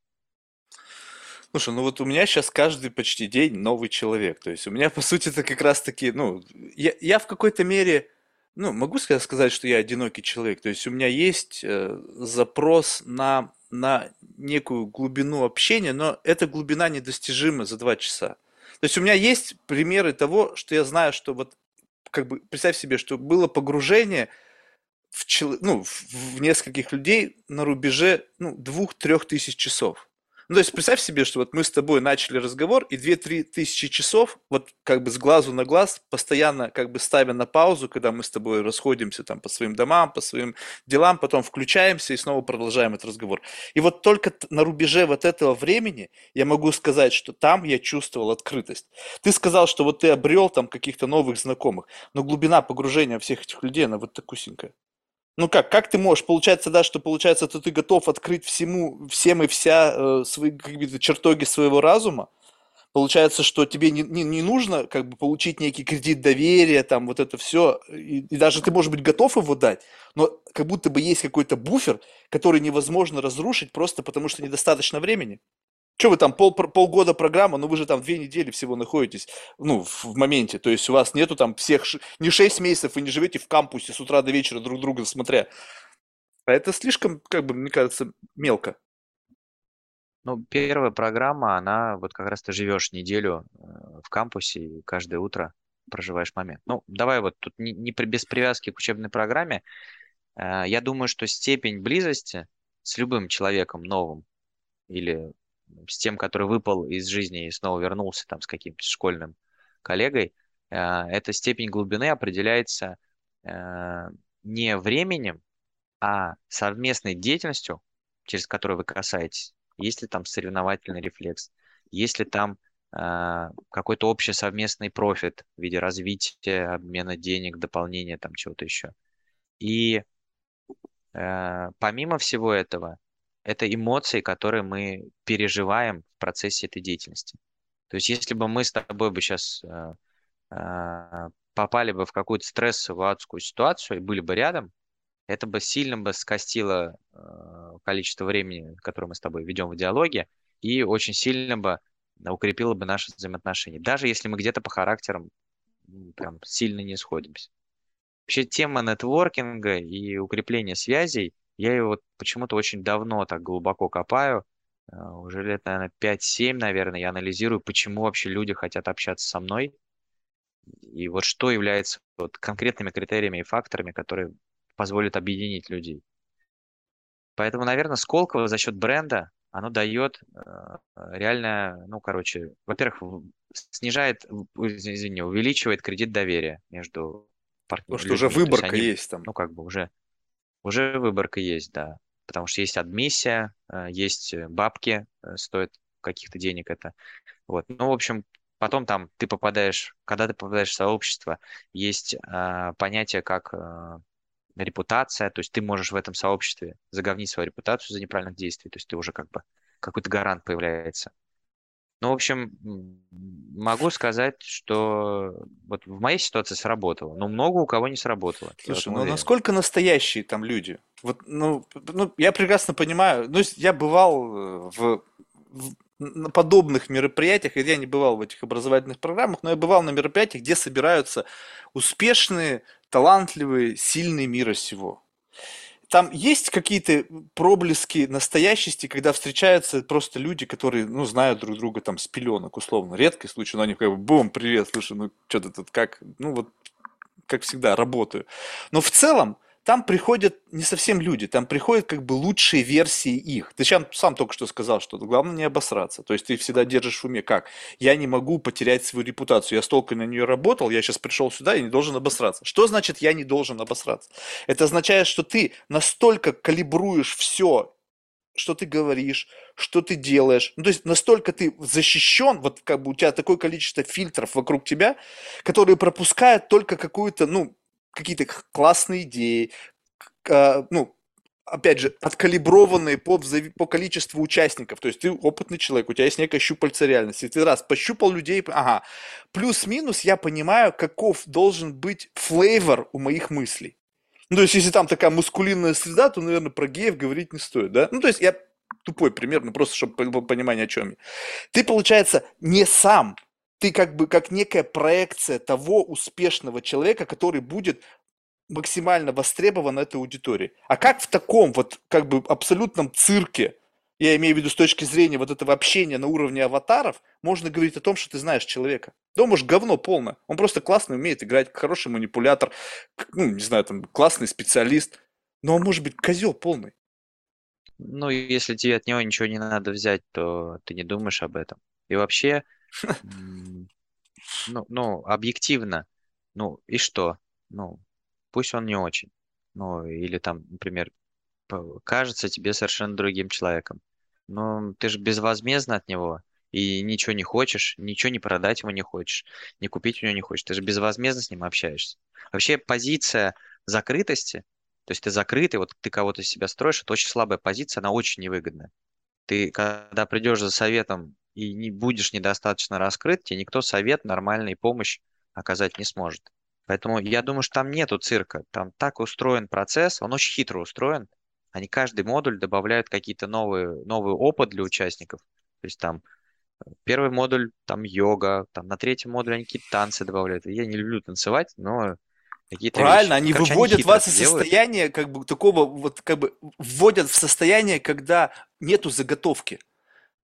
[SPEAKER 1] Слушай, ну вот у меня сейчас каждый почти день новый человек. То есть у меня, по сути, это как раз-таки, ну, я, я в какой-то мере ну, могу сказать, что я одинокий человек. То есть у меня есть э, запрос на, на некую глубину общения, но эта глубина недостижима за два часа. То есть у меня есть примеры того, что я знаю, что вот, как бы, представь себе, что было погружение в, чел... ну, в нескольких людей на рубеже ну, двух-трех тысяч часов. Ну, то есть представь себе, что вот мы с тобой начали разговор, и 2-3 тысячи часов, вот как бы с глазу на глаз, постоянно как бы ставя на паузу, когда мы с тобой расходимся там по своим домам, по своим делам, потом включаемся и снова продолжаем этот разговор. И вот только на рубеже вот этого времени я могу сказать, что там я чувствовал открытость. Ты сказал, что вот ты обрел там каких-то новых знакомых, но глубина погружения всех этих людей, она вот такусенькая. Ну как, как ты можешь? Получается, да, что получается, то ты готов открыть всему, всем и вся э, свои какие-то чертоги своего разума. Получается, что тебе не, не, не нужно как бы получить некий кредит доверия, там вот это все, и, и даже ты, может быть, готов его дать, но как будто бы есть какой-то буфер, который невозможно разрушить просто потому, что недостаточно времени. Что вы там, пол, полгода программа, но вы же там две недели всего находитесь, ну, в, в моменте. То есть у вас нету там всех, не шесть месяцев, вы не живете в кампусе с утра до вечера друг друга смотря. А это слишком, как бы, мне кажется, мелко.
[SPEAKER 3] Ну, первая программа, она вот как раз ты живешь неделю э, в кампусе и каждое утро проживаешь момент. Ну, давай вот тут не, не без привязки к учебной программе. Э, я думаю, что степень близости с любым человеком новым или с тем, который выпал из жизни и снова вернулся там с каким-то школьным коллегой, э, эта степень глубины определяется э, не временем, а совместной деятельностью, через которую вы касаетесь. Есть ли там соревновательный рефлекс, есть ли там э, какой-то общий совместный профит в виде развития, обмена денег, дополнения там чего-то еще. И помимо всего этого, это эмоции, которые мы переживаем в процессе этой деятельности. То есть если бы мы с тобой бы сейчас э, э, попали бы в какую-то стрессовую адскую ситуацию и были бы рядом, это бы сильно бы скостило э, количество времени, которое мы с тобой ведем в диалоге, и очень сильно бы укрепило бы наши взаимоотношения, даже если мы где-то по характерам прям сильно не сходимся. Вообще тема нетворкинга и укрепления связей я его вот почему-то очень давно так глубоко копаю. Э, уже лет, наверное, 5-7, наверное, я анализирую, почему вообще люди хотят общаться со мной. И вот что является вот конкретными критериями и факторами, которые позволят объединить людей. Поэтому, наверное, Сколково за счет бренда, оно дает э, реально, ну, короче, во-первых, снижает, извини, увеличивает кредит доверия между
[SPEAKER 1] Потому
[SPEAKER 3] партнерами.
[SPEAKER 1] что уже выборка есть там.
[SPEAKER 3] Ну, как бы уже, уже выборка есть, да. Потому что есть адмиссия, э, есть э, бабки, э, стоит каких-то денег это. Вот. Ну, в общем, потом там ты попадаешь, когда ты попадаешь в сообщество, есть э, понятие как э, репутация, то есть ты можешь в этом сообществе заговнить свою репутацию за неправильных действий, то есть ты уже как бы какой-то гарант появляется. Ну, в общем, могу сказать, что вот в моей ситуации сработало, но много у кого не сработало.
[SPEAKER 1] Слушай, ну
[SPEAKER 3] уверен.
[SPEAKER 1] насколько настоящие там люди? Вот, ну, ну, я прекрасно понимаю. Ну, я бывал э, в, в- на подобных мероприятиях, я не бывал в этих образовательных программах, но я бывал на мероприятиях, где собираются успешные, талантливые, сильные мира сего. Там есть какие-то проблески настоящести, когда встречаются просто люди, которые, ну, знают друг друга там с пеленок, условно. Редкий случай, но они как бы, бум, привет, слушай, ну, что ты тут, как, ну, вот, как всегда, работаю. Но в целом там приходят не совсем люди, там приходят как бы лучшие версии их. Ты сам, сам только что сказал, что главное не обосраться. То есть ты всегда держишь в уме, как? Я не могу потерять свою репутацию. Я столько на нее работал, я сейчас пришел сюда и не должен обосраться. Что значит я не должен обосраться? Это означает, что ты настолько калибруешь все, что ты говоришь, что ты делаешь. Ну, то есть настолько ты защищен, вот как бы у тебя такое количество фильтров вокруг тебя, которые пропускают только какую-то, ну, какие-то классные идеи, а, ну, опять же, откалиброванные по, по количеству участников. То есть ты опытный человек, у тебя есть некая щупальца реальности. Ты раз пощупал людей, ага. Плюс-минус я понимаю, каков должен быть флейвор у моих мыслей. Ну, то есть, если там такая мускулинная среда, то, наверное, про геев говорить не стоит, да? Ну, то есть, я тупой пример, ну, просто чтобы понимание, о чем я. Ты, получается, не сам, ты как бы как некая проекция того успешного человека, который будет максимально востребован этой аудитории. А как в таком вот как бы абсолютном цирке, я имею в виду с точки зрения вот этого общения на уровне аватаров, можно говорить о том, что ты знаешь человека. Да, может говно полное. Он просто классно умеет играть, хороший манипулятор, ну, не знаю, там, классный специалист. Но он может быть козел полный.
[SPEAKER 3] Ну, если тебе от него ничего не надо взять, то ты не думаешь об этом. И вообще, ну, ну, объективно, ну, и что? Ну, пусть он не очень. Ну, или там, например, кажется тебе совершенно другим человеком. Но ты же безвозмездно от него и ничего не хочешь, ничего не продать ему не хочешь, не купить у него не хочешь. Ты же безвозмездно с ним общаешься. Вообще позиция закрытости, то есть ты закрытый, вот ты кого-то из себя строишь, это очень слабая позиция, она очень невыгодная. Ты, когда придешь за советом и не будешь недостаточно раскрыт, тебе никто совет, нормальный помощь оказать не сможет. Поэтому я думаю, что там нету цирка. Там так устроен процесс, он очень хитро устроен. Они каждый модуль добавляют какие-то новые, новый опыт для участников. То есть там э, первый модуль, там йога, там на третьем модуле они какие-то танцы добавляют. Я не люблю танцевать, но какие-то
[SPEAKER 1] Правильно,
[SPEAKER 3] вещи.
[SPEAKER 1] они
[SPEAKER 3] Короче,
[SPEAKER 1] выводят
[SPEAKER 3] хитро
[SPEAKER 1] вас из состояния как бы такого вот как бы вводят в состояние, когда нету заготовки.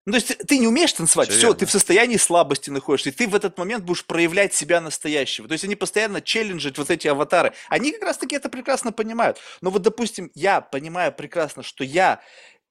[SPEAKER 1] Ну, то есть ты- не умеешь танцевать,
[SPEAKER 3] Всё
[SPEAKER 1] все, ты в состоянии слабости находишься, и ты в этот момент будешь проявлять себя настоящего. То есть они постоянно челленджат вот эти аватары. Они как раз-таки это прекрасно понимают. Но вот, допустим, я понимаю прекрасно, что я,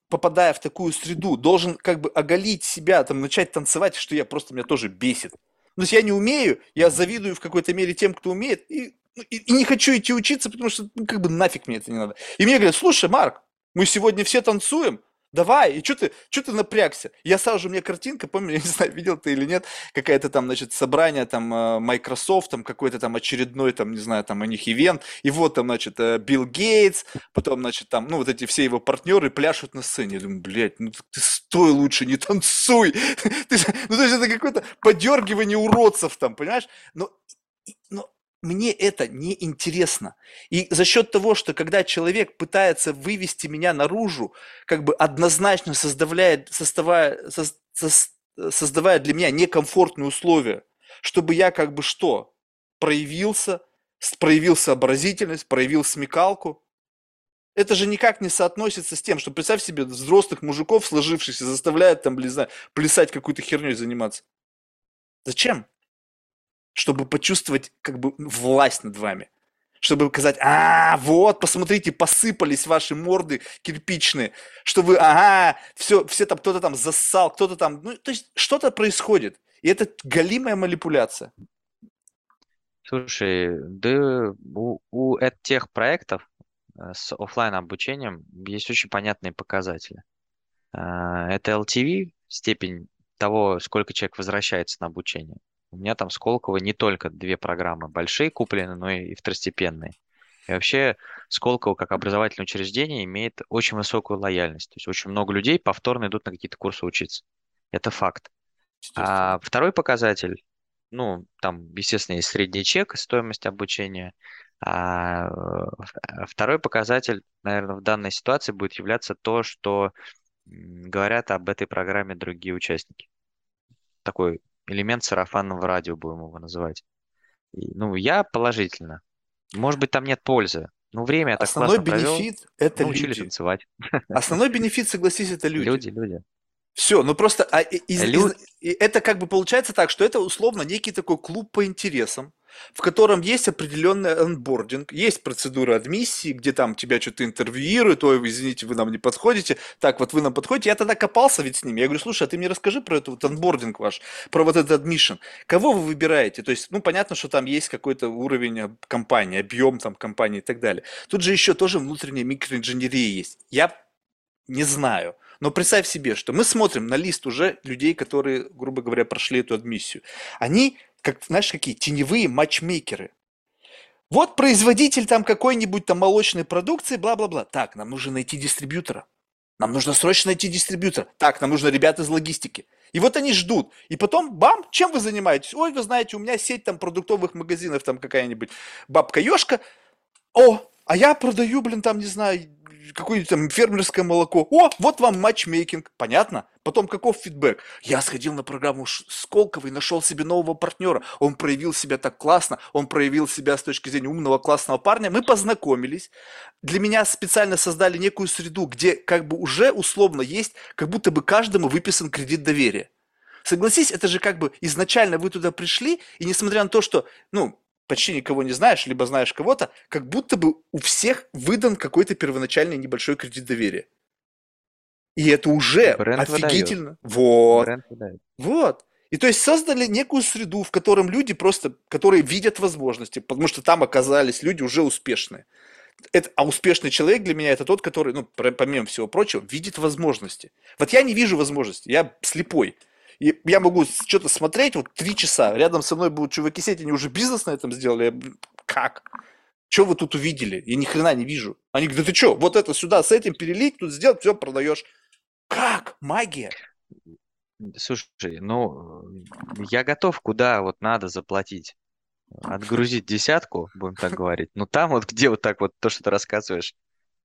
[SPEAKER 1] попадая в такую среду, должен как бы оголить себя, там, начать танцевать, что я просто, меня тоже бесит. То есть я не умею, я завидую в какой-то мере тем, кто умеет, и, ну, и- и не хочу идти учиться, потому что, ну, как бы нафиг мне это не надо. И мне говорят, слушай, Марк, мы сегодня все танцуем, давай, и что ты, что ты напрягся? Я сразу же, у меня картинка, помню, я не знаю, видел ты или нет, какая-то там, значит, собрание там э, Microsoft, там какой-то там очередной, там, не знаю, там у них ивент, и вот там, значит, э, Билл Гейтс, потом, значит, там, ну, вот эти все его партнеры пляшут на сцене. Я думаю, блядь, ну ты стой лучше, не танцуй. Ну, то есть это какое-то подергивание уродцев там, понимаешь? Но мне это не интересно. И за счет того, что когда человек пытается вывести меня наружу, как бы однозначно создавая, создавая, создавая для меня некомфортные условия, чтобы я как бы что? Проявился, проявил сообразительность, проявил смекалку. Это же никак не соотносится с тем, что представь себе взрослых мужиков, сложившихся, заставляют там, не знаю, плясать какую-то херней заниматься. Зачем? Чтобы почувствовать как бы власть над вами. Чтобы сказать, а, вот, посмотрите, посыпались ваши морды кирпичные, что вы, ага, все, все там, кто-то там зассал, кто-то там, ну, то есть что-то происходит. И это галимая манипуляция.
[SPEAKER 3] Слушай, да у, у тех проектов э, с оффлайн обучением есть очень понятные показатели. А, Это LTV, степень того, сколько человек возвращается на обучение. У меня там Сколково не только две программы большие куплены, но и второстепенные. И вообще Сколково как образовательное учреждение имеет очень высокую лояльность. То есть очень много людей повторно идут на какие-то курсы учиться. Это факт. А второй показатель, ну, там, естественно, есть средний чек, стоимость обучения. А э, второй показатель, наверное, в данной ситуации будет являться то, что говорят об этой программе другие участники. Такой элемент сарафанного радио, будем его называть. И, ну, я положительно. Может быть, там нет пользы. Ну, время я так
[SPEAKER 1] Основной
[SPEAKER 3] классно провел.
[SPEAKER 1] бенефит – это
[SPEAKER 3] Научили
[SPEAKER 1] люди.
[SPEAKER 3] танцевать.
[SPEAKER 1] Основной бенефит, согласись, это люди.
[SPEAKER 3] Люди, люди.
[SPEAKER 1] Все, ну просто а, из-
[SPEAKER 3] Лю-
[SPEAKER 1] из- это как бы получается так, что это условно некий такой клуб по интересам, в котором есть определенный анбординг, есть процедура адмиссии, где там тебя что-то интервьюируют, ой, извините, вы нам не подходите, так вот вы нам подходите. Я тогда копался ведь с ними, я говорю, слушай, а ты мне расскажи про этот вот анбординг ваш, про вот этот адмишн. Кого вы выбираете? То есть, ну, понятно, что там есть какой-то уровень компании, объем там компании и так далее. Тут же еще тоже внутренняя микроинженерия есть. Я не знаю. Но представь себе, что мы смотрим на лист уже людей, которые, грубо говоря, прошли эту адмиссию. Они, как, знаешь, какие теневые матчмейкеры. Вот производитель там какой-нибудь там молочной продукции, бла-бла-бла. Так, нам нужно найти дистрибьютора. Нам нужно срочно найти дистрибьютора. Так, нам нужно ребят из логистики. И вот они ждут. И потом, бам, чем вы занимаетесь? Ой, вы знаете, у меня сеть там продуктовых магазинов, там какая-нибудь бабка-ешка. О, а я продаю, блин, там, не знаю, какое-нибудь там фермерское молоко. О, вот вам матчмейкинг. Понятно? Потом каков фидбэк? Я сходил на программу Ш- Сколково и нашел себе нового партнера. Он проявил себя так классно, он проявил себя с точки зрения умного, классного парня. Мы познакомились. Для меня специально создали некую среду, где как бы уже условно есть, как будто бы каждому выписан кредит доверия. Согласись, это же как бы изначально вы туда пришли, и несмотря на то, что, ну, почти никого не знаешь, либо знаешь кого-то, как будто бы у всех выдан какой-то первоначальный небольшой кредит доверия. И это уже
[SPEAKER 3] Бренд выдает.
[SPEAKER 1] офигительно. Вот,
[SPEAKER 3] Бренд выдает.
[SPEAKER 1] вот. И то есть создали некую среду, в котором люди просто, которые видят возможности, потому что там оказались люди уже успешные. Это, а успешный человек для меня это тот, который, ну, помимо всего прочего, видит возможности. Вот я не вижу возможности, я слепой. И я могу что-то смотреть, вот три часа, рядом со мной будут чуваки сидеть, они уже бизнес на этом сделали. Я, как? Что вы тут увидели? Я ни хрена не вижу. Они говорят, да ты что, вот это сюда с этим перелить, тут сделать, все продаешь. Как? Магия.
[SPEAKER 3] Слушай, ну, э, я готов, куда вот надо заплатить. Отгрузить десятку, будем так говорить. Но там вот, где вот так вот то, что ты рассказываешь,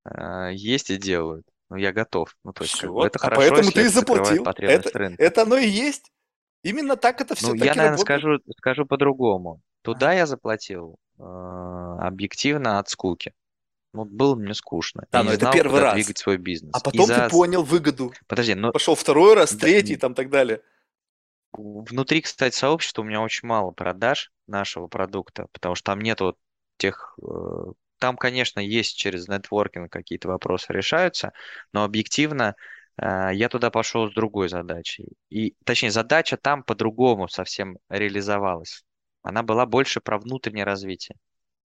[SPEAKER 3] э, есть и делают. Ну, я готов. Ну, то есть, как бы
[SPEAKER 1] Всё.
[SPEAKER 3] это
[SPEAKER 1] А
[SPEAKER 3] хорошо,
[SPEAKER 1] поэтому ты и заплатил. Это,
[SPEAKER 3] рынка.
[SPEAKER 1] это оно и есть. Именно так это все
[SPEAKER 3] Ну, я, наверное,
[SPEAKER 1] работает.
[SPEAKER 3] скажу, скажу по-другому. Туда я заплатил э, объективно от скуки. Ну, было мне скучно.
[SPEAKER 1] Да,
[SPEAKER 3] Я
[SPEAKER 1] но это
[SPEAKER 3] знал,
[SPEAKER 1] первый раз.
[SPEAKER 3] двигать свой бизнес.
[SPEAKER 1] А потом ты понял выгоду.
[SPEAKER 3] Подожди, но
[SPEAKER 1] Пошел второй раз,
[SPEAKER 3] да,
[SPEAKER 1] третий там так далее.
[SPEAKER 3] Внутри, кстати, сообщества у меня очень мало продаж нашего продукта, потому что там нету тех... э, Там, конечно, есть через нетворкинг какие-то вопросы решаются, но объективно э, я туда пошел с другой задачей. И, точнее, задача там по-другому совсем реализовалась. Она была больше про внутреннее развитие.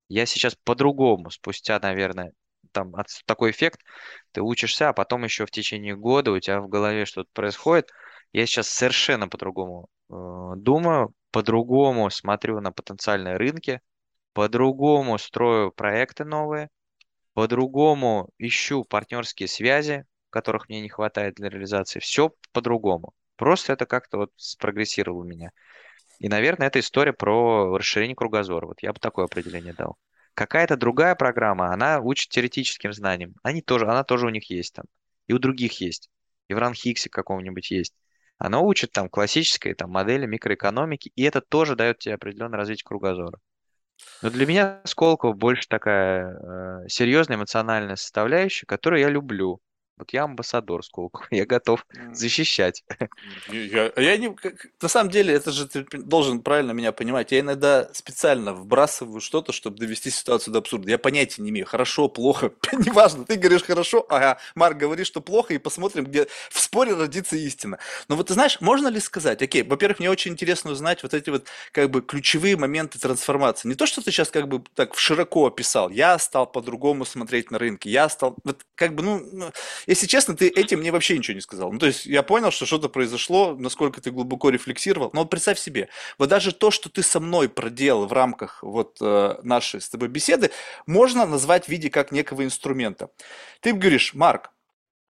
[SPEAKER 3] Я сейчас по-другому, спустя, наверное, там от- такой эффект, ты учишься, а потом еще в течение года у тебя в голове что-то происходит. Я сейчас совершенно по-другому э, думаю, по-другому смотрю на потенциальные рынки, по-другому строю проекты новые, по-другому ищу партнерские связи, которых мне не хватает для реализации. Все по-другому. Просто это как-то вот спрогрессировало меня. И, наверное, это история про расширение кругозора. Вот я бы такое определение дал. Какая-то другая программа, она учит теоретическим знаниям. Они тоже, она тоже у них есть там. И у других есть. И в Ранхиксе каком-нибудь есть. Она учит там классической там, модели микроэкономики, и это тоже дает тебе определенное развитие кругозора. Но для меня Сколково больше такая э, серьезная эмоциональная составляющая, которую я люблю. Вот я амбассадор Сколково, я готов защищать.
[SPEAKER 1] Я, я не, как- на самом деле, это же ты должен правильно меня понимать. Я иногда специально вбрасываю что-то, чтобы довести ситуацию до абсурда. Я понятия не имею, хорошо, плохо, неважно. Ты говоришь хорошо, ага, Марк говорит, что плохо, и посмотрим, где в споре родится истина. Но вот ты знаешь, можно ли сказать, окей, во-первых, мне очень интересно узнать вот эти вот как бы ключевые моменты трансформации. Не то, что ты сейчас как бы так широко описал. Я стал по-другому смотреть на рынки. Я стал, вот как бы, ну, ну, если честно, ты этим мне вообще ничего не сказал. Ну, то есть я понял, что что-то произошло, насколько ты глубоко рефлексировал. Но вот представь себе, вот даже то, что ты со мной проделал в рамках вот э, нашей с тобой беседы, можно назвать в виде как некого инструмента. Ты говоришь, Марк,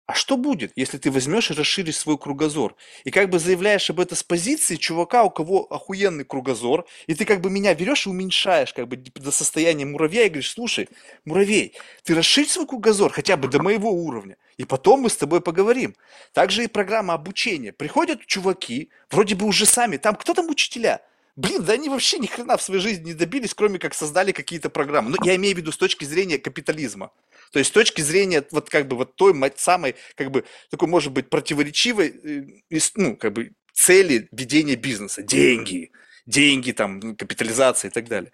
[SPEAKER 1] а что будет, если ты возьмешь и расширишь свой кругозор? И как бы заявляешь об этом с позиции чувака, у кого охуенный кругозор, и ты как бы меня берешь и уменьшаешь как бы до состояния муравья и говоришь, слушай, муравей, ты расширь свой кругозор хотя бы до моего уровня, и потом мы с тобой поговорим. Также и программа обучения. Приходят чуваки, вроде бы уже сами, там кто там учителя? Блин, да они вообще ни хрена в своей жизни не добились, кроме как создали какие-то программы. Ну, я имею в виду с точки зрения капитализма. То есть с точки зрения вот как бы вот той самой как бы такой может быть противоречивой э, ну как бы цели ведения бизнеса, деньги, деньги там капитализация и так далее.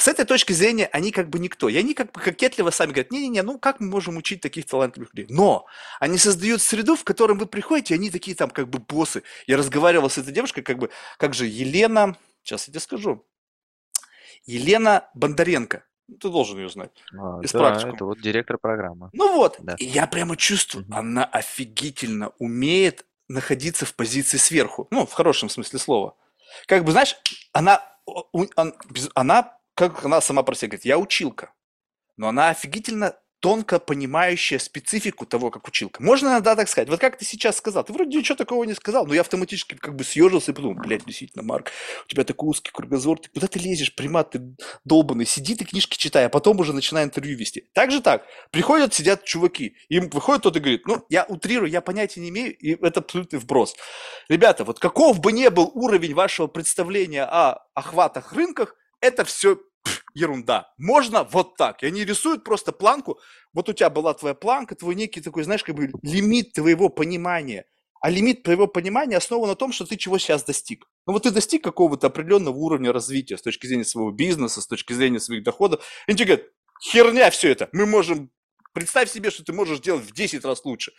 [SPEAKER 1] С этой точки зрения они как бы никто. И они как бы кокетливо сами говорят, не-не-не, ну как мы можем учить таких талантливых людей? Но они создают среду, в котором вы приходите, и они такие там как бы боссы. Я разговаривал с этой девушкой, как бы, как же Елена, сейчас я тебе скажу, Елена Бондаренко. Ты должен ее знать.
[SPEAKER 3] А,
[SPEAKER 1] Из
[SPEAKER 3] да,
[SPEAKER 1] практикума.
[SPEAKER 3] это вот директор программы.
[SPEAKER 1] Ну вот,
[SPEAKER 3] Да.
[SPEAKER 1] и я прямо чувствую,
[SPEAKER 3] Мгм.
[SPEAKER 1] она офигительно умеет находиться в позиции сверху, ну, в хорошем смысле слова. Как бы, знаешь, она, он- она, как она сама про себя говорит, я училка, но она офигительно тонко понимающая специфику того, как училка. Можно иногда так сказать. Вот как ты сейчас сказал, ты вроде ничего такого не сказал, но я автоматически как бы съежился и подумал, блядь, действительно, Марк, у тебя такой узкий кругозор, ты куда ты лезешь, примат, ты долбанный, сиди ты книжки читай, а потом уже начинай интервью вести. Так же так. Приходят, сидят чуваки, им выходит тот и говорит, ну, я утрирую, я понятия не имею, и это абсолютный вброс. Ребята, вот каков бы ни был уровень вашего представления о охватах рынках, это все ерунда. Можно вот так. И они рисуют просто планку. Вот у тебя была твоя планка, твой некий такой, знаешь, как бы лимит твоего понимания. А лимит твоего понимания основан на том, что ты чего сейчас достиг. Ну вот ты достиг какого-то определенного уровня развития с точки зрения своего бизнеса, с точки зрения своих доходов. И тебе говорят, херня все это. Мы можем... Представь себе, что ты можешь делать в 10 раз лучше.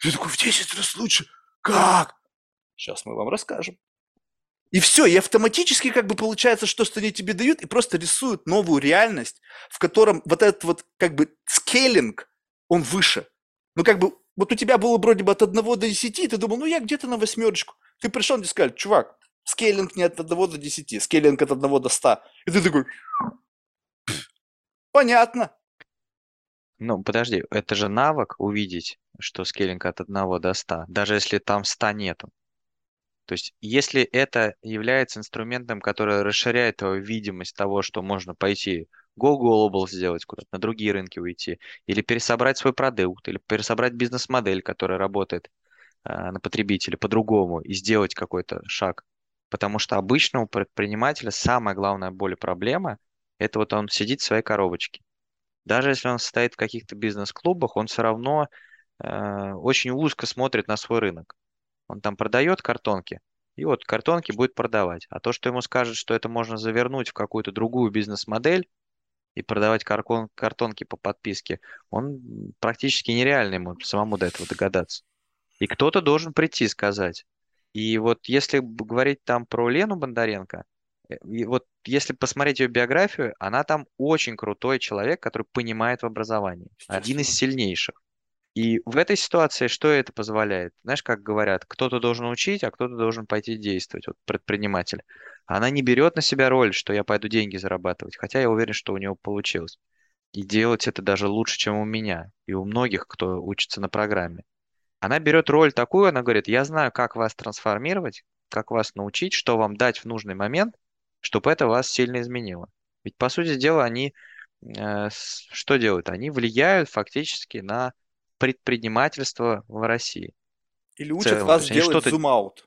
[SPEAKER 1] Ты такой, в 10 раз лучше? Как? Сейчас мы вам расскажем. И все, и автоматически как бы получается, что, что они тебе дают, и просто рисуют новую реальность, в котором вот этот вот как бы скейлинг, он выше. Ну как бы, вот у тебя было вроде бы от 1 до 10, и ты думал, ну я где-то на восьмерочку. Ты пришел, тебе сказали, чувак, скейлинг не от 1 до 10, скейлинг от 1 до 100. И ты такой, понятно.
[SPEAKER 3] Ну, подожди, это же навык увидеть, что скейлинг от 1 до 100, даже если там 100 нету. То есть, если это является инструментом, который расширяет твою видимость того, что можно пойти Go Global сделать, куда-то на другие рынки уйти, или пересобрать свой продукт, или пересобрать бизнес-модель, которая работает а, на потребителя по-другому, и сделать какой-то шаг. Потому что обычному предпринимателя самая главная боль и проблема – это вот он сидит в своей коробочке. Даже если он состоит в каких-то бизнес-клубах, он все равно э, очень узко смотрит на свой рынок. Он там продает картонки, и вот картонки будет продавать. А то, что ему скажут, что это можно завернуть в какую-то другую бизнес-модель и продавать каркон- картонки по подписке, он практически нереально ему самому до этого догадаться. И кто-то должен прийти и сказать. И вот если говорить там про Лену Бондаренко, э, и вот если посмотреть ее биографию, она там очень крутой человек, который понимает в образовании. Один из сильнейших. И в этой ситуации что это позволяет? Знаешь, как говорят, кто-то должен учить, а кто-то должен пойти действовать, вот предприниматель. Она не берет на себя роль, что я пойду деньги зарабатывать, хотя я уверен, что у него получилось. И делать это даже лучше, чем у меня и у многих, кто учится на программе. Она берет роль такую, она говорит, я знаю, как вас трансформировать, как вас научить, что вам дать в нужный момент, чтобы это вас сильно изменило. Ведь, по сути дела, они э, что делают? Они влияют фактически на предпринимательство в России.
[SPEAKER 1] Или учат
[SPEAKER 3] целом,
[SPEAKER 1] вас делать
[SPEAKER 3] что-то...
[SPEAKER 1] зум-аут.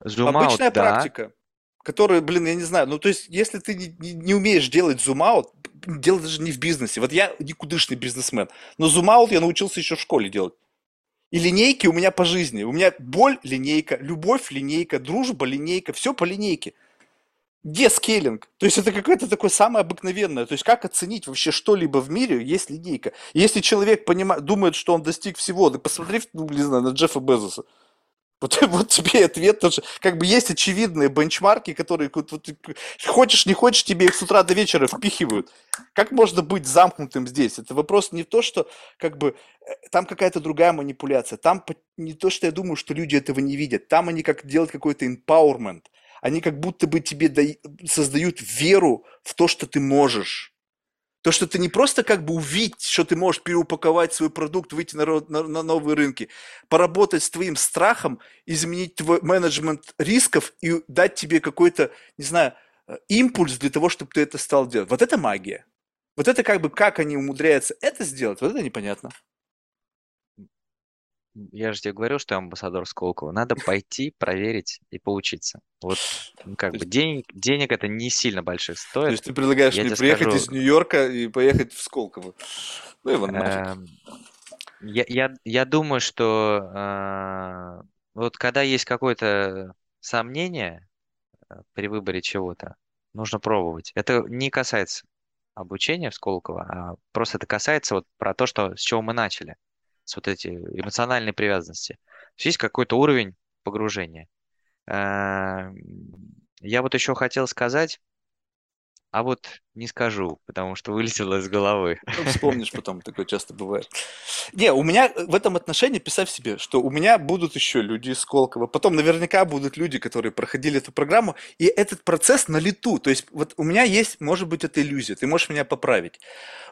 [SPEAKER 1] Обычная
[SPEAKER 3] да,
[SPEAKER 1] практика. которые, блин, я не знаю, ну, то есть, если ты не, не, не умеешь делать зум-аут, дело даже не в бизнесе. Вот я никудышный бизнесмен, но зум-аут я научился еще в школе делать. И линейки у меня по жизни. У меня боль – линейка, любовь – линейка, дружба – линейка, все по линейке. Где скейлинг? То есть это какое-то такое самое обыкновенное. То есть как оценить вообще что-либо в мире, есть линейка. Если человек понимает, думает, что он достиг всего, так посмотри, ну, не знаю, на Джеффа Безоса. Вот, вот тебе ответ тоже. Как бы есть очевидные бенчмарки, которые вот, хочешь, не хочешь, тебе их с утра до вечера впихивают. Как можно быть замкнутым здесь? Это вопрос не то, что как бы э, там какая-то другая манипуляция. Там не то, что я думаю, что люди этого не видят. Там они как делают какой-то empowerment. Они как будто бы тебе создают веру в то, что ты можешь. То, что ты не просто как бы увидеть, что ты можешь переупаковать свой продукт, выйти на, на, на новые рынки, поработать с твоим страхом, изменить твой менеджмент рисков и дать тебе какой-то, не знаю, э, импульс для того, чтобы ты это стал делать. Вот это магия. Вот это как бы, как они умудряются это сделать, вот это непонятно.
[SPEAKER 3] Я же тебе говорил, что я амбассадор Сколково. Надо пойти, проверить и поучиться. Вот ну, как бы денег, денег это не сильно больших стоит. То
[SPEAKER 1] есть ты предлагаешь я мне приехать скажу... из Нью-Йорка и поехать в Сколково? Ну, Иван, эм,
[SPEAKER 3] я, я, я думаю, что э, вот когда есть какое-то сомнение э, при выборе чего-то, нужно пробовать. Это не касается обучения в Сколково, а просто это касается вот про то, что, с чего мы начали с вот эти эмоциональной привязанности. То есть есть какой-то уровень погружения. Эм, я вот еще хотел сказать, а вот не скажу, потому что вылетело из головы.
[SPEAKER 1] Ну, вспомнишь потом, такое часто бывает. Не, у меня в этом отношении, представь себе, что у меня будут еще люди из Сколково, потом наверняка будут люди, которые проходили эту программу, и этот процесс на лету. То есть вот у меня есть, может быть, это иллюзия, ты можешь меня поправить,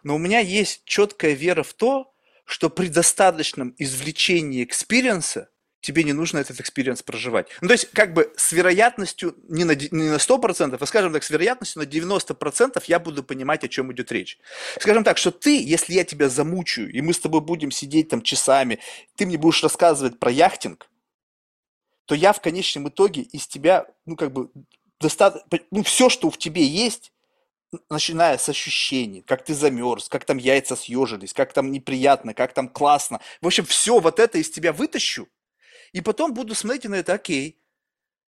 [SPEAKER 1] но у меня есть четкая вера в то, что при достаточном извлечении experience а тебе не нужно этот experience проживать. Ну, то есть, как бы с вероятностью не на, не на 100%, а, скажем так, с вероятностью на 90% я буду понимать, о чем идет речь. Скажем так, что ты, если я тебя замучаю, и мы с тобой будем сидеть там часами, ты мне будешь рассказывать про яхтинг, то я в конечном итоге из тебя, ну, как бы, достаточно, ну, все, что в тебе есть, начиная с ощущений, как ты замерз, как там яйца съежились, как там неприятно, как там классно. В общем, все вот это из тебя вытащу, и потом буду смотреть на это, окей,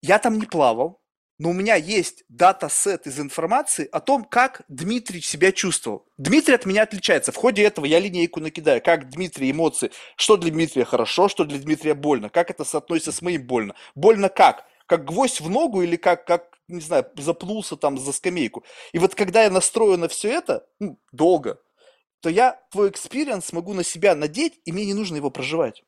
[SPEAKER 1] я там не плавал, но у меня есть дата-сет из информации о том, как Дмитрий себя чувствовал. Дмитрий от меня отличается. В ходе этого я линейку накидаю, как Дмитрий эмоции, что для Дмитрия хорошо, что для Дмитрия больно, как это соотносится с моим больно. Больно как? Как гвоздь в ногу или как, как не знаю, запнулся там за скамейку. И вот когда я настрою на все это, ну, долго, то я твой experience могу на себя надеть, и мне не нужно его проживать.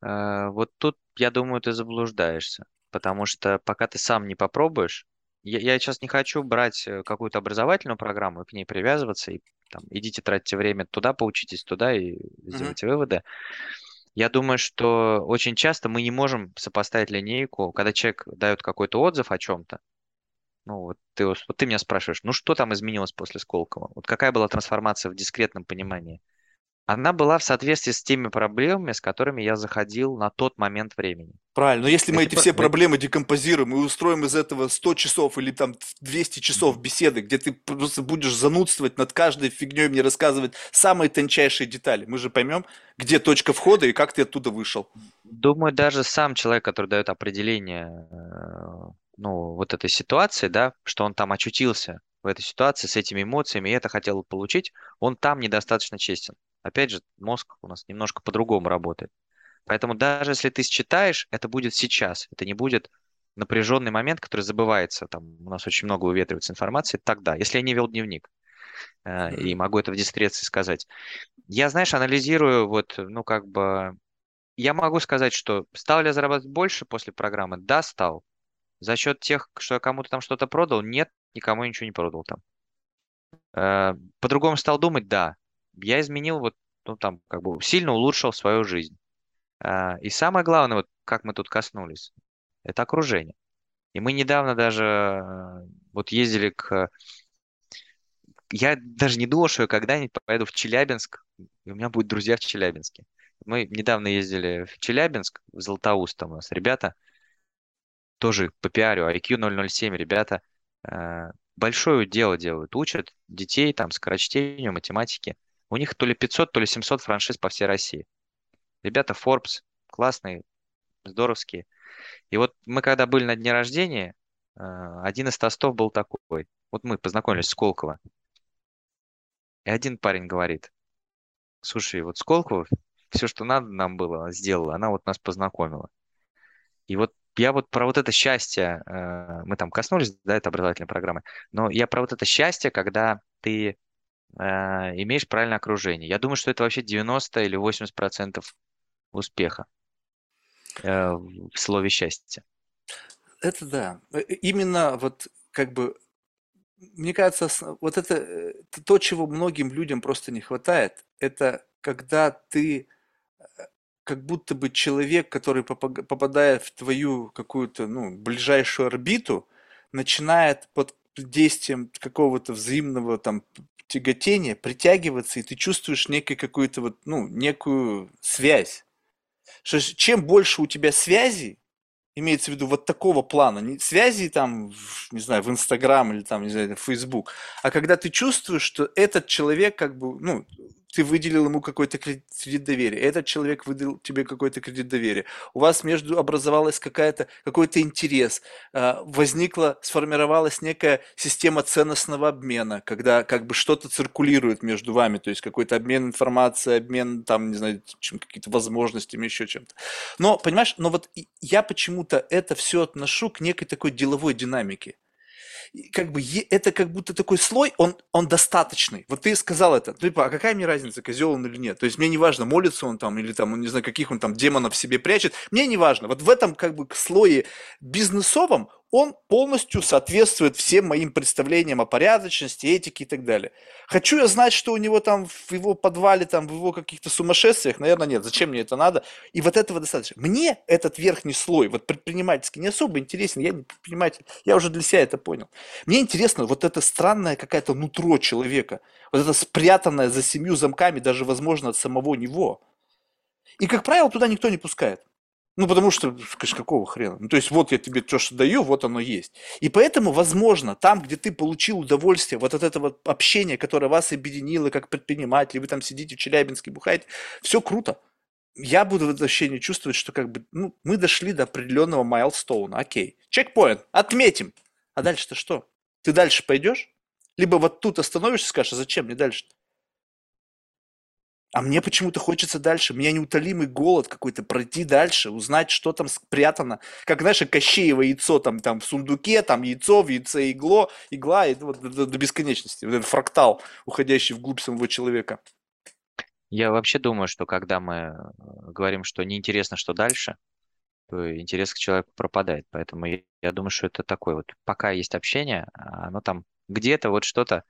[SPEAKER 3] А, вот тут, я думаю, ты заблуждаешься, потому что пока ты сам не попробуешь, я, я сейчас не хочу брать э, какую-то образовательную программу и к ней привязываться, и там, идите тратите время туда, поучитесь туда и сделайте mm-hmm. выводы. Я думаю, что очень часто мы не можем сопоставить линейку, когда человек дает какой-то отзыв о чем-то. Ну, вот ты, вот ты меня спрашиваешь, ну что там изменилось после Сколково? Вот какая была трансформация в дискретном понимании? Она была в соответствии с теми проблемами, с которыми я заходил на тот момент времени.
[SPEAKER 1] Правильно, но если мы эти все проблемы декомпозируем и устроим из этого 100 часов или там 200 часов беседы, где ты просто будешь занудствовать над каждой фигней мне рассказывать самые тончайшие детали, мы же поймем, где точка входа и как ты оттуда вышел.
[SPEAKER 3] Думаю, даже сам человек, который дает определение э, ну, вот этой ситуации, да, что он там очутился в этой ситуации с этими эмоциями и это хотел получить, он там недостаточно честен. Опять же, мозг у нас немножко по-другому работает. Поэтому даже если ты считаешь, это будет сейчас. Это не будет напряженный момент, который забывается. Там у нас очень много выветривается информации. Тогда, если я не вел дневник, э, и могу это в дискреции сказать. Я, знаешь, анализирую вот, ну, как бы... Я могу сказать, что стал ли я зарабатывать больше после программы? Да, стал. За счет тех, что я кому-то там что-то продал? Нет, никому ничего не продал там. Э, по-другому стал думать? Да я изменил вот, ну там, как бы сильно улучшил свою жизнь. А, и самое главное, вот как мы тут коснулись, это окружение. И мы недавно даже э, вот ездили к... Я даже не думал, что я когда-нибудь поеду в Челябинск, и у меня будут друзья в Челябинске. Мы недавно ездили в Челябинск, в Златоуст там у нас ребята. тоже по пиарю, IQ 007, ребята э, большое дело делают, учат детей там скорочтению, математике. У них то ли 500, то ли 700 франшиз по всей России. Ребята Forbes, классные, здоровские. И вот мы когда были на дне рождения, э, один из тостов был такой. Вот мы познакомились с Колково. И один парень говорит, слушай, вот Сколково все, что надо нам было, сделала. Она вот нас познакомила. И вот я вот про вот это счастье, э, мы там коснулись, да, это образовательной программы, но я про вот это счастье, когда ты имеешь правильное окружение. Я думаю, что это вообще 90 или 80 процентов успеха э, в слове счастье.
[SPEAKER 1] Это да. Э, именно вот как бы мне кажется, вот это, это то, чего многим людям просто не хватает, это когда ты как будто бы человек, который попадает в твою какую-то, ну, ближайшую орбиту, начинает под действием какого-то взаимного там тяготения притягиваться, и ты чувствуешь некую какую-то вот, ну, некую связь. Что чем больше у тебя связей, имеется в виду вот такого плана, не связи там, не знаю, в Инстаграм или там, не знаю, в Фейсбук, а когда ты чувствуешь, что этот человек как бы, ну, ты выделил ему какой-то кредит доверия, этот человек выдал тебе какой-то кредит доверия, у вас между образовалась какая-то, какой-то интерес, а, возникла, сформировалась некая система ценностного обмена, когда как бы что-то циркулирует между вами, то есть какой-то обмен информацией, обмен там, не знаю, чем, какие-то возможностями, еще чем-то. Но, понимаешь, но вот я почему-то это все отношу к некой такой деловой динамике как бы это как будто такой слой, он, он достаточный. Вот ты сказал это, типа, а какая мне разница, козел он или нет? То есть мне не важно, молится он там или там, не знаю, каких он там демонов в себе прячет. Мне не важно. Вот в этом как бы слое бизнесовом он полностью соответствует всем моим представлениям о порядочности, этике и так далее. Хочу я знать, что у него там в его подвале, там в его каких-то сумасшествиях? Наверное, нет. Зачем мне это надо? И вот этого достаточно. Мне этот верхний слой, вот предпринимательский, не особо интересен. Я не предприниматель. Я уже для себя это понял. Мне интересно вот это странное какое-то нутро человека. Вот это спрятанное за семью замками, даже, возможно, от самого него. И, как правило, туда никто не пускает. Ну, потому что, скажешь, какого хрена? Ну, то есть, вот я тебе то, что даю, вот оно есть. И поэтому, возможно, там, где ты получил удовольствие вот от этого общения, которое вас объединило как предприниматель, вы там сидите в Челябинске, бухаете, все круто. Я буду в это ощущение чувствовать, что как бы, ну, мы дошли до определенного майлстоуна, окей. Чекпоинт, отметим. А дальше-то что? Ты дальше пойдешь? Либо вот тут остановишься и скажешь, а зачем мне дальше? -то? А мне почему-то хочется дальше. У меня неутолимый голод какой-то пройти дальше, узнать, что там спрятано. Как, знаешь, Кощеево яйцо там, там в сундуке, там яйцо, в яйце игло, игла, и вот до, до бесконечности. Вот этот фрактал, уходящий вглубь самого человека.
[SPEAKER 3] Я вообще думаю, что когда мы э, говорим, что неинтересно, что дальше, то интерес к человеку пропадает. Поэтому я, я думаю, что это такое вот, пока есть общение, а оно там где-то вот что-то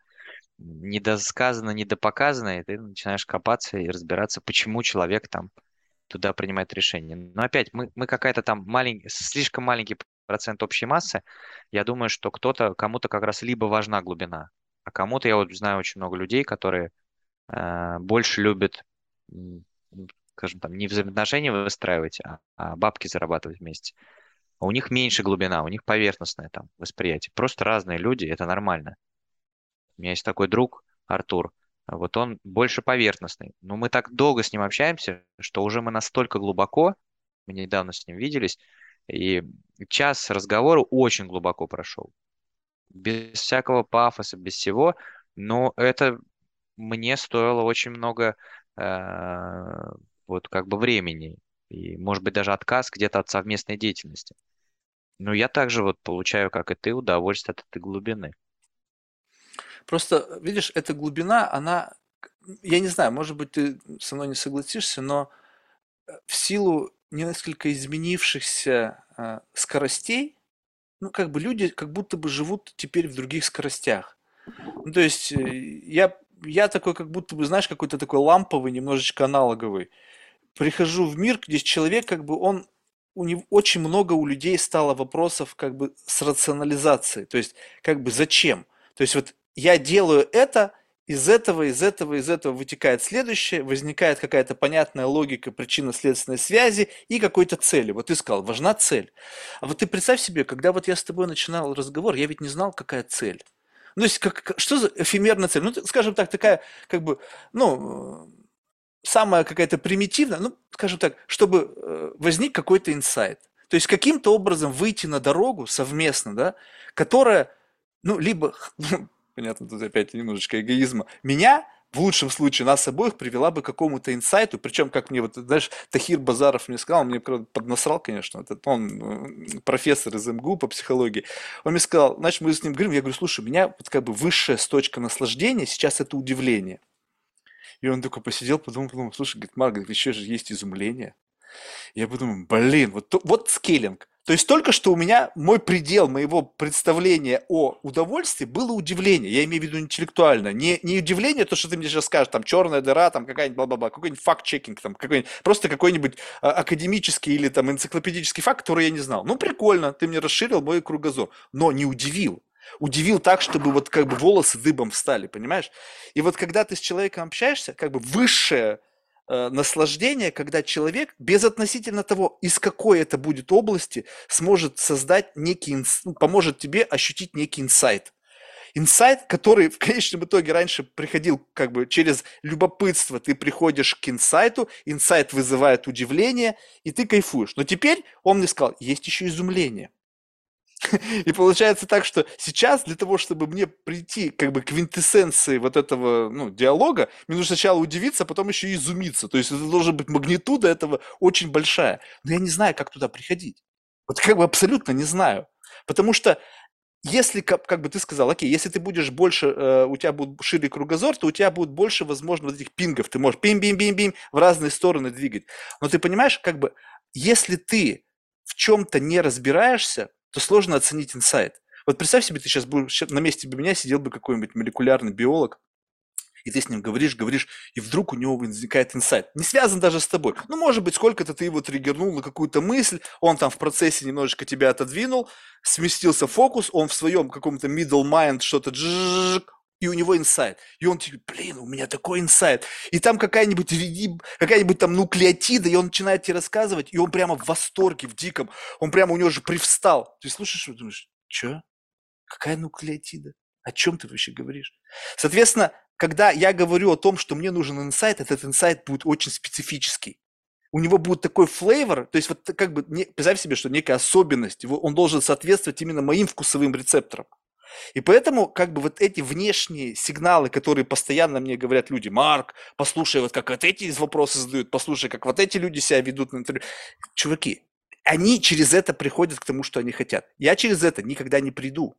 [SPEAKER 3] недосказано, недопоказано, и ты начинаешь копаться и разбираться, почему человек там туда принимает решение. Но опять, мы, мы какая-то там маленький, слишком маленький процент общей массы. Я думаю, что кто-то, кому-то как раз либо важна глубина, а кому-то, я вот знаю очень много людей, которые э, больше любят, скажем там, не взаимоотношения выстраивать, а, а бабки зарабатывать вместе. А у них меньше глубина, у них поверхностное там восприятие. Просто разные люди, это нормально. У меня есть такой друг, Артур, вот он больше поверхностный. Но мы так долго с ним общаемся, что уже мы настолько глубоко, мы недавно с ним виделись, и час разговора очень глубоко прошел. Без всякого пафоса, без всего, но это мне стоило очень много э, вот как бы времени и, может быть, даже отказ где-то от совместной деятельности. Но я также вот получаю, как и ты, удовольствие от этой глубины.
[SPEAKER 1] Просто, видишь, эта глубина, она, я не знаю, может быть, ты со мной не согласишься, но э, в силу несколько изменившихся э, скоростей, ну, как бы люди как будто бы живут теперь в других скоростях. Ну, то есть э, я, я такой, как будто бы, знаешь, какой-то такой ламповый, немножечко аналоговый. Прихожу в мир, где человек, как бы, он у него очень много у людей стало вопросов как бы с рационализацией. То есть, как бы, зачем? То есть, вот я делаю это, из этого, из этого, из этого вытекает следующее, возникает какая-то понятная логика причинно-следственной связи и какой-то цели. Вот ты сказал, важна цель. А вот ты представь себе, когда вот я с тобой начинал разговор, я ведь не знал, какая цель. Ну, то есть, как, что за эфемерная цель? Ну, скажем так, такая, как бы, ну, самая какая-то примитивная, ну, скажем так, чтобы э, возник какой-то инсайт. То есть, каким-то образом выйти на дорогу совместно, да, которая, ну, либо понятно, тут опять немножечко эгоизма, меня в лучшем случае нас обоих привела бы к какому-то инсайту, причем, как мне вот, знаешь, Тахир Базаров мне сказал, он мне поднасрал, конечно, этот, он профессор из МГУ по психологии, он мне сказал, значит, мы с ним говорим, я говорю, слушай, у меня вот как бы высшая точка наслаждения сейчас это удивление. И он такой посидел, подумал, подумал, слушай, говорит, Марк, еще же есть изумление. Я подумал, блин, вот, вот скейлинг. То есть только что у меня мой предел моего представления о удовольствии было удивление. Я имею в виду интеллектуально. Не, не удивление, то, что ты мне сейчас скажешь, там черная дыра, там какая-нибудь бла-бла-бла, какой-нибудь факт-чекинг, там какой-нибудь, просто какой-нибудь а, академический или там энциклопедический факт, который я не знал. Ну, прикольно, ты мне расширил мой кругозор, но не удивил. Удивил так, чтобы вот как бы волосы дыбом встали, понимаешь? И вот когда ты с человеком общаешься, как бы высшее наслаждение, когда человек, без относительно того, из какой это будет области, сможет создать некий, ну, поможет тебе ощутить некий инсайт. Инсайт, который в конечном итоге раньше приходил как бы через любопытство, ты приходишь к инсайту, инсайт вызывает удивление, и ты кайфуешь. Но теперь он мне сказал, есть еще изумление – и получается так, что сейчас для того, чтобы мне прийти как бы к квинтэссенции вот этого ну, диалога, мне нужно сначала удивиться, а потом еще и изумиться. То есть это должна быть магнитуда этого очень большая. Но я не знаю, как туда приходить. Вот как бы абсолютно не знаю. Потому что если, как, как бы ты сказал, окей, если ты будешь больше, э, у тебя будет шире кругозор, то у тебя будет больше, возможно, вот этих пингов. Ты можешь пим-бим-бим-бим в разные стороны двигать. Но ты понимаешь, как бы, если ты в чем-то не разбираешься, то сложно оценить инсайт. Вот представь себе, ты сейчас будешь на месте бы меня сидел бы какой-нибудь молекулярный биолог, и ты с ним говоришь, говоришь, и вдруг у него возникает инсайт. Не связан даже с тобой. Ну, может быть, сколько-то ты его триггернул на какую-то мысль, он там в процессе немножечко тебя отодвинул, сместился фокус, он в своем каком-то middle mind что-то и у него инсайт. И он типа, блин, у меня такой инсайт. И там какая-нибудь какая-нибудь там нуклеотида, и он начинает тебе рассказывать, и он прямо в восторге, в диком. Он прямо у него же привстал. Ты слушаешь и думаешь, что? Какая нуклеотида? О чем ты вообще говоришь? Соответственно, когда я говорю о том, что мне нужен инсайт, этот инсайт будет очень специфический. У него будет такой флейвор, то есть вот как бы, представь себе, что некая особенность, он должен соответствовать именно моим вкусовым рецепторам. И поэтому как бы вот эти внешние сигналы, которые постоянно мне говорят люди, Марк, послушай, вот как вот эти вопросы задают, послушай, как вот эти люди себя ведут на интервью. Чуваки, они через это приходят к тому, что они хотят. Я через это никогда не приду.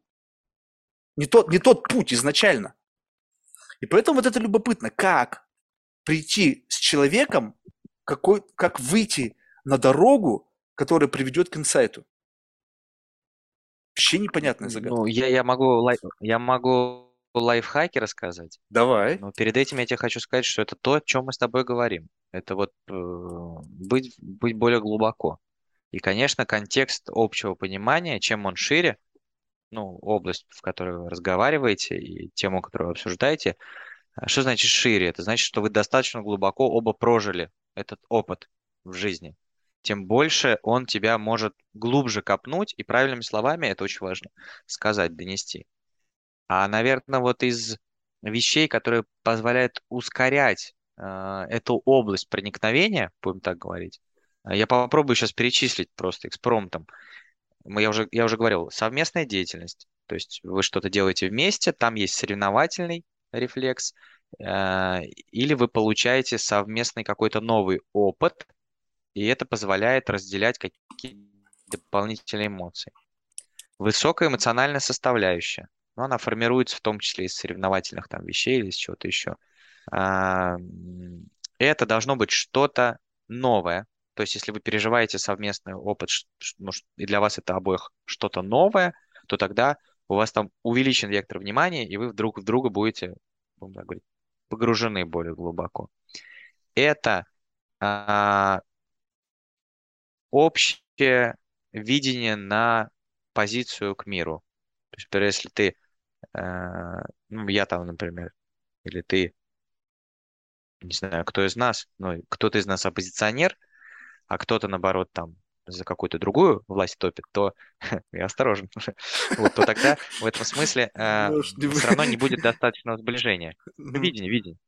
[SPEAKER 1] Не тот, не тот путь изначально. И поэтому вот это любопытно, как прийти с человеком, какой, как выйти на дорогу, которая приведет к инсайту. Вообще непонятная загадка.
[SPEAKER 3] Ну, я, я могу, я могу лайфхаки рассказать,
[SPEAKER 1] Давай.
[SPEAKER 3] но перед этим я тебе хочу сказать, что это то, о чем мы с тобой говорим. Это вот э, быть, быть более глубоко. И, конечно, контекст общего понимания, чем он шире, ну, область, в которой вы разговариваете, и тему, которую вы обсуждаете, а что значит шире? Это значит, что вы достаточно глубоко оба прожили этот опыт в жизни тем больше он тебя может глубже копнуть и правильными словами, это очень важно, сказать, донести. А, наверное, вот из вещей, которые позволяют ускорять э, эту область проникновения, будем так говорить, а, я попробую сейчас перечислить просто экспромтом. Я уже, я уже говорил, совместная деятельность. То есть вы что-то делаете вместе, там есть соревновательный рефлекс, э, или вы получаете совместный какой-то новый опыт, и это позволяет разделять какие-то дополнительные эмоции. Высокая эмоциональная составляющая. Но она формируется в том числе из соревновательных там вещей или из чего-то еще. А, это должно быть что-то новое. То есть, если вы переживаете совместный опыт, ну, и для вас это обоих что-то новое, то тогда у вас там увеличен вектор внимания, и вы вдруг в друга будете, будем так говорить, погружены более глубоко. Это а, общее видение на позицию к миру. То есть, например, если ты, э, ну, я там, например, или ты, не знаю, кто из нас, ну, кто-то из нас оппозиционер, а кто-то, наоборот, там за какую-то другую власть топит, то я осторожен. Вот, то тогда в этом смысле э,
[SPEAKER 1] не
[SPEAKER 3] все равно не будет достаточного сближения. Ну. Видение, видение.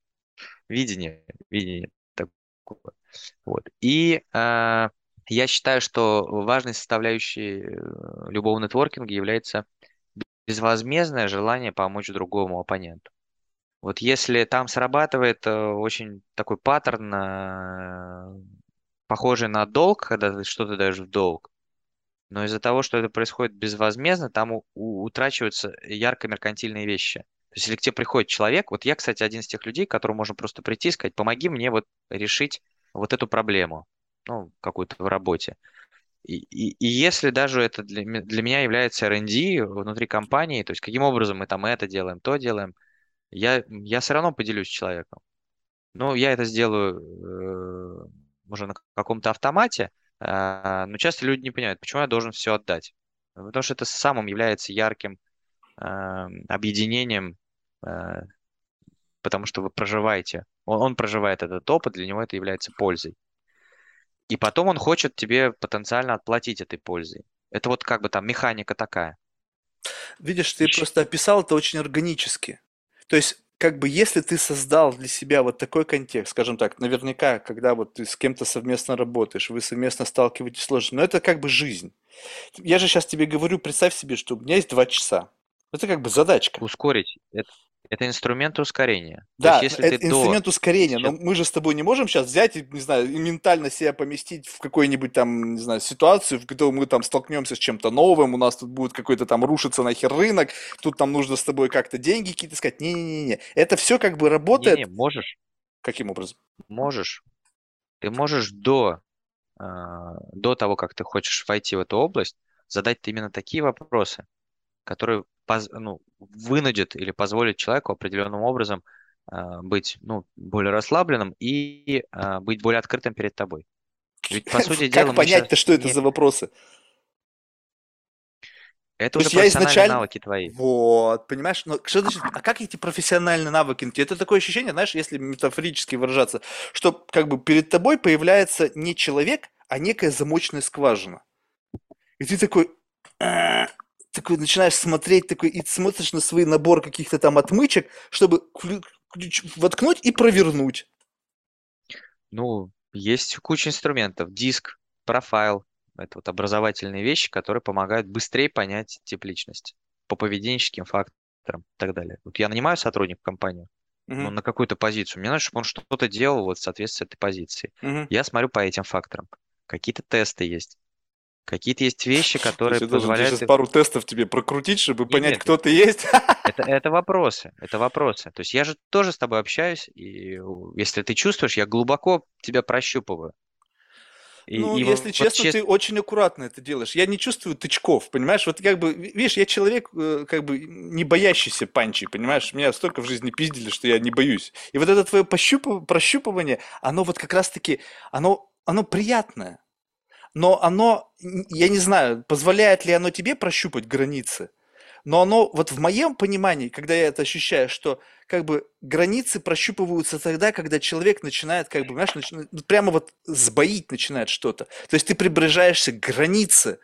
[SPEAKER 3] Видение, видение такое. Вот. И э, я считаю, что важной составляющей э, любого нетворкинга является безвозмездное желание помочь другому оппоненту. Вот если там срабатывает э, очень такой паттерн, э, похожий на долг, когда ты что-то даешь в долг, но из-за того, что это происходит безвозмездно, там утрачиваются ярко-меркантильные вещи. То есть, если к тебе приходит человек, вот я, кстати, один из тех людей, к которому можно просто прийти и сказать, помоги мне вот решить вот эту проблему, ну, какую-то в работе. И, и, и если даже это для, для меня является R&D внутри компании, то есть каким образом мы там это делаем, то делаем, я, я все равно поделюсь с человеком. Ну, я это сделаю э, уже на каком-то автомате, а, но часто люди не понимают, почему я должен все отдать. Потому что это самым является ярким а, объединением, а, потому что вы проживаете. Он, он проживает этот опыт, для него это является пользой. И потом он хочет тебе потенциально отплатить этой пользой. Это вот как бы там механика такая.
[SPEAKER 1] Видишь, ты
[SPEAKER 3] Ещё-
[SPEAKER 1] просто описал это очень органически. То есть, как бы, если ты создал для себя вот такой контекст, скажем так, наверняка, когда вот ты с кем-то совместно работаешь, вы совместно сталкиваетесь с сложностями, но это как бы жизнь. Я же сейчас тебе говорю, представь себе, что у меня есть два часа. Это как бы задачка.
[SPEAKER 3] Ускорить. Это, это инструмент ускорения.
[SPEAKER 1] Да,
[SPEAKER 3] есть, если
[SPEAKER 1] это
[SPEAKER 3] ты до...
[SPEAKER 1] инструмент ускорения, но мы же с тобой не можем сейчас взять и, не знаю, и ментально себя поместить в какую-нибудь там, не знаю, ситуацию, в которой мы там столкнемся с чем-то новым, у нас тут будет какой-то там рушиться нахер рынок, тут там нужно с тобой как-то деньги какие-то сказать. Не-не-не, это все как бы работает.
[SPEAKER 3] Не-не, можешь,
[SPEAKER 1] Каким образом?
[SPEAKER 3] можешь. Ты можешь до, а, до того, как ты хочешь войти в эту область, задать именно такие вопросы, которые поз- ну, вынудят или позволят человеку определенным образом а, быть ну, более расслабленным и а, быть более открытым перед тобой. Ведь, по сути дела,
[SPEAKER 1] Как понять-то, что это за вопросы?
[SPEAKER 3] Это
[SPEAKER 1] То
[SPEAKER 3] уже профессиональные
[SPEAKER 1] изначально...
[SPEAKER 3] навыки твои.
[SPEAKER 1] Вот, понимаешь? Но что значит, а как эти профессиональные навыки? Это такое ощущение, знаешь, если метафорически выражаться, что как бы перед тобой появляется не человек, а некая замочная скважина. И ты такой, такой начинаешь смотреть, такой, и смотришь на свой набор каких-то там отмычек, чтобы воткнуть и провернуть.
[SPEAKER 3] Ну, есть куча инструментов. Диск, профайл. Это вот образовательные вещи, которые помогают быстрее понять тип личности по поведенческим факторам и так далее. Вот я нанимаю сотрудника в компанию, ну,
[SPEAKER 1] Мгм,
[SPEAKER 3] на какую-то позицию. Мне надо, чтобы он что-то делал вот в соответствии с этой позицией.
[SPEAKER 1] мгм.
[SPEAKER 3] Я смотрю по этим факторам. Какие-то тесты есть. Какие-то есть вещи,
[SPEAKER 1] То
[SPEAKER 3] которые
[SPEAKER 1] есть я должен
[SPEAKER 3] позволяют...
[SPEAKER 1] сейчас пару тестов тебе прокрутить, чтобы понять,
[SPEAKER 3] Нет,
[SPEAKER 1] кто ты есть.
[SPEAKER 3] Это, это вопросы, это вопросы. То есть я же тоже с тобой общаюсь, и если ты чувствуешь, я глубоко тебя прощупываю. И,
[SPEAKER 1] Ну,
[SPEAKER 3] и
[SPEAKER 1] если
[SPEAKER 3] вот
[SPEAKER 1] честно,
[SPEAKER 3] чест-
[SPEAKER 1] ты очень аккуратно это делаешь. Я не чувствую тычков, понимаешь? Вот как бы, ви- видишь, я человек, э, как бы, не боящийся панчей, понимаешь? Меня столько в жизни пиздили, что я не боюсь. И вот это твое пощупыв- прощупывание, оно вот как раз-таки, оно, оно приятное. Но оно, я не знаю, позволяет ли оно тебе прощупать границы, но оно, вот в моем понимании, когда я это ощущаю, что как бы границы прощупываются тогда, когда человек начинает, как бы, знаешь, начи- ну, прямо вот сбоить начинает что-то. То есть ты приближаешься к границе.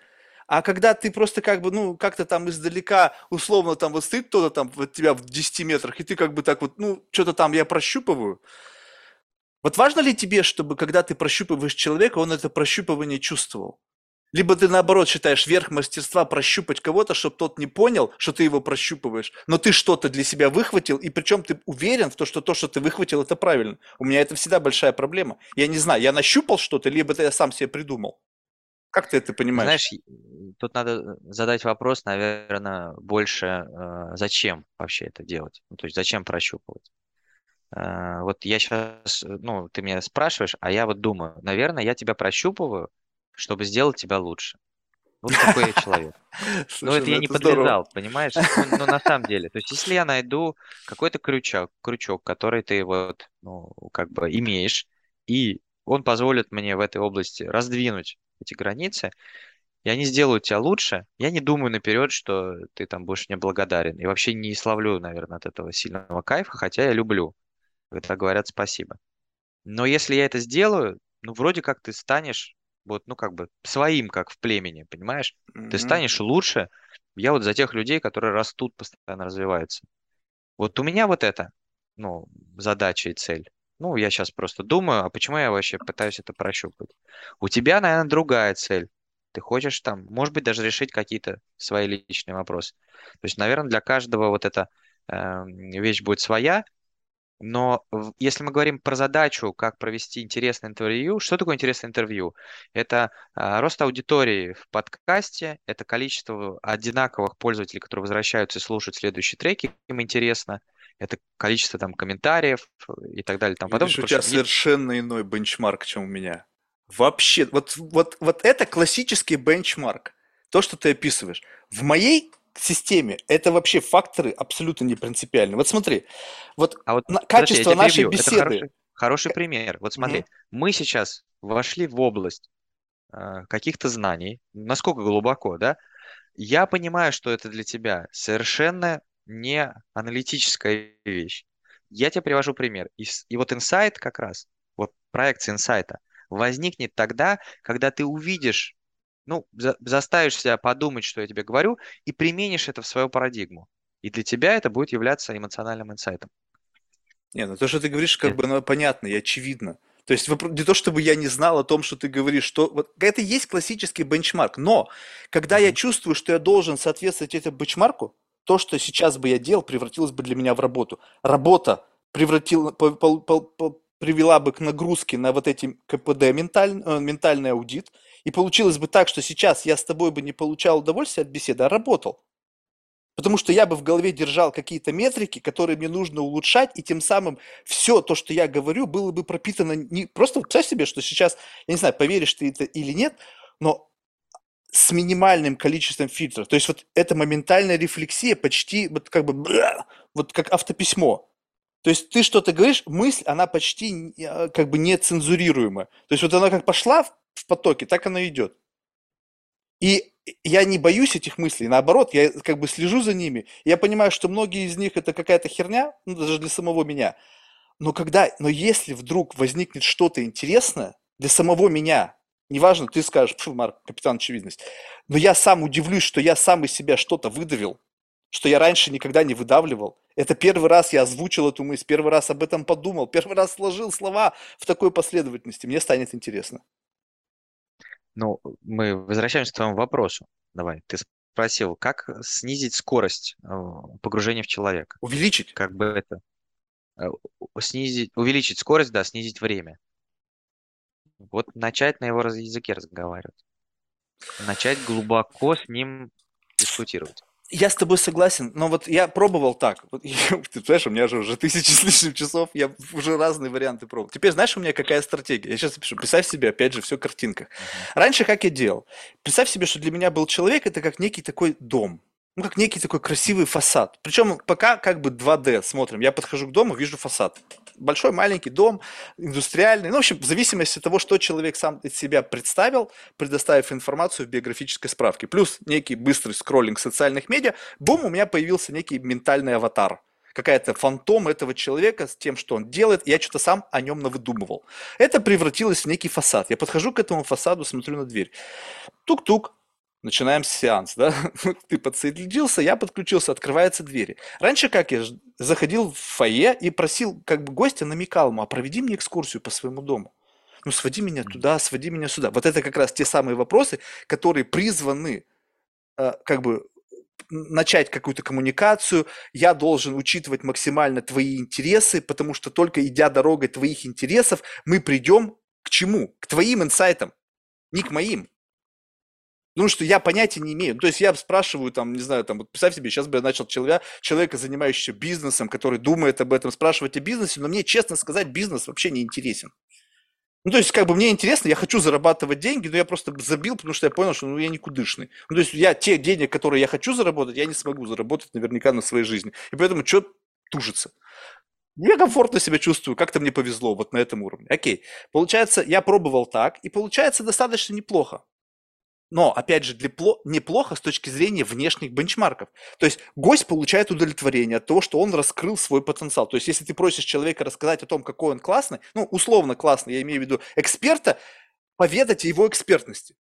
[SPEAKER 1] А когда ты просто как бы, ну, как-то там издалека, условно, там вот стоит кто-то там от тебя в 10 метрах, и ты как бы так вот, ну, что-то там я прощупываю. Вот важно ли тебе, чтобы когда ты прощупываешь человека, он это прощупывание чувствовал? Либо ты наоборот считаешь верх мастерства прощупать кого-то, чтобы тот не понял, что ты его прощупываешь, но ты что-то для себя выхватил, и причем ты уверен в том, что то, что ты выхватил, это правильно. У меня это всегда большая проблема. Я не знаю, я нащупал что-то, либо это я сам себе придумал. Как ты это понимаешь?
[SPEAKER 3] Знаешь, тут надо задать вопрос, наверное, больше, э, зачем вообще это делать? Ну, то есть зачем прощупывать? Э, Вот я сейчас, ну, ты меня спрашиваешь, а я вот думаю, наверное, я тебя прощупываю, чтобы сделать тебя лучше. Вот такой я человек. Но
[SPEAKER 1] Слушай,
[SPEAKER 3] это
[SPEAKER 1] ну
[SPEAKER 3] я не подлезал, понимаешь? Ну, ну, на самом деле. То есть, если я найду какой-то крючок, крючок, который ты вот, ну, как бы имеешь, и он позволит мне в этой области раздвинуть эти границы, и они сделают тебя лучше, я не думаю наперед, что ты там будешь мне благодарен. И вообще не словлю, наверное, от этого сильного кайфа, хотя я люблю, когда говорят спасибо. Но если я это сделаю, ну, вроде как ты станешь вот, ну, как бы своим, как в племени, понимаешь? Ты
[SPEAKER 1] Мгм.
[SPEAKER 3] станешь лучше. Я вот за тех людей, которые растут, постоянно развиваются. Вот у меня вот это, ну, задача и цель. Ну, я сейчас просто думаю, а почему я вообще пытаюсь это прощупать? У тебя, наверное, другая цель. Ты хочешь там, может быть, даже решить какие-то свои личные вопросы. То есть, наверное, для каждого вот эта эм, вещь будет своя, но если мы говорим про задачу, как провести интересное интервью, что такое интересное интервью? Это а, рост аудитории в подкасте, это количество одинаковых пользователей, которые возвращаются и слушают следующие треки, им интересно, это количество там комментариев и так далее тому подобное.
[SPEAKER 1] Видишь, у тебя
[SPEAKER 3] что
[SPEAKER 1] совершенно иной бенчмарк, чем у меня. Вообще, вот, вот, вот это классический бенчмарк. То, что ты описываешь. В моей системе это вообще факторы абсолютно не принципиальны. Вот смотри, вот
[SPEAKER 3] А вот,
[SPEAKER 1] на-
[SPEAKER 3] подожди,
[SPEAKER 1] качество
[SPEAKER 3] тебя
[SPEAKER 1] нашей
[SPEAKER 3] перебью. Это
[SPEAKER 1] беседы.
[SPEAKER 3] хороший, хороший пример. Вот смотри,
[SPEAKER 1] Мгм.
[SPEAKER 3] мы сейчас вошли в область а, каких-то знаний, насколько глубоко, да? Я понимаю, что это для тебя совершенно не аналитическая вещь. Я тебе привожу пример. И, и вот инсайт как раз, вот проекция инсайта, возникнет тогда, когда ты увидишь, ну, за- заставишь себя подумать, что я тебе говорю, и применишь это в свою парадигму. И для тебя это будет являться эмоциональным инсайтом.
[SPEAKER 1] Не, ну то, что ты говоришь, как бы оно понятно и очевидно. То есть не то, чтобы я не знал о том, что ты говоришь, что вот это есть классический бенчмарк. Но когда я
[SPEAKER 3] Мгм.
[SPEAKER 1] чувствую, что я должен соответствовать этому бенчмарку, то, что сейчас бы я делал, превратилось бы для меня в работу. Работа превратила, по- по- по- по- привела бы к нагрузке на вот эти КПД, менталь- э, ментальный аудит, и получилось бы так, что сейчас я с тобой бы не получал удовольствия от беседы, а работал. Потому что я бы в голове держал какие-то метрики, которые мне нужно улучшать, и тем самым все то, что я говорю, было бы пропитано не просто представь себе, что сейчас, я не знаю, поверишь ты это или нет, но с минимальным количеством фильтров. То есть вот эта моментальная рефлексия почти вот как бы вот как автописьмо. То есть ты что-то говоришь, мысль, она почти э, как бы не цензурируема. То есть вот она как пошла в потоке, так она идет. И я не боюсь этих мыслей, наоборот, я как бы слежу за ними. Я понимаю, что многие из них это какая-то херня, ну, даже для самого меня. Но когда, но если вдруг возникнет что-то интересное для самого меня, неважно, ты скажешь, «Пфу, Марк, капитан очевидность, но я сам удивлюсь, что я сам из себя что-то выдавил, что я раньше никогда не выдавливал. Это первый раз я озвучил эту мысль, первый раз об этом подумал, первый раз сложил слова в такой последовательности. Мне станет интересно.
[SPEAKER 3] Ну, мы возвращаемся к твоему вопросу. Давай, ты спросил, как снизить скорость э, погружения в человека?
[SPEAKER 1] Увеличить.
[SPEAKER 3] Как бы это э, снизить, увеличить скорость, да, снизить время. Вот начать на его языке разговаривать. Начать глубоко с ним дискутировать.
[SPEAKER 1] Я с тобой согласен, но вот я пробовал так. Вот, ты знаешь, у меня же уже тысячи с лишним часов, я уже разные варианты пробовал. Теперь знаешь, у меня какая стратегия? Я сейчас напишу. Представь себе, опять же, все в картинках. Раньше как я делал? Представь себе, что для меня был человек, это как некий такой дом. Ну, как некий такой красивый фасад. Причем пока как бы 2D смотрим. Я подхожу к дому, вижу фасад. Большой, маленький дом, индустриальный. Ну, в общем, в зависимости от того, что человек сам из себя представил, предоставив информацию в биографической справке. Плюс некий быстрый скроллинг социальных медиа. Бум, у меня появился некий ментальный аватар. Какая-то фантом этого человека с тем, что он делает. Я что-то сам о нем навыдумывал. Это превратилось в некий фасад. Я подхожу к этому фасаду, смотрю на дверь. Тук-тук. Начинаем сеанс, да? Ты подсоединился, я подключился, открываются двери. Раньше как я заходил в фойе и просил, как бы гостя намекал ему, а проведи мне экскурсию по своему дому. Ну, своди меня туда, своди меня сюда. Вот это как раз те самые вопросы, которые призваны э, как бы начать какую-то коммуникацию, я должен учитывать максимально твои интересы, потому что только идя дорогой твоих интересов, мы придем к чему? К твоим инсайтам, не к моим. Потому что я понятия не имею. То есть я спрашиваю, там, не знаю, там, вот представь себе, сейчас бы я начал человека, человека, занимающегося бизнесом, который думает об этом, спрашивать о бизнесе, но мне, честно сказать, бизнес вообще не интересен. Ну, то есть, как бы мне интересно, я хочу зарабатывать деньги, но я просто забил, потому что я понял, что ну, я никудышный. Ну, то есть, я те денег, которые я хочу заработать, я не смогу заработать наверняка на своей жизни. И поэтому что тужится? Я комфортно себя чувствую, как-то мне повезло вот на этом уровне. Окей, получается, я пробовал так, и получается достаточно неплохо. Но, опять же, неплохо с точки зрения внешних бенчмарков. То есть гость получает удовлетворение от того, что он раскрыл свой потенциал. То есть если ты просишь человека рассказать о том, какой он классный, ну, условно классный, я имею в виду эксперта, поведать о его экспертности.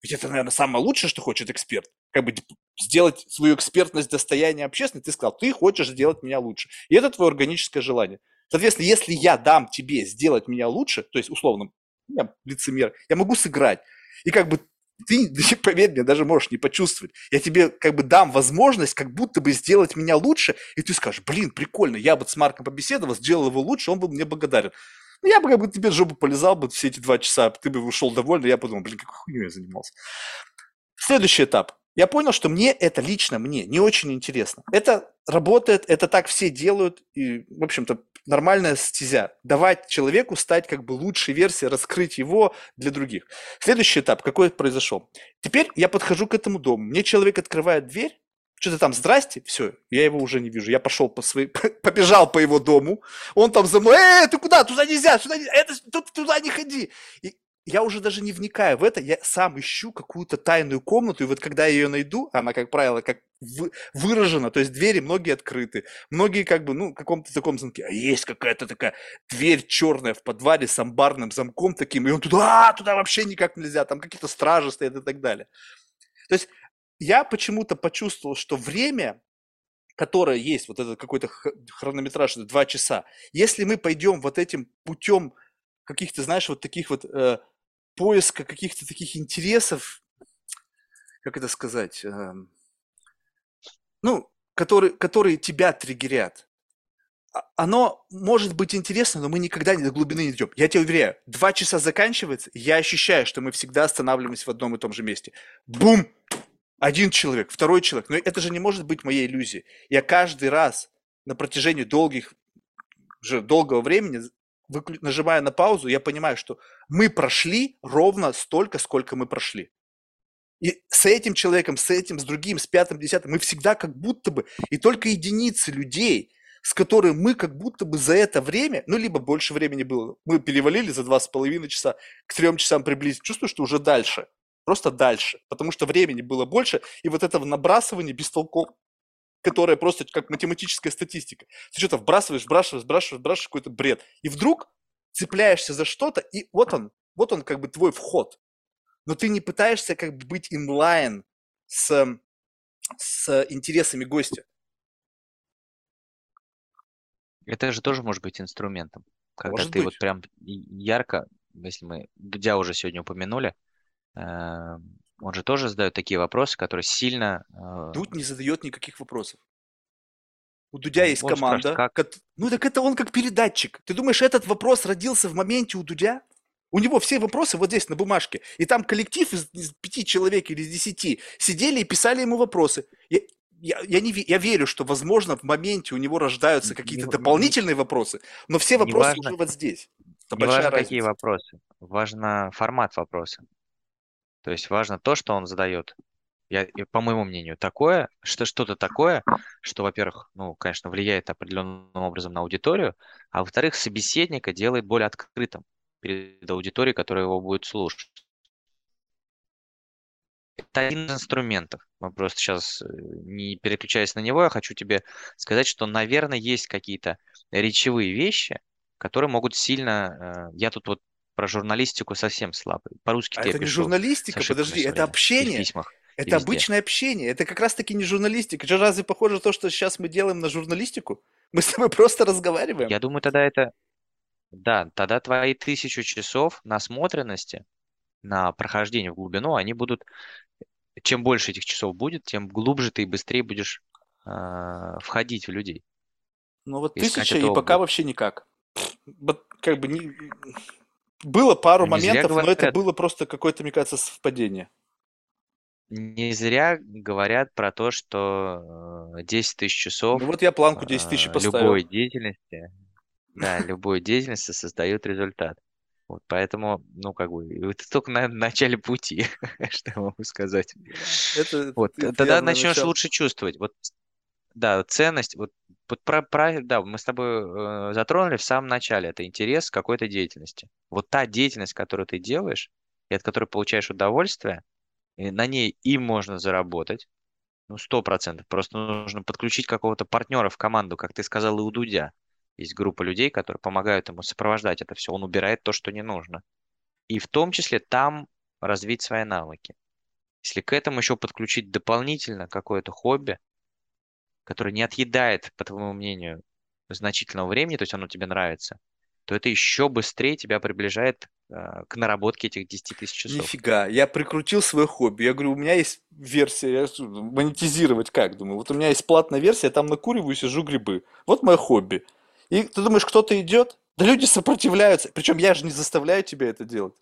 [SPEAKER 1] Ведь это, наверное, самое лучшее, что хочет эксперт. Как бы сделать свою экспертность достояние общественности. Ты сказал, ты хочешь сделать меня лучше. И это твое органическое желание. Соответственно, если я дам тебе сделать меня лучше, то есть, условно, я лицемер, я могу сыграть. И как бы ты, поверь мне, даже можешь не почувствовать. Я тебе как бы дам возможность как будто бы сделать меня лучше, и ты скажешь, блин, прикольно, я бы с Марком побеседовал, сделал его лучше, он был мне благодарен. Ну, я бы как бы тебе жопу полезал бы все эти два часа, ты бы ушел довольный, я подумал, блин, какой хуйней я занимался. Следующий этап. Я понял, что мне это лично, мне не очень интересно. Это работает, это так все делают, и, в общем-то, нормальная стезя. Давать человеку стать как бы лучшей версией, раскрыть его для других. Следующий этап, какой произошел? Теперь я подхожу к этому дому, мне человек открывает дверь, что-то там, здрасте, все, я его уже не вижу. Я пошел по своей, побежал по его дому, он там за мной, эй, ты куда, туда нельзя, туда, нельзя, это, тут, туда не ходи. И я уже даже не вникаю в это, я сам ищу какую-то тайную комнату, и вот когда я ее найду, она, как правило, как выражена, то есть двери многие открыты, многие как бы, ну, в каком-то таком замке, а есть какая-то такая дверь черная в подвале с амбарным замком таким, и он туда, туда вообще никак нельзя, там какие-то стражи стоят и так далее. То есть я почему-то почувствовал, что время, которое есть, вот этот какой-то хронометраж, это два часа, если мы пойдем вот этим путем каких-то, знаешь, вот таких вот э, поиска каких-то таких интересов, как это сказать, э, ну, которые, которые тебя триггерят. А, оно может быть интересно, но мы никогда не до глубины не идем. Я тебе уверяю, два часа заканчивается, я ощущаю, что мы всегда останавливаемся в одном и том же месте. Бум! Один человек, второй человек. Но это же не может быть моей иллюзией. Я каждый раз на протяжении долгих, уже долгого времени нажимая на паузу, я понимаю, что мы прошли ровно столько, сколько мы прошли. И с этим человеком, с этим, с другим, с пятым, десятым, мы всегда как будто бы, и только единицы людей, с которыми мы как будто бы за это время, ну, либо больше времени было, мы перевалили за два с половиной часа, к трем часам приблизить, чувствую, что уже дальше, просто дальше, потому что времени было больше, и вот этого набрасывания бестолков, которая просто как математическая статистика. Ты что-то вбрасываешь, вбрасываешь, вбрасываешь, вбрасываешь какой-то бред. И вдруг цепляешься за что-то, и вот он, вот он как бы твой вход. Но ты не пытаешься как бы быть инлайн с, с интересами гостя.
[SPEAKER 3] Это же тоже может быть инструментом. Когда
[SPEAKER 1] Может
[SPEAKER 3] ты
[SPEAKER 1] быть.
[SPEAKER 3] вот прям ярко, если мы Дудя уже сегодня упомянули, э, он же тоже задает такие вопросы, которые сильно... э,
[SPEAKER 1] Дудь не задает никаких вопросов. У Дудя
[SPEAKER 3] Он-
[SPEAKER 1] есть
[SPEAKER 3] он спрашивает,
[SPEAKER 1] команда.
[SPEAKER 3] как?
[SPEAKER 1] Ну так это он как передатчик. Ты думаешь, этот вопрос родился в моменте у Дудя? У него все вопросы вот здесь на бумажке. И там коллектив из, из пяти человек или из десяти сидели и писали ему вопросы. Я, я, я, не, я верю, что, возможно, в моменте у него рождаются
[SPEAKER 3] Не-
[SPEAKER 1] какие-то
[SPEAKER 3] не-
[SPEAKER 1] дополнительные вопросы, но все вопросы
[SPEAKER 3] Неважно-
[SPEAKER 1] уже вот здесь. Это
[SPEAKER 3] Не важно, какие
[SPEAKER 1] разница.
[SPEAKER 3] вопросы. Важно формат вопроса. То есть важно то, что он задает. Я, по моему мнению, такое, что что-то такое, что, во-первых, ну, конечно, влияет определенным образом на аудиторию, а во-вторых, собеседника делает более открытым перед аудиторией, которая его будет слушать. Это один из инструментов. Мы просто сейчас, не переключаясь на него, я хочу тебе сказать, что, наверное, есть какие-то речевые вещи, которые могут сильно... э, Я тут вот про журналистику совсем слабый. По-русски
[SPEAKER 1] А это не журналистика, подожди, это
[SPEAKER 3] время. И в
[SPEAKER 1] общение.
[SPEAKER 3] письмах,
[SPEAKER 1] Это
[SPEAKER 3] везде.
[SPEAKER 1] обычное общение. Это как раз-таки не журналистика. Что, разве похоже то, что сейчас мы делаем на журналистику? Мы с тобой просто разговариваем.
[SPEAKER 3] Я думаю, тогда это... Да, тогда твои тысячу часов насмотренности на прохождение в глубину, они будут... Чем больше этих часов будет, тем глубже ты и быстрее будешь э, входить в людей.
[SPEAKER 1] Ну вот
[SPEAKER 3] Искать
[SPEAKER 1] тысяча, и пока вообще никак. Вот Как бы не... Было пару
[SPEAKER 3] Не зря
[SPEAKER 1] моментов, но это
[SPEAKER 3] говорят.
[SPEAKER 1] было просто какое-то, мне кажется, совпадение.
[SPEAKER 3] Не зря говорят про то, что э, 10 тысяч часов
[SPEAKER 1] Ну вот я планку 10 тысяч
[SPEAKER 3] э,
[SPEAKER 1] поставил.
[SPEAKER 3] любой деятельности, да, любой деятельности создают результат. Вот поэтому, ну, как бы, это только на начале пути, что я могу сказать.
[SPEAKER 1] Это,
[SPEAKER 3] Вот, тогда начнешь
[SPEAKER 1] начало.
[SPEAKER 3] лучше чувствовать. Вот, да, ценность, вот, вот про, про- да, мы с тобой э, затронули в самом начале, это интерес к какой-то деятельности. Вот та деятельность, которую ты делаешь, и от которой получаешь удовольствие, и на ней им можно заработать, ну, сто процентов. Просто нужно подключить какого-то партнера в команду, как ты сказал, и у Дудя. Есть группа людей, которые помогают ему сопровождать это все. Он убирает то, что не нужно. И в том числе там развить свои навыки. Если к этому еще подключить дополнительно какое-то хобби, которое не отъедает, по твоему мнению, значительного времени, то есть оно тебе нравится, то это еще быстрее тебя приближает э, к наработке этих 10 тысяч часов.
[SPEAKER 1] Нифига, я прикрутил свое хобби. Я говорю, у меня есть версия, я монетизировать как? Думаю, вот у меня есть платная версия, я там накуриваю, сижу грибы. Вот мое хобби. И ты думаешь, кто-то идет? Да люди сопротивляются. Причем я же не заставляю тебя это делать.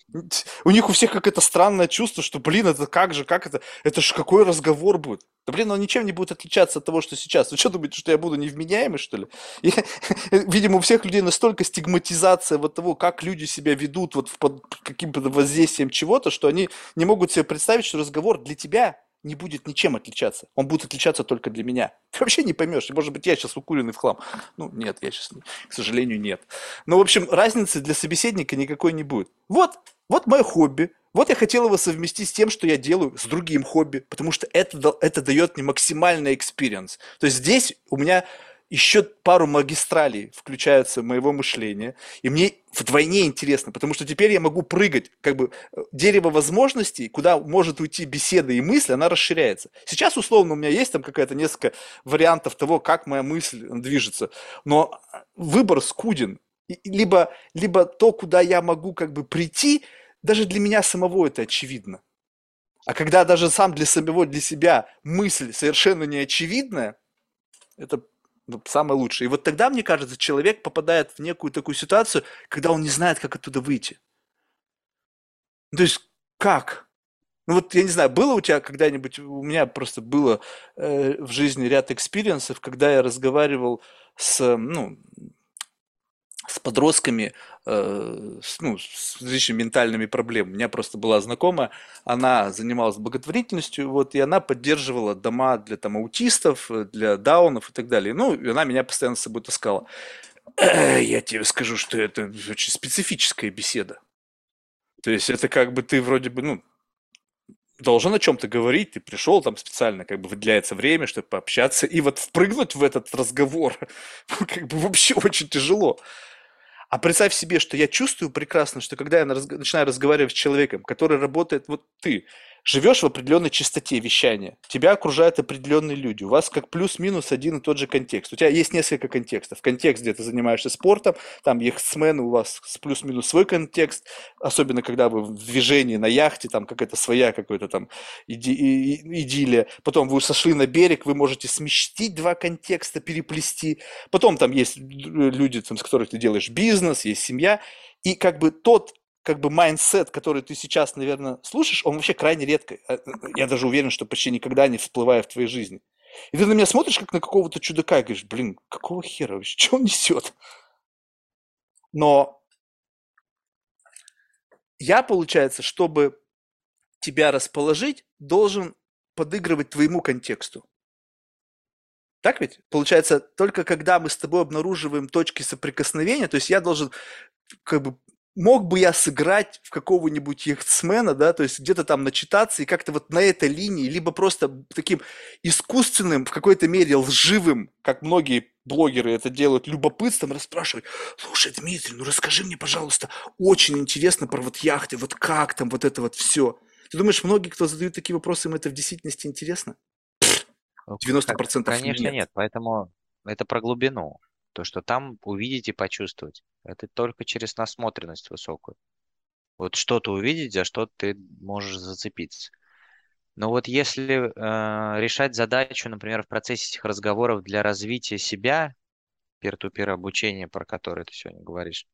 [SPEAKER 1] У них у всех какое-то странное чувство, что, блин, это как же, как это? Это же какой разговор будет? Да, блин, он ничем не будет отличаться от того, что сейчас. Вы что думаете, что я буду невменяемый, что ли? И, видимо, у всех людей настолько стигматизация вот того, как люди себя ведут вот под каким-то воздействием чего-то, что они не могут себе представить, что разговор для тебя не будет ничем отличаться. Он будет отличаться только для меня. Ты вообще не поймешь. Может быть, я сейчас укуренный в хлам. Ну, нет, я сейчас, к сожалению, нет. Но, в общем, разницы для собеседника никакой не будет. Вот, вот мое хобби. Вот я хотел его совместить с тем, что я делаю, с другим хобби, потому что это, это дает мне максимальный experience. То есть здесь у меня еще пару магистралей включаются моего мышления, и мне вдвойне интересно, потому что теперь я могу прыгать, как бы э, дерево возможностей, куда может уйти беседа и мысль, она расширяется. Сейчас, условно, у меня есть там какая-то несколько вариантов того, как моя мысль движется, но выбор скуден. Либо, либо то, куда я могу как бы прийти, даже для меня самого это очевидно. А когда даже сам для самого, для себя мысль совершенно не очевидная, это самое лучшее. И вот тогда, мне кажется, человек попадает в некую такую ситуацию, когда он не знает, как оттуда выйти. Ну, то есть, как? Ну вот, я не знаю, было у тебя когда-нибудь, у меня просто было э, в жизни ряд experience ов, когда я разговаривал с, ну, с подростками, э, с, ну, с различными ментальными проблемами. У меня просто была знакомая, она занималась благотворительностью, вот, и она поддерживала дома для там аутистов, для даунов и так далее. Ну, и она меня постоянно с собой таскала. Я тебе скажу, что это очень специфическая беседа. То есть это как бы ты вроде бы, ну, должен о чем-то говорить, ты пришел там специально, как бы выделяется время, чтобы пообщаться, и вот впрыгнуть в этот разговор, как бы вообще очень тяжело. А представь себе, что я чувствую прекрасно, что когда я начинаю разговаривать с человеком, который работает, вот ты, живешь в определенной частоте вещания, тебя окружают определенные люди, у вас как плюс-минус один и тот же контекст. У тебя есть несколько контекстов. Контекст, где ты занимаешься спортом, там яхтсмены, у вас плюс-минус свой контекст, особенно когда вы в движении на яхте, там какая-то своя какая-то там иди- идиллия. Потом вы сошли на берег, вы можете сместить два контекста, переплести. Потом там есть люди, там, с которыми ты делаешь бизнес, есть семья. И как бы тот как бы mindset, который ты сейчас, наверное, слушаешь, он вообще крайне редко. Э, э, я даже уверен, что почти никогда не всплывает в твоей жизни. И ты на меня смотришь, как на какого-то чудака, и говоришь, блин, какого хера вообще, что он несет? Но я, получается, чтобы тебя расположить, должен подыгрывать твоему контексту. Так ведь? Получается, только когда мы с тобой обнаруживаем точки соприкосновения, то есть я должен как бы мог бы я сыграть в какого-нибудь яхтсмена, да, то есть где-то там начитаться и как-то вот на этой линии, либо просто таким искусственным, в какой-то мере лживым, как многие блогеры это делают, любопытством расспрашивать, слушай, Дмитрий, ну расскажи мне, пожалуйста, очень интересно про вот яхты, вот как там вот это вот все. Ты думаешь, многие, кто задают такие вопросы, им это в действительности интересно? 90%
[SPEAKER 3] Конечно
[SPEAKER 1] нет.
[SPEAKER 3] нет, поэтому это про глубину. То, что там увидеть и почувствовать. Это только через насмотренность высокую. Вот что-то увидеть, за что ты можешь зацепиться. Но вот если э, решать задачу, например, в процессе этих разговоров для развития себя, пир-ту-пир обучения, про которое ты сегодня говоришь,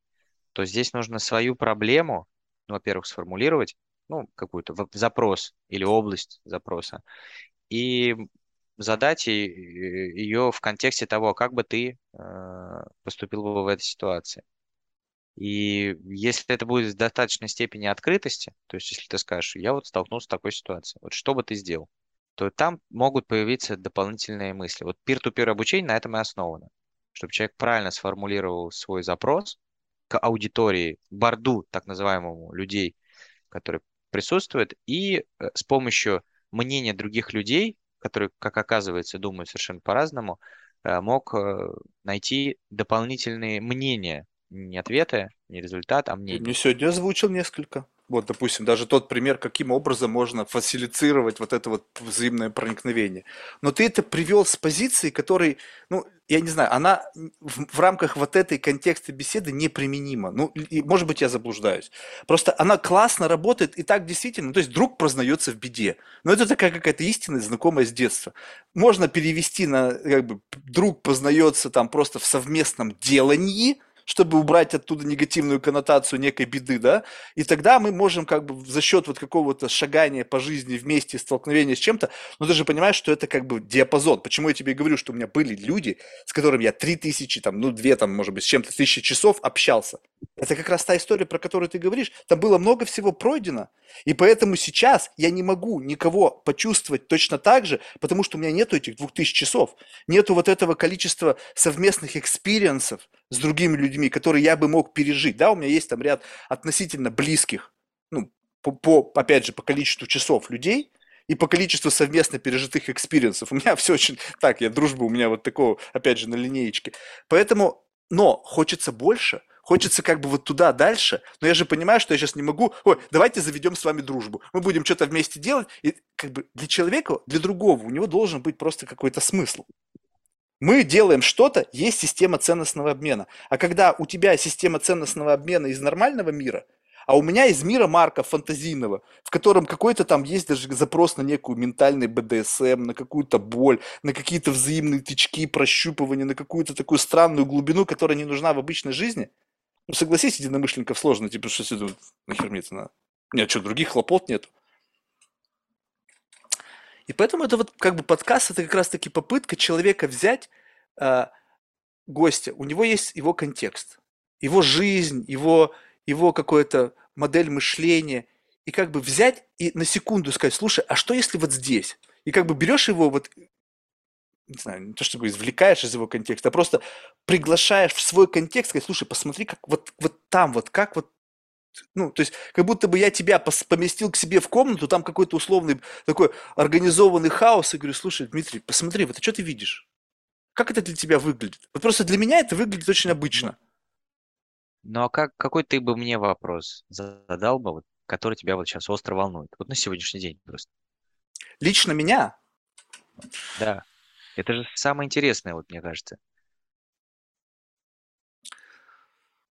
[SPEAKER 3] то здесь нужно свою проблему, ну, во-первых, сформулировать, ну, какую-то запрос или область запроса, и задать ее в контексте того, как бы ты э, поступил бы в этой ситуации. И если это будет в достаточной степени открытости, то есть если ты скажешь, я вот столкнулся с такой ситуацией, вот что бы ты сделал, то там могут появиться дополнительные мысли. Вот peer-to-peer обучение на этом и основано. Чтобы человек правильно сформулировал свой запрос к аудитории, борду, так называемому, людей, которые присутствует, и э, с помощью мнения других людей, которые, как оказывается, думают совершенно по-разному, э, мог э, найти дополнительные мнения, не ответы, не результат, а мнения.
[SPEAKER 1] мне сегодня озвучил несколько. Вот, допустим, даже тот пример, каким образом можно фасилицировать вот это вот взаимное проникновение. Но ты это привел с позиции, которой, ну, я не знаю, она в, в рамках вот этой контекста беседы неприменима. Ну, и, может быть, я заблуждаюсь. Просто она классно работает, и так действительно, то есть друг прознается в беде. Но это такая какая-то истина, знакомая с детства. Можно перевести на, как бы, друг познается там просто в совместном делании, чтобы убрать оттуда негативную коннотацию некой беды, да, и тогда мы можем как бы за счет вот какого-то шагания по жизни вместе, столкновения с чем-то, но ты же понимаешь, что это как бы диапазон. Почему я тебе говорю, что у меня были люди, с которыми я три тысячи, там, ну, две, там, может быть, с чем-то тысячи часов общался. Это как раз та история, про которую ты говоришь. Там было много всего пройдено, и поэтому сейчас я не могу никого почувствовать точно так же, потому что у меня нету этих двух тысяч часов, нету вот этого количества совместных experience ов с другими людьми, которые я бы мог пережить. Да, у меня есть там ряд относительно близких, ну, по, по опять же, по количеству часов людей, и по количеству совместно пережитых experience ов. У меня все очень так, я дружба у меня вот такого, опять же, на линеечке. Поэтому, но хочется больше, хочется как бы вот туда дальше, но я же понимаю, что я сейчас не могу, ой, давайте заведем с вами дружбу, мы будем что-то вместе делать, и как бы для человека, для другого, у него должен быть просто какой-то смысл. Мы делаем что-то, есть система ценностного обмена. А когда у тебя система ценностного обмена из нормального мира, а у меня из мира Марка фантазийного, в котором какой-то там есть даже запрос на некую ментальный БДСМ, на какую-то боль, на какие-то взаимные тычки, прощупывания, на какую-то такую странную глубину, которая не нужна в обычной жизни. Ну, согласись, единомышленников сложно, типа, что сюда нахер мне это надо? У меня что, других хлопот нет? И поэтому это вот как бы подкаст, это как раз-таки попытка человека взять э, гостя. У него есть его контекст, его жизнь, его, его какая-то модель мышления. И как бы взять и на секунду сказать, слушай, а что если вот здесь? И как бы берешь его вот, не знаю, не то чтобы извлекаешь из его контекста, а просто приглашаешь в свой контекст, сказать, слушай, посмотри, как вот, вот там вот, как вот ну, то есть, как будто бы я тебя поместил к себе в комнату, там какой-то условный такой организованный хаос, и говорю, слушай, Дмитрий, посмотри, вот а что ты видишь? Как это для тебя выглядит? Вот просто для меня это выглядит очень обычно.
[SPEAKER 3] Ну а как, какой ты бы мне вопрос задал бы, вот, который тебя вот сейчас остро волнует? Вот на сегодняшний день просто.
[SPEAKER 1] Лично меня?
[SPEAKER 3] Да. Это же самое интересное, вот мне кажется.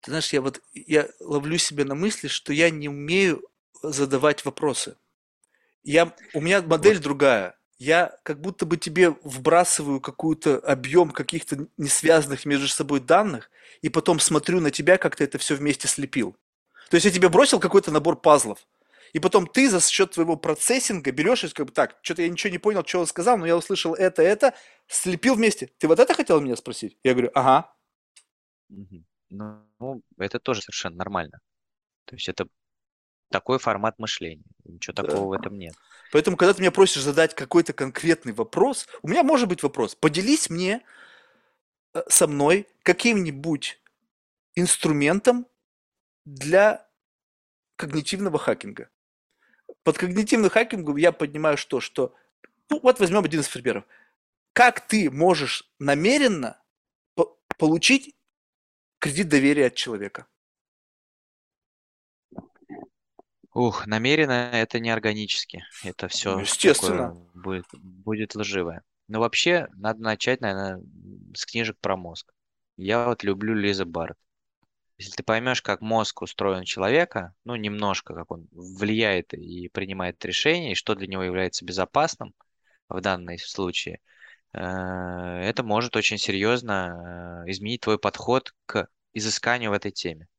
[SPEAKER 1] Ты знаешь, я вот я ловлю себя на мысли, что я не умею задавать вопросы. Я, у меня модель вот. другая. Я как будто бы тебе вбрасываю какой-то объем каких-то несвязанных между собой данных, и потом смотрю на тебя, как ты это все вместе слепил. То есть я тебе бросил какой-то набор пазлов, и потом ты за счет твоего процессинга берешь и как бы так, что-то я ничего не понял, что он сказал, но я услышал это, это, слепил вместе. Ты вот это хотел меня спросить? Я говорю, ага.
[SPEAKER 3] Ну, это тоже совершенно нормально. То есть это такой формат мышления. Ничего да. такого в этом нет.
[SPEAKER 1] Поэтому, когда ты меня просишь задать какой-то конкретный вопрос, у меня может быть вопрос. Поделись мне э, со мной каким-нибудь инструментом для когнитивного хакинга. Под когнитивным хакингом я понимаю что? Что, ну вот возьмем один из примеров. Как ты можешь намеренно получить кредит доверия от человека?
[SPEAKER 3] Ух, намеренно это не органически. Это все
[SPEAKER 1] Ну, естественно.
[SPEAKER 3] будет, будет лживое. Но вообще надо начать, наверное, с книжек про мозг. Я вот люблю Лиза Барт. Если ты поймешь, как мозг устроен человека, ну, немножко, как он влияет и принимает решения, и что для него является безопасным в данном случае, э, это может очень серьезно э, изменить твой подход к изысканию в этой теме.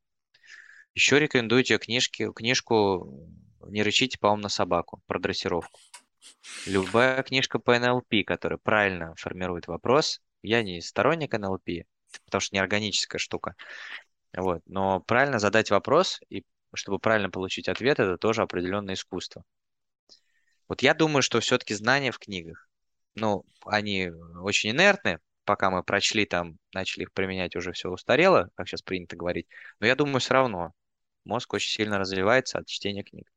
[SPEAKER 3] Еще рекомендую тебе книжки, книжку «Не рычите, по на собаку» про дрессировку. Любая книжка по НЛП, которая правильно формирует вопрос. Я не сторонник НЛП, потому что неорганическая штука. Вот. Но правильно задать вопрос, и чтобы правильно получить ответ, это тоже определенное искусство. Вот я думаю, что все-таки знания в книгах, ну, они очень инертны, пока мы прочли там, начали их применять, уже все устарело, как сейчас принято говорить. Но я думаю, все равно мозг очень сильно развивается от чтения книг.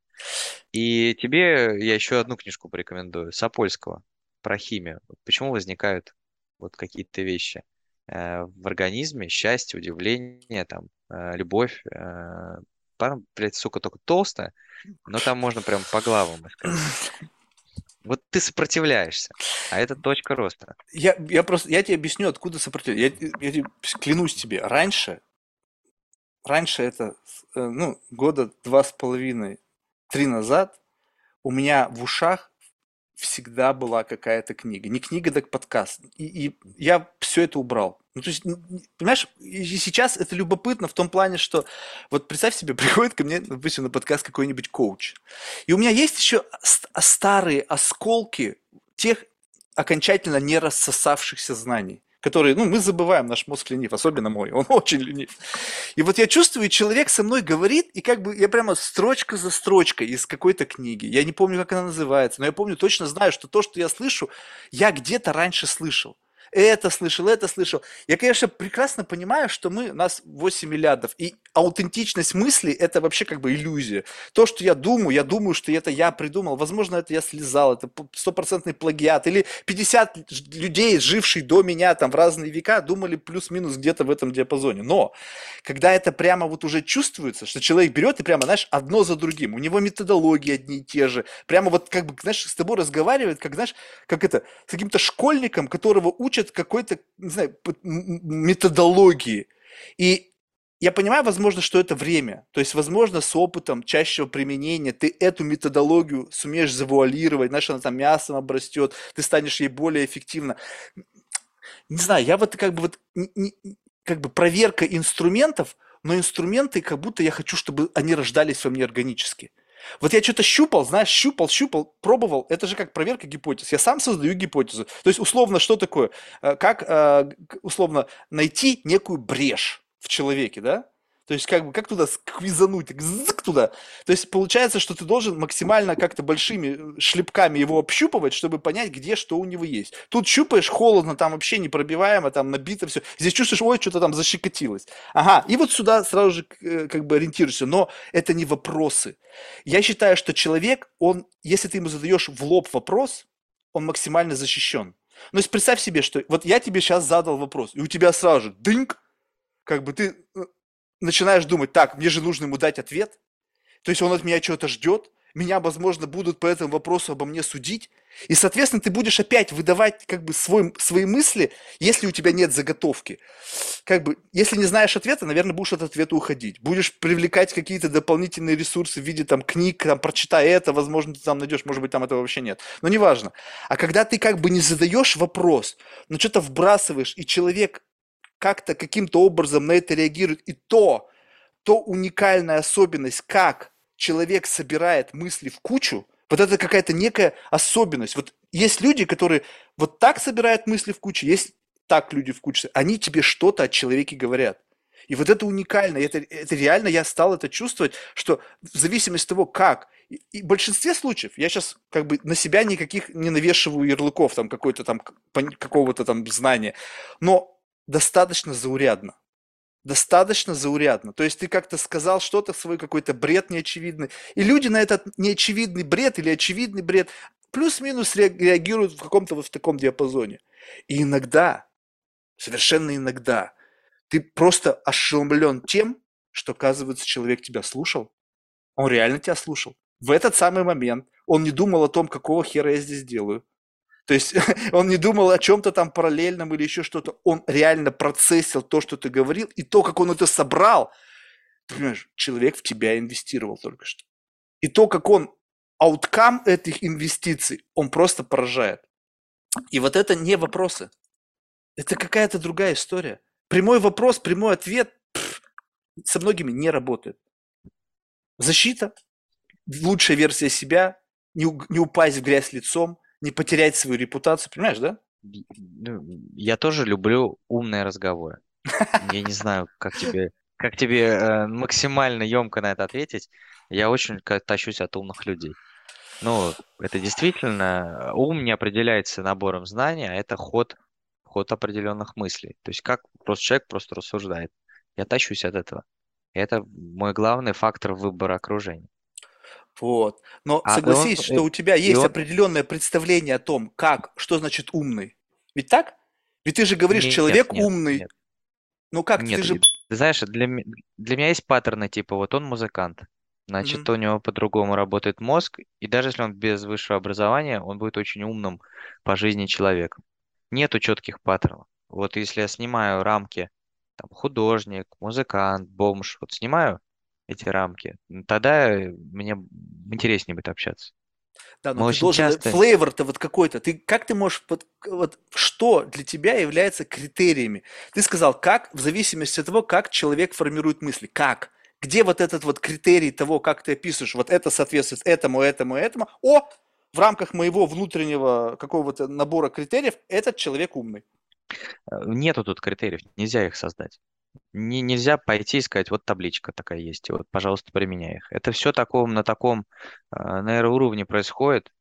[SPEAKER 3] И тебе я еще одну книжку порекомендую, Сапольского, про химию. Почему возникают вот какие-то вещи в организме, счастье, удивление, там, э, любовь. Э, там, блядь, сука, только толстая, но там можно прям по главам искать. Вот ты сопротивляешься, а это точка роста.
[SPEAKER 1] Я, я просто, я тебе объясню, откуда сопротивление. Я, я тебе клянусь тебе, раньше, раньше это, э, ну, года два с половиной, три назад, у меня в ушах всегда была какая-то книга. Не книга, так подкаст. И, и я все это убрал. Ну, то есть, понимаешь, и сейчас это любопытно в том плане, что вот представь себе, приходит ко мне, допустим, на подкаст какой-нибудь коуч. И у меня есть еще старые осколки тех окончательно не рассосавшихся знаний которые, ну, мы забываем, наш мозг ленив, особенно мой, он очень ленив. И вот я чувствую, человек со мной говорит, и как бы я прямо строчка за строчкой из какой-то книги, я не помню, как она называется, но я помню, точно знаю, что то, что я слышу, я где-то раньше слышал это слышал, это слышал. Я, конечно, прекрасно понимаю, что мы, нас 8 миллиардов, и аутентичность мысли – это вообще как бы иллюзия. То, что я думаю, я думаю, что это я придумал, возможно, это я слезал, это стопроцентный плагиат, или 50 людей, жившие до меня там в разные века, думали плюс-минус где-то в этом диапазоне. Но, когда это прямо вот уже чувствуется, что человек берет и прямо, знаешь, одно за другим, у него методологии одни и те же, прямо вот как бы, знаешь, с тобой разговаривает, как, знаешь, как это, с каким-то школьником, которого учат учат какой-то, не знаю, методологии. И я понимаю, возможно, что это время. То есть, возможно, с опытом чаще применения ты эту методологию сумеешь завуалировать, знаешь, она там мясом обрастет, ты станешь ей более эффективно. Не знаю, я вот как бы вот как бы проверка инструментов, но инструменты, как будто я хочу, чтобы они рождались во мне органически. Вот я что-то щупал, знаешь, щупал, щупал, пробовал. Это же как проверка гипотез. Я сам создаю гипотезу. То есть, условно, что такое? Э, как, э, условно, найти некую брешь в человеке, да? То есть как бы как туда сквизануть, так туда. То есть получается, что ты должен максимально как-то большими э, шлепками его общупывать, чтобы понять, где что у него есть. Тут щупаешь холодно, там вообще непробиваемо, там набито все. Здесь чувствуешь, ой, что-то там защекотилось. Ага, и вот сюда сразу же э, как бы ориентируешься. Но это не вопросы. Я считаю, что человек, он, если ты ему задаешь в лоб вопрос, он максимально защищен. Ну, есть представь себе, что вот я тебе сейчас задал вопрос, и у тебя сразу же дынк, как бы ты э, начинаешь думать, так, мне же нужно ему дать ответ, то есть он от меня чего-то ждет, меня, возможно, будут по этому вопросу обо мне судить, и, соответственно, ты будешь опять выдавать как бы свой, свои мысли, если у тебя нет заготовки. Как бы, если не знаешь ответа, наверное, будешь от ответа уходить. Будешь привлекать какие-то дополнительные ресурсы в виде там книг, там, прочитай это, возможно, ты там найдешь, может быть, там этого вообще нет. Но неважно. А когда ты как бы не задаешь вопрос, но что-то вбрасываешь, и человек как-то каким-то образом на это реагирует. И то, то уникальная особенность, как человек собирает мысли в кучу, вот это какая-то некая особенность. Вот есть люди, которые вот так собирают мысли в кучу, есть так люди в куче, они тебе что-то о человеке говорят. И вот это уникально, это, это реально я стал это чувствовать, что в зависимости от того, как, и, и в большинстве случаев, я сейчас как бы на себя никаких не навешиваю ярлыков, там какой-то там, какого-то там знания, но достаточно заурядно. Достаточно заурядно. То есть ты как-то сказал что-то, свой какой-то бред неочевидный. И люди на этот неочевидный бред или очевидный бред плюс-минус реагируют в каком-то вот в таком диапазоне. И иногда, совершенно иногда, ты просто ошеломлен тем, что, оказывается, человек тебя слушал. Он реально тебя слушал. В этот самый момент он не думал о том, какого хера я здесь делаю. То есть он не думал о чем-то там параллельном или еще что-то. Он реально процессил то, что ты говорил, и то, как он это собрал. Ты понимаешь, человек в тебя инвестировал только что. И то, как он ауткам этих инвестиций, он просто поражает. И вот это не вопросы. Это какая-то другая история. Прямой вопрос, прямой ответ пфф, со многими не работает. Защита, лучшая версия себя, не, не упасть в грязь лицом – не потерять свою репутацию, понимаешь, да?
[SPEAKER 3] Ну, я тоже люблю умные разговоры. Я не знаю, как тебе, как тебе э, максимально емко на это ответить. Я очень тащусь от умных людей. Ну, это действительно, ум не определяется набором знаний, а это ход, ход определенных мыслей. То есть как просто человек просто рассуждает. Я тащусь от этого. Это мой главный фактор выбора окружения.
[SPEAKER 1] Вот. Но
[SPEAKER 3] А и он,
[SPEAKER 1] согласись, что у тебя есть
[SPEAKER 3] он,
[SPEAKER 1] определенное представление о том, как, что значит умный. Ведь так? Ведь ты же говоришь,
[SPEAKER 3] нет,
[SPEAKER 1] человек
[SPEAKER 3] нет,
[SPEAKER 1] умный.
[SPEAKER 3] нет,
[SPEAKER 1] Ну как ты, ты
[SPEAKER 3] нет.
[SPEAKER 1] же...
[SPEAKER 3] Ты знаешь, для, для меня есть паттерны, типа, вот он музыкант, значит,
[SPEAKER 1] Мгм.
[SPEAKER 3] у него по-другому работает мозг, и даже если он без высшего образования, он будет очень умным по жизни человеком. Нету четких паттернов. Вот если я снимаю рамки, там, художник, музыкант, бомж, вот снимаю эти рамки, тогда э, мне интереснее будет общаться.
[SPEAKER 1] Да, но
[SPEAKER 3] Мы
[SPEAKER 1] ты должен...
[SPEAKER 3] часто...
[SPEAKER 1] Флейвор-то вот какой-то. Ты, как ты можешь... Вот, вот что для тебя является критериями? Ты сказал, как, в зависимости от того, как человек формирует мысли. Как? Где вот этот вот критерий того, как ты описываешь, вот это соответствует этому, этому, этому. О, в рамках моего внутреннего какого-то набора критериев этот человек умный.
[SPEAKER 3] Э, Нету тут критериев, нельзя их создать. Не, нельзя пойти и сказать, вот табличка такая есть, и вот, пожалуйста, применяй их. Это все таком, на таком э, нейроуровне происходит,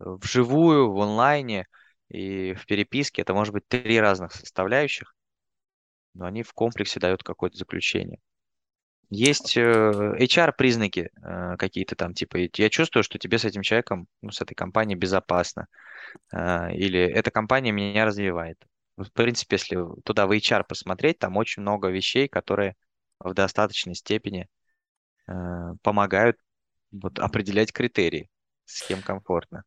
[SPEAKER 3] э, вживую, в онлайне и в переписке. Это может быть три разных составляющих, но они в комплексе дают какое-то заключение. Есть э, HR-признаки э, какие-то там, типа, я чувствую, что тебе с этим человеком, ну, с этой компанией безопасно, или эта компания меня развивает. В принципе, если туда в HR посмотреть, там очень много вещей, которые в достаточной степени э, помогают вот, определять критерии, с кем комфортно.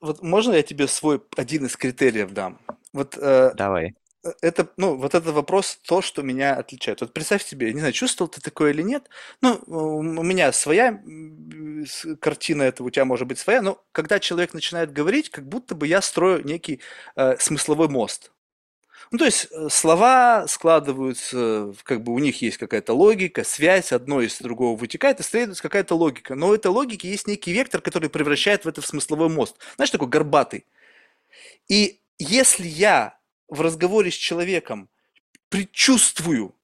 [SPEAKER 1] Вот можно я тебе свой один из критериев дам? Вот э,
[SPEAKER 3] Давай.
[SPEAKER 1] это, ну, вот этот вопрос, то, что меня отличает. Вот представь себе, я не знаю, чувствовал ты такое или нет, ну, у меня своя картина этого, у тебя может быть своя, но когда человек начинает говорить, как будто бы я строю некий э, смысловой мост. Ну, то есть э, слова складываются, как бы у них есть какая-то логика, связь, одно из другого вытекает, и следует какая-то логика. Но у этой логики есть некий вектор, который превращает в это в смысловой мост. Знаешь, такой горбатый. И если я в разговоре с человеком предчувствую,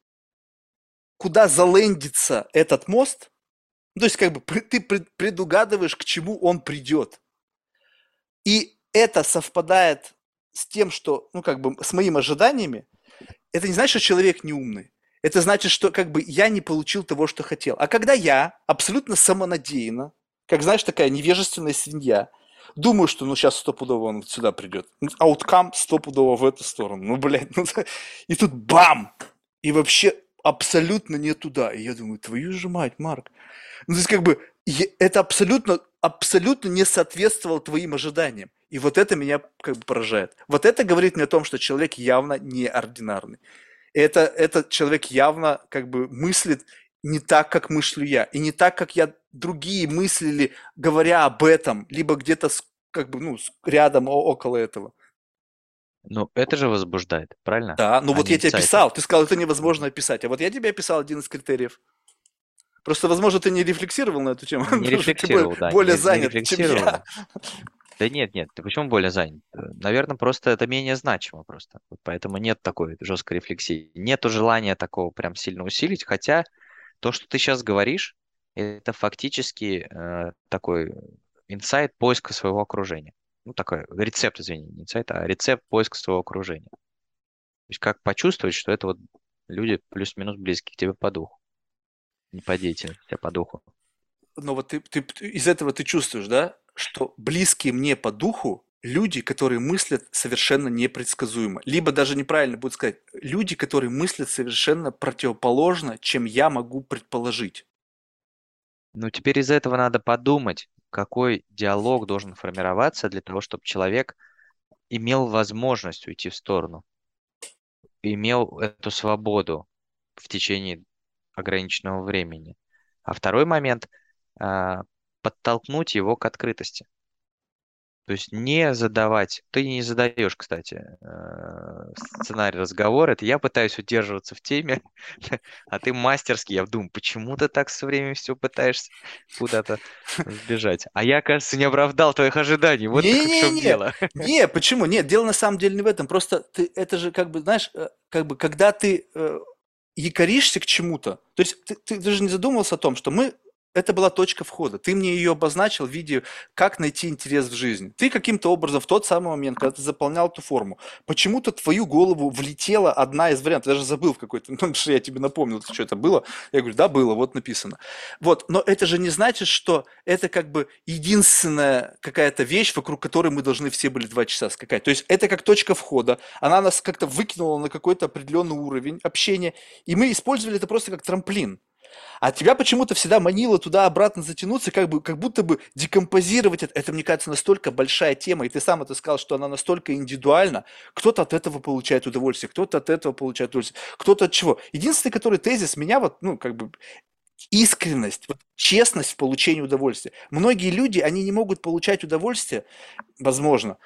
[SPEAKER 1] куда залендится этот мост, ну, то есть как бы ты пред- предугадываешь, к чему он придет. И это совпадает с тем, что, ну, как бы, с моими ожиданиями, это не значит, что человек не умный. Это значит, что как бы я не получил того, что хотел. А когда я абсолютно самонадеянно, как знаешь, такая невежественная свинья, думаю, что ну сейчас стопудово он сюда придет. Ауткам стопудово в эту сторону. Ну, блядь, ну, и тут бам! И вообще абсолютно не туда. И я думаю, твою же мать, Марк. Ну, то есть как бы это абсолютно, абсолютно не соответствовало твоим ожиданиям. И вот это меня как бы поражает. Вот это говорит мне о том, что человек явно неординарный. Это, этот человек явно как бы мыслит не так, как мыслю я, и не так, как я другие мыслили, говоря об этом, либо где-то как бы ну рядом около этого.
[SPEAKER 3] Ну, это же возбуждает, правильно?
[SPEAKER 1] Да, ну
[SPEAKER 3] А
[SPEAKER 1] вот я тебе писал, ты сказал, это невозможно описать, а вот я тебе описал один из критериев. Просто, возможно, ты не рефлексировал на эту тему,
[SPEAKER 3] Не рефлексировал, да,
[SPEAKER 1] более
[SPEAKER 3] не, не
[SPEAKER 1] занят, чем я.
[SPEAKER 3] Да нет, нет, ты почему более занят? Наверное, просто это менее значимо просто. Вот поэтому нет такой жесткой рефлексии. Нету желания такого прям сильно усилить, хотя то, что ты сейчас говоришь, это фактически э, такой инсайт поиска своего окружения. Ну, такой рецепт, извини, не инсайт, а рецепт поиска своего окружения. То есть как почувствовать, что это вот люди плюс-минус близкие к тебе по духу. Не по деятельности, а по духу.
[SPEAKER 1] Но вот ты, ты- из этого ты чувствуешь, да, что близкие мне по духу люди, которые мыслят совершенно непредсказуемо. Либо даже неправильно будет сказать, люди, которые мыслят совершенно противоположно, чем я могу предположить.
[SPEAKER 3] Ну, теперь из этого надо подумать, какой диалог должен формироваться для того, чтобы человек имел возможность уйти в сторону, имел эту свободу в течение ограниченного времени. А второй момент а, подтолкнуть его к открытости. То есть не задавать, ты не задаешь, кстати, э, сценарий разговора, это я пытаюсь удерживаться в теме, а ты мастерски, я думаю, почему ты так все время все пытаешься куда-то сбежать? А я, кажется, не оправдал твоих ожиданий, вот так в чем
[SPEAKER 1] Не-не-не,
[SPEAKER 3] дело.
[SPEAKER 1] не, почему? Нет, дело на самом деле не в этом. Просто ты, это же как бы, знаешь, э, как бы, когда ты э, якоришься к чему-то, то есть ты, ты, ты же не задумывался о том, что мы это была точка входа. Ты мне ее обозначил в виде, как найти интерес в жизни. Ты каким-то образом в тот самый момент, когда ты заполнял эту форму, почему-то твою голову влетела одна из вариантов. Я даже забыл какой-то, ну, что я тебе напомнил, что это было. Я говорю, да, было, вот написано. Вот, но это же не значит, что это как бы единственная какая-то вещь, вокруг которой мы должны все были два часа скакать. То есть это как точка входа. Она нас как-то выкинула на какой-то определенный уровень общения, и мы использовали это просто как трамплин. А тебя почему-то всегда манило туда-обратно затянуться, как, бы, как будто бы декомпозировать это. Это, мне кажется, настолько большая тема, и ты сам это сказал, что она настолько индивидуальна. Кто-то от этого получает удовольствие, кто-то от этого получает удовольствие, кто-то от чего. Единственный, который тезис меня вот, ну, как бы искренность, вот, честность в получении удовольствия. Многие люди, они не могут получать удовольствие, возможно,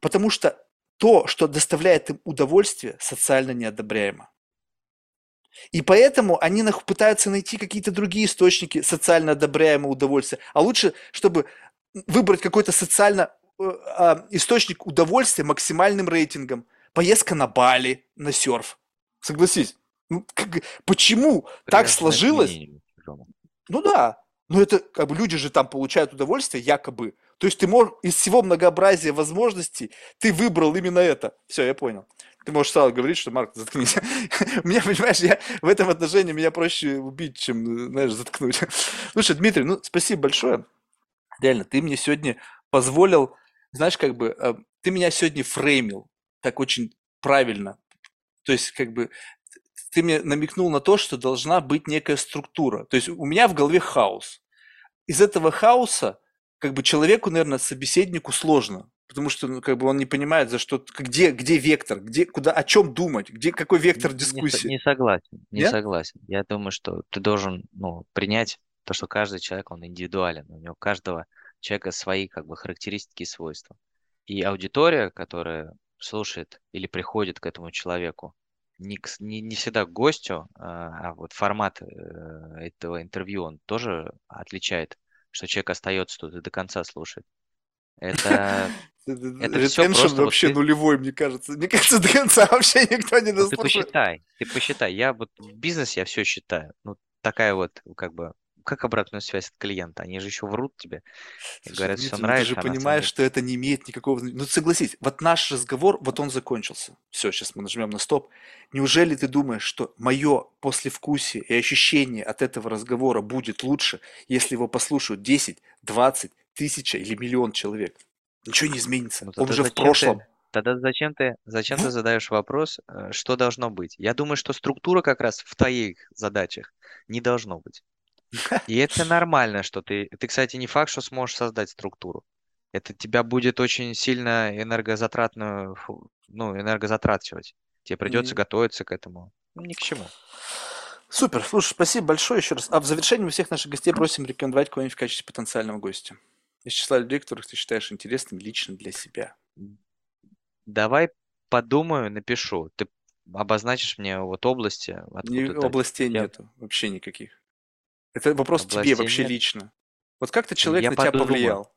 [SPEAKER 1] потому что то, что доставляет им удовольствие, социально неодобряемо. И поэтому они пытаются найти какие-то другие источники социально одобряемого удовольствия. А лучше, чтобы выбрать какой-то социально э, а, источник удовольствия максимальным рейтингом. Поездка на Бали, на серф. Согласись. Ну, как, почему так сложилось? Ну да. Но это как бы люди же там получают удовольствие, якобы. То есть ты можешь из всего многообразия возможностей ты выбрал именно это. Все, я понял. Ты можешь сразу говорить, что Марк, заткнись. Мне, понимаешь, я в этом отношении меня проще убить, чем, знаешь, заткнуть. Слушай, Дмитрий, ну, спасибо большое. Реально, ты мне сегодня позволил, знаешь, как бы, э, ты меня сегодня фреймил так очень правильно. То есть, как бы, ты мне намекнул на то, что должна быть некая структура. То есть у меня в голове хаос. Из этого хаоса, как бы человеку, наверное, собеседнику сложно потому что ну, как бы он не понимает, за что, где, где вектор, где, куда, о чем думать, где, какой вектор дискуссии.
[SPEAKER 3] Не, не согласен, не Нет? согласен. Я думаю, что ты должен ну, принять то, что каждый человек, он индивидуален, у него каждого человека свои как бы характеристики и свойства. И аудитория, которая слушает или приходит к этому человеку, не, не, не всегда к гостю, а, а вот формат э, этого интервью, он тоже отличает, что человек остается тут и до конца слушает. Это
[SPEAKER 1] Это Ретеншн вообще вот ты... нулевой, мне кажется. Мне кажется, до конца вообще никто не
[SPEAKER 3] наслушает. Ты посчитай, ты посчитай. Я вот в бизнесе я все считаю. Ну, такая вот, как бы, как обратную связь от клиента? Они же еще врут тебе. И
[SPEAKER 1] Слушай, говорят, все нравится. Ты же а понимаешь, что это не имеет никакого... Ну, согласись, вот наш разговор, вот он закончился. Все, сейчас мы нажмем на стоп. Неужели ты думаешь, что мое послевкусие и ощущение от этого разговора будет лучше, если его послушают 10, 20, тысяча или миллион человек? Ничего не изменится. Ну, Он уже в прошлом.
[SPEAKER 3] Ты, тогда зачем ты, зачем ты задаешь вопрос, э, что должно быть? Я думаю, что структура как раз в твоих задачах не должно быть. И это нормально, что ты... Ты, кстати, не факт, что сможешь создать структуру. Это тебя будет очень сильно энергозатратную, ну, энергозатрачивать. Тебе придется и... готовиться к этому. Ну, ни к чему.
[SPEAKER 1] Супер. Слушай, спасибо большое еще раз. А в завершении мы всех наших гостей просим рекомендовать кого-нибудь в качестве потенциального гостя из числа людей, которых ты считаешь интересными лично для себя?
[SPEAKER 3] Давай подумаю, напишу. Ты обозначишь мне вот области?
[SPEAKER 1] Не, областей я... нету, вообще никаких. Это вопрос областей тебе вообще нет. лично. Вот как то человек я на подумаю. тебя повлиял?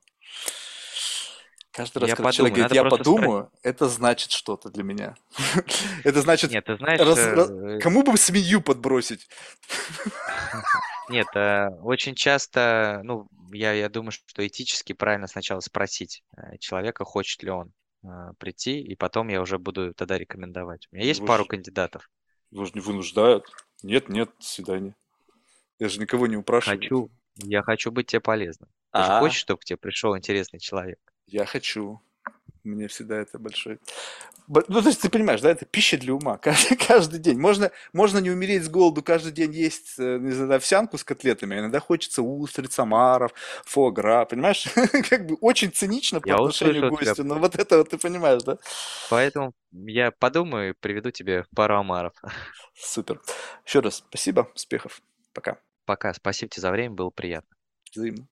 [SPEAKER 1] Каждый раз, я когда подумаю. человек говорит, я подумаю, спросить. это значит что-то для меня. это значит,
[SPEAKER 3] Нет, ты знаешь, раз,
[SPEAKER 1] э... кому бы свинью подбросить?
[SPEAKER 3] Нет, э, очень часто, ну, я, я думаю, что этически правильно сначала спросить э, человека, хочет ли он э, прийти, и потом я уже буду тогда рекомендовать. У меня есть Вы пару ж- кандидатов.
[SPEAKER 1] Его же не вынуждают. Нет, нет, до свидания. Я же никого не упрашиваю.
[SPEAKER 3] Хочу, я хочу быть тебе полезным. Ты же А, хочешь, чтобы к тебе пришел интересный человек?
[SPEAKER 1] я хочу. Мне всегда это большой... Ну, то есть ты понимаешь, да, это пища для ума каждый, каждый день. Можно, можно не умереть с голоду, каждый день есть, э, не знаю, овсянку с котлетами, а иногда хочется устриц, омаров, фогра, понимаешь? как бы очень цинично по я отношению к гостю, но вот это вот ты понимаешь, да?
[SPEAKER 3] Поэтому я подумаю и приведу тебе пару омаров.
[SPEAKER 1] Супер. Еще раз спасибо, успехов. Пока.
[SPEAKER 3] Пока. Спасибо тебе за время, было приятно.
[SPEAKER 1] Взаимно.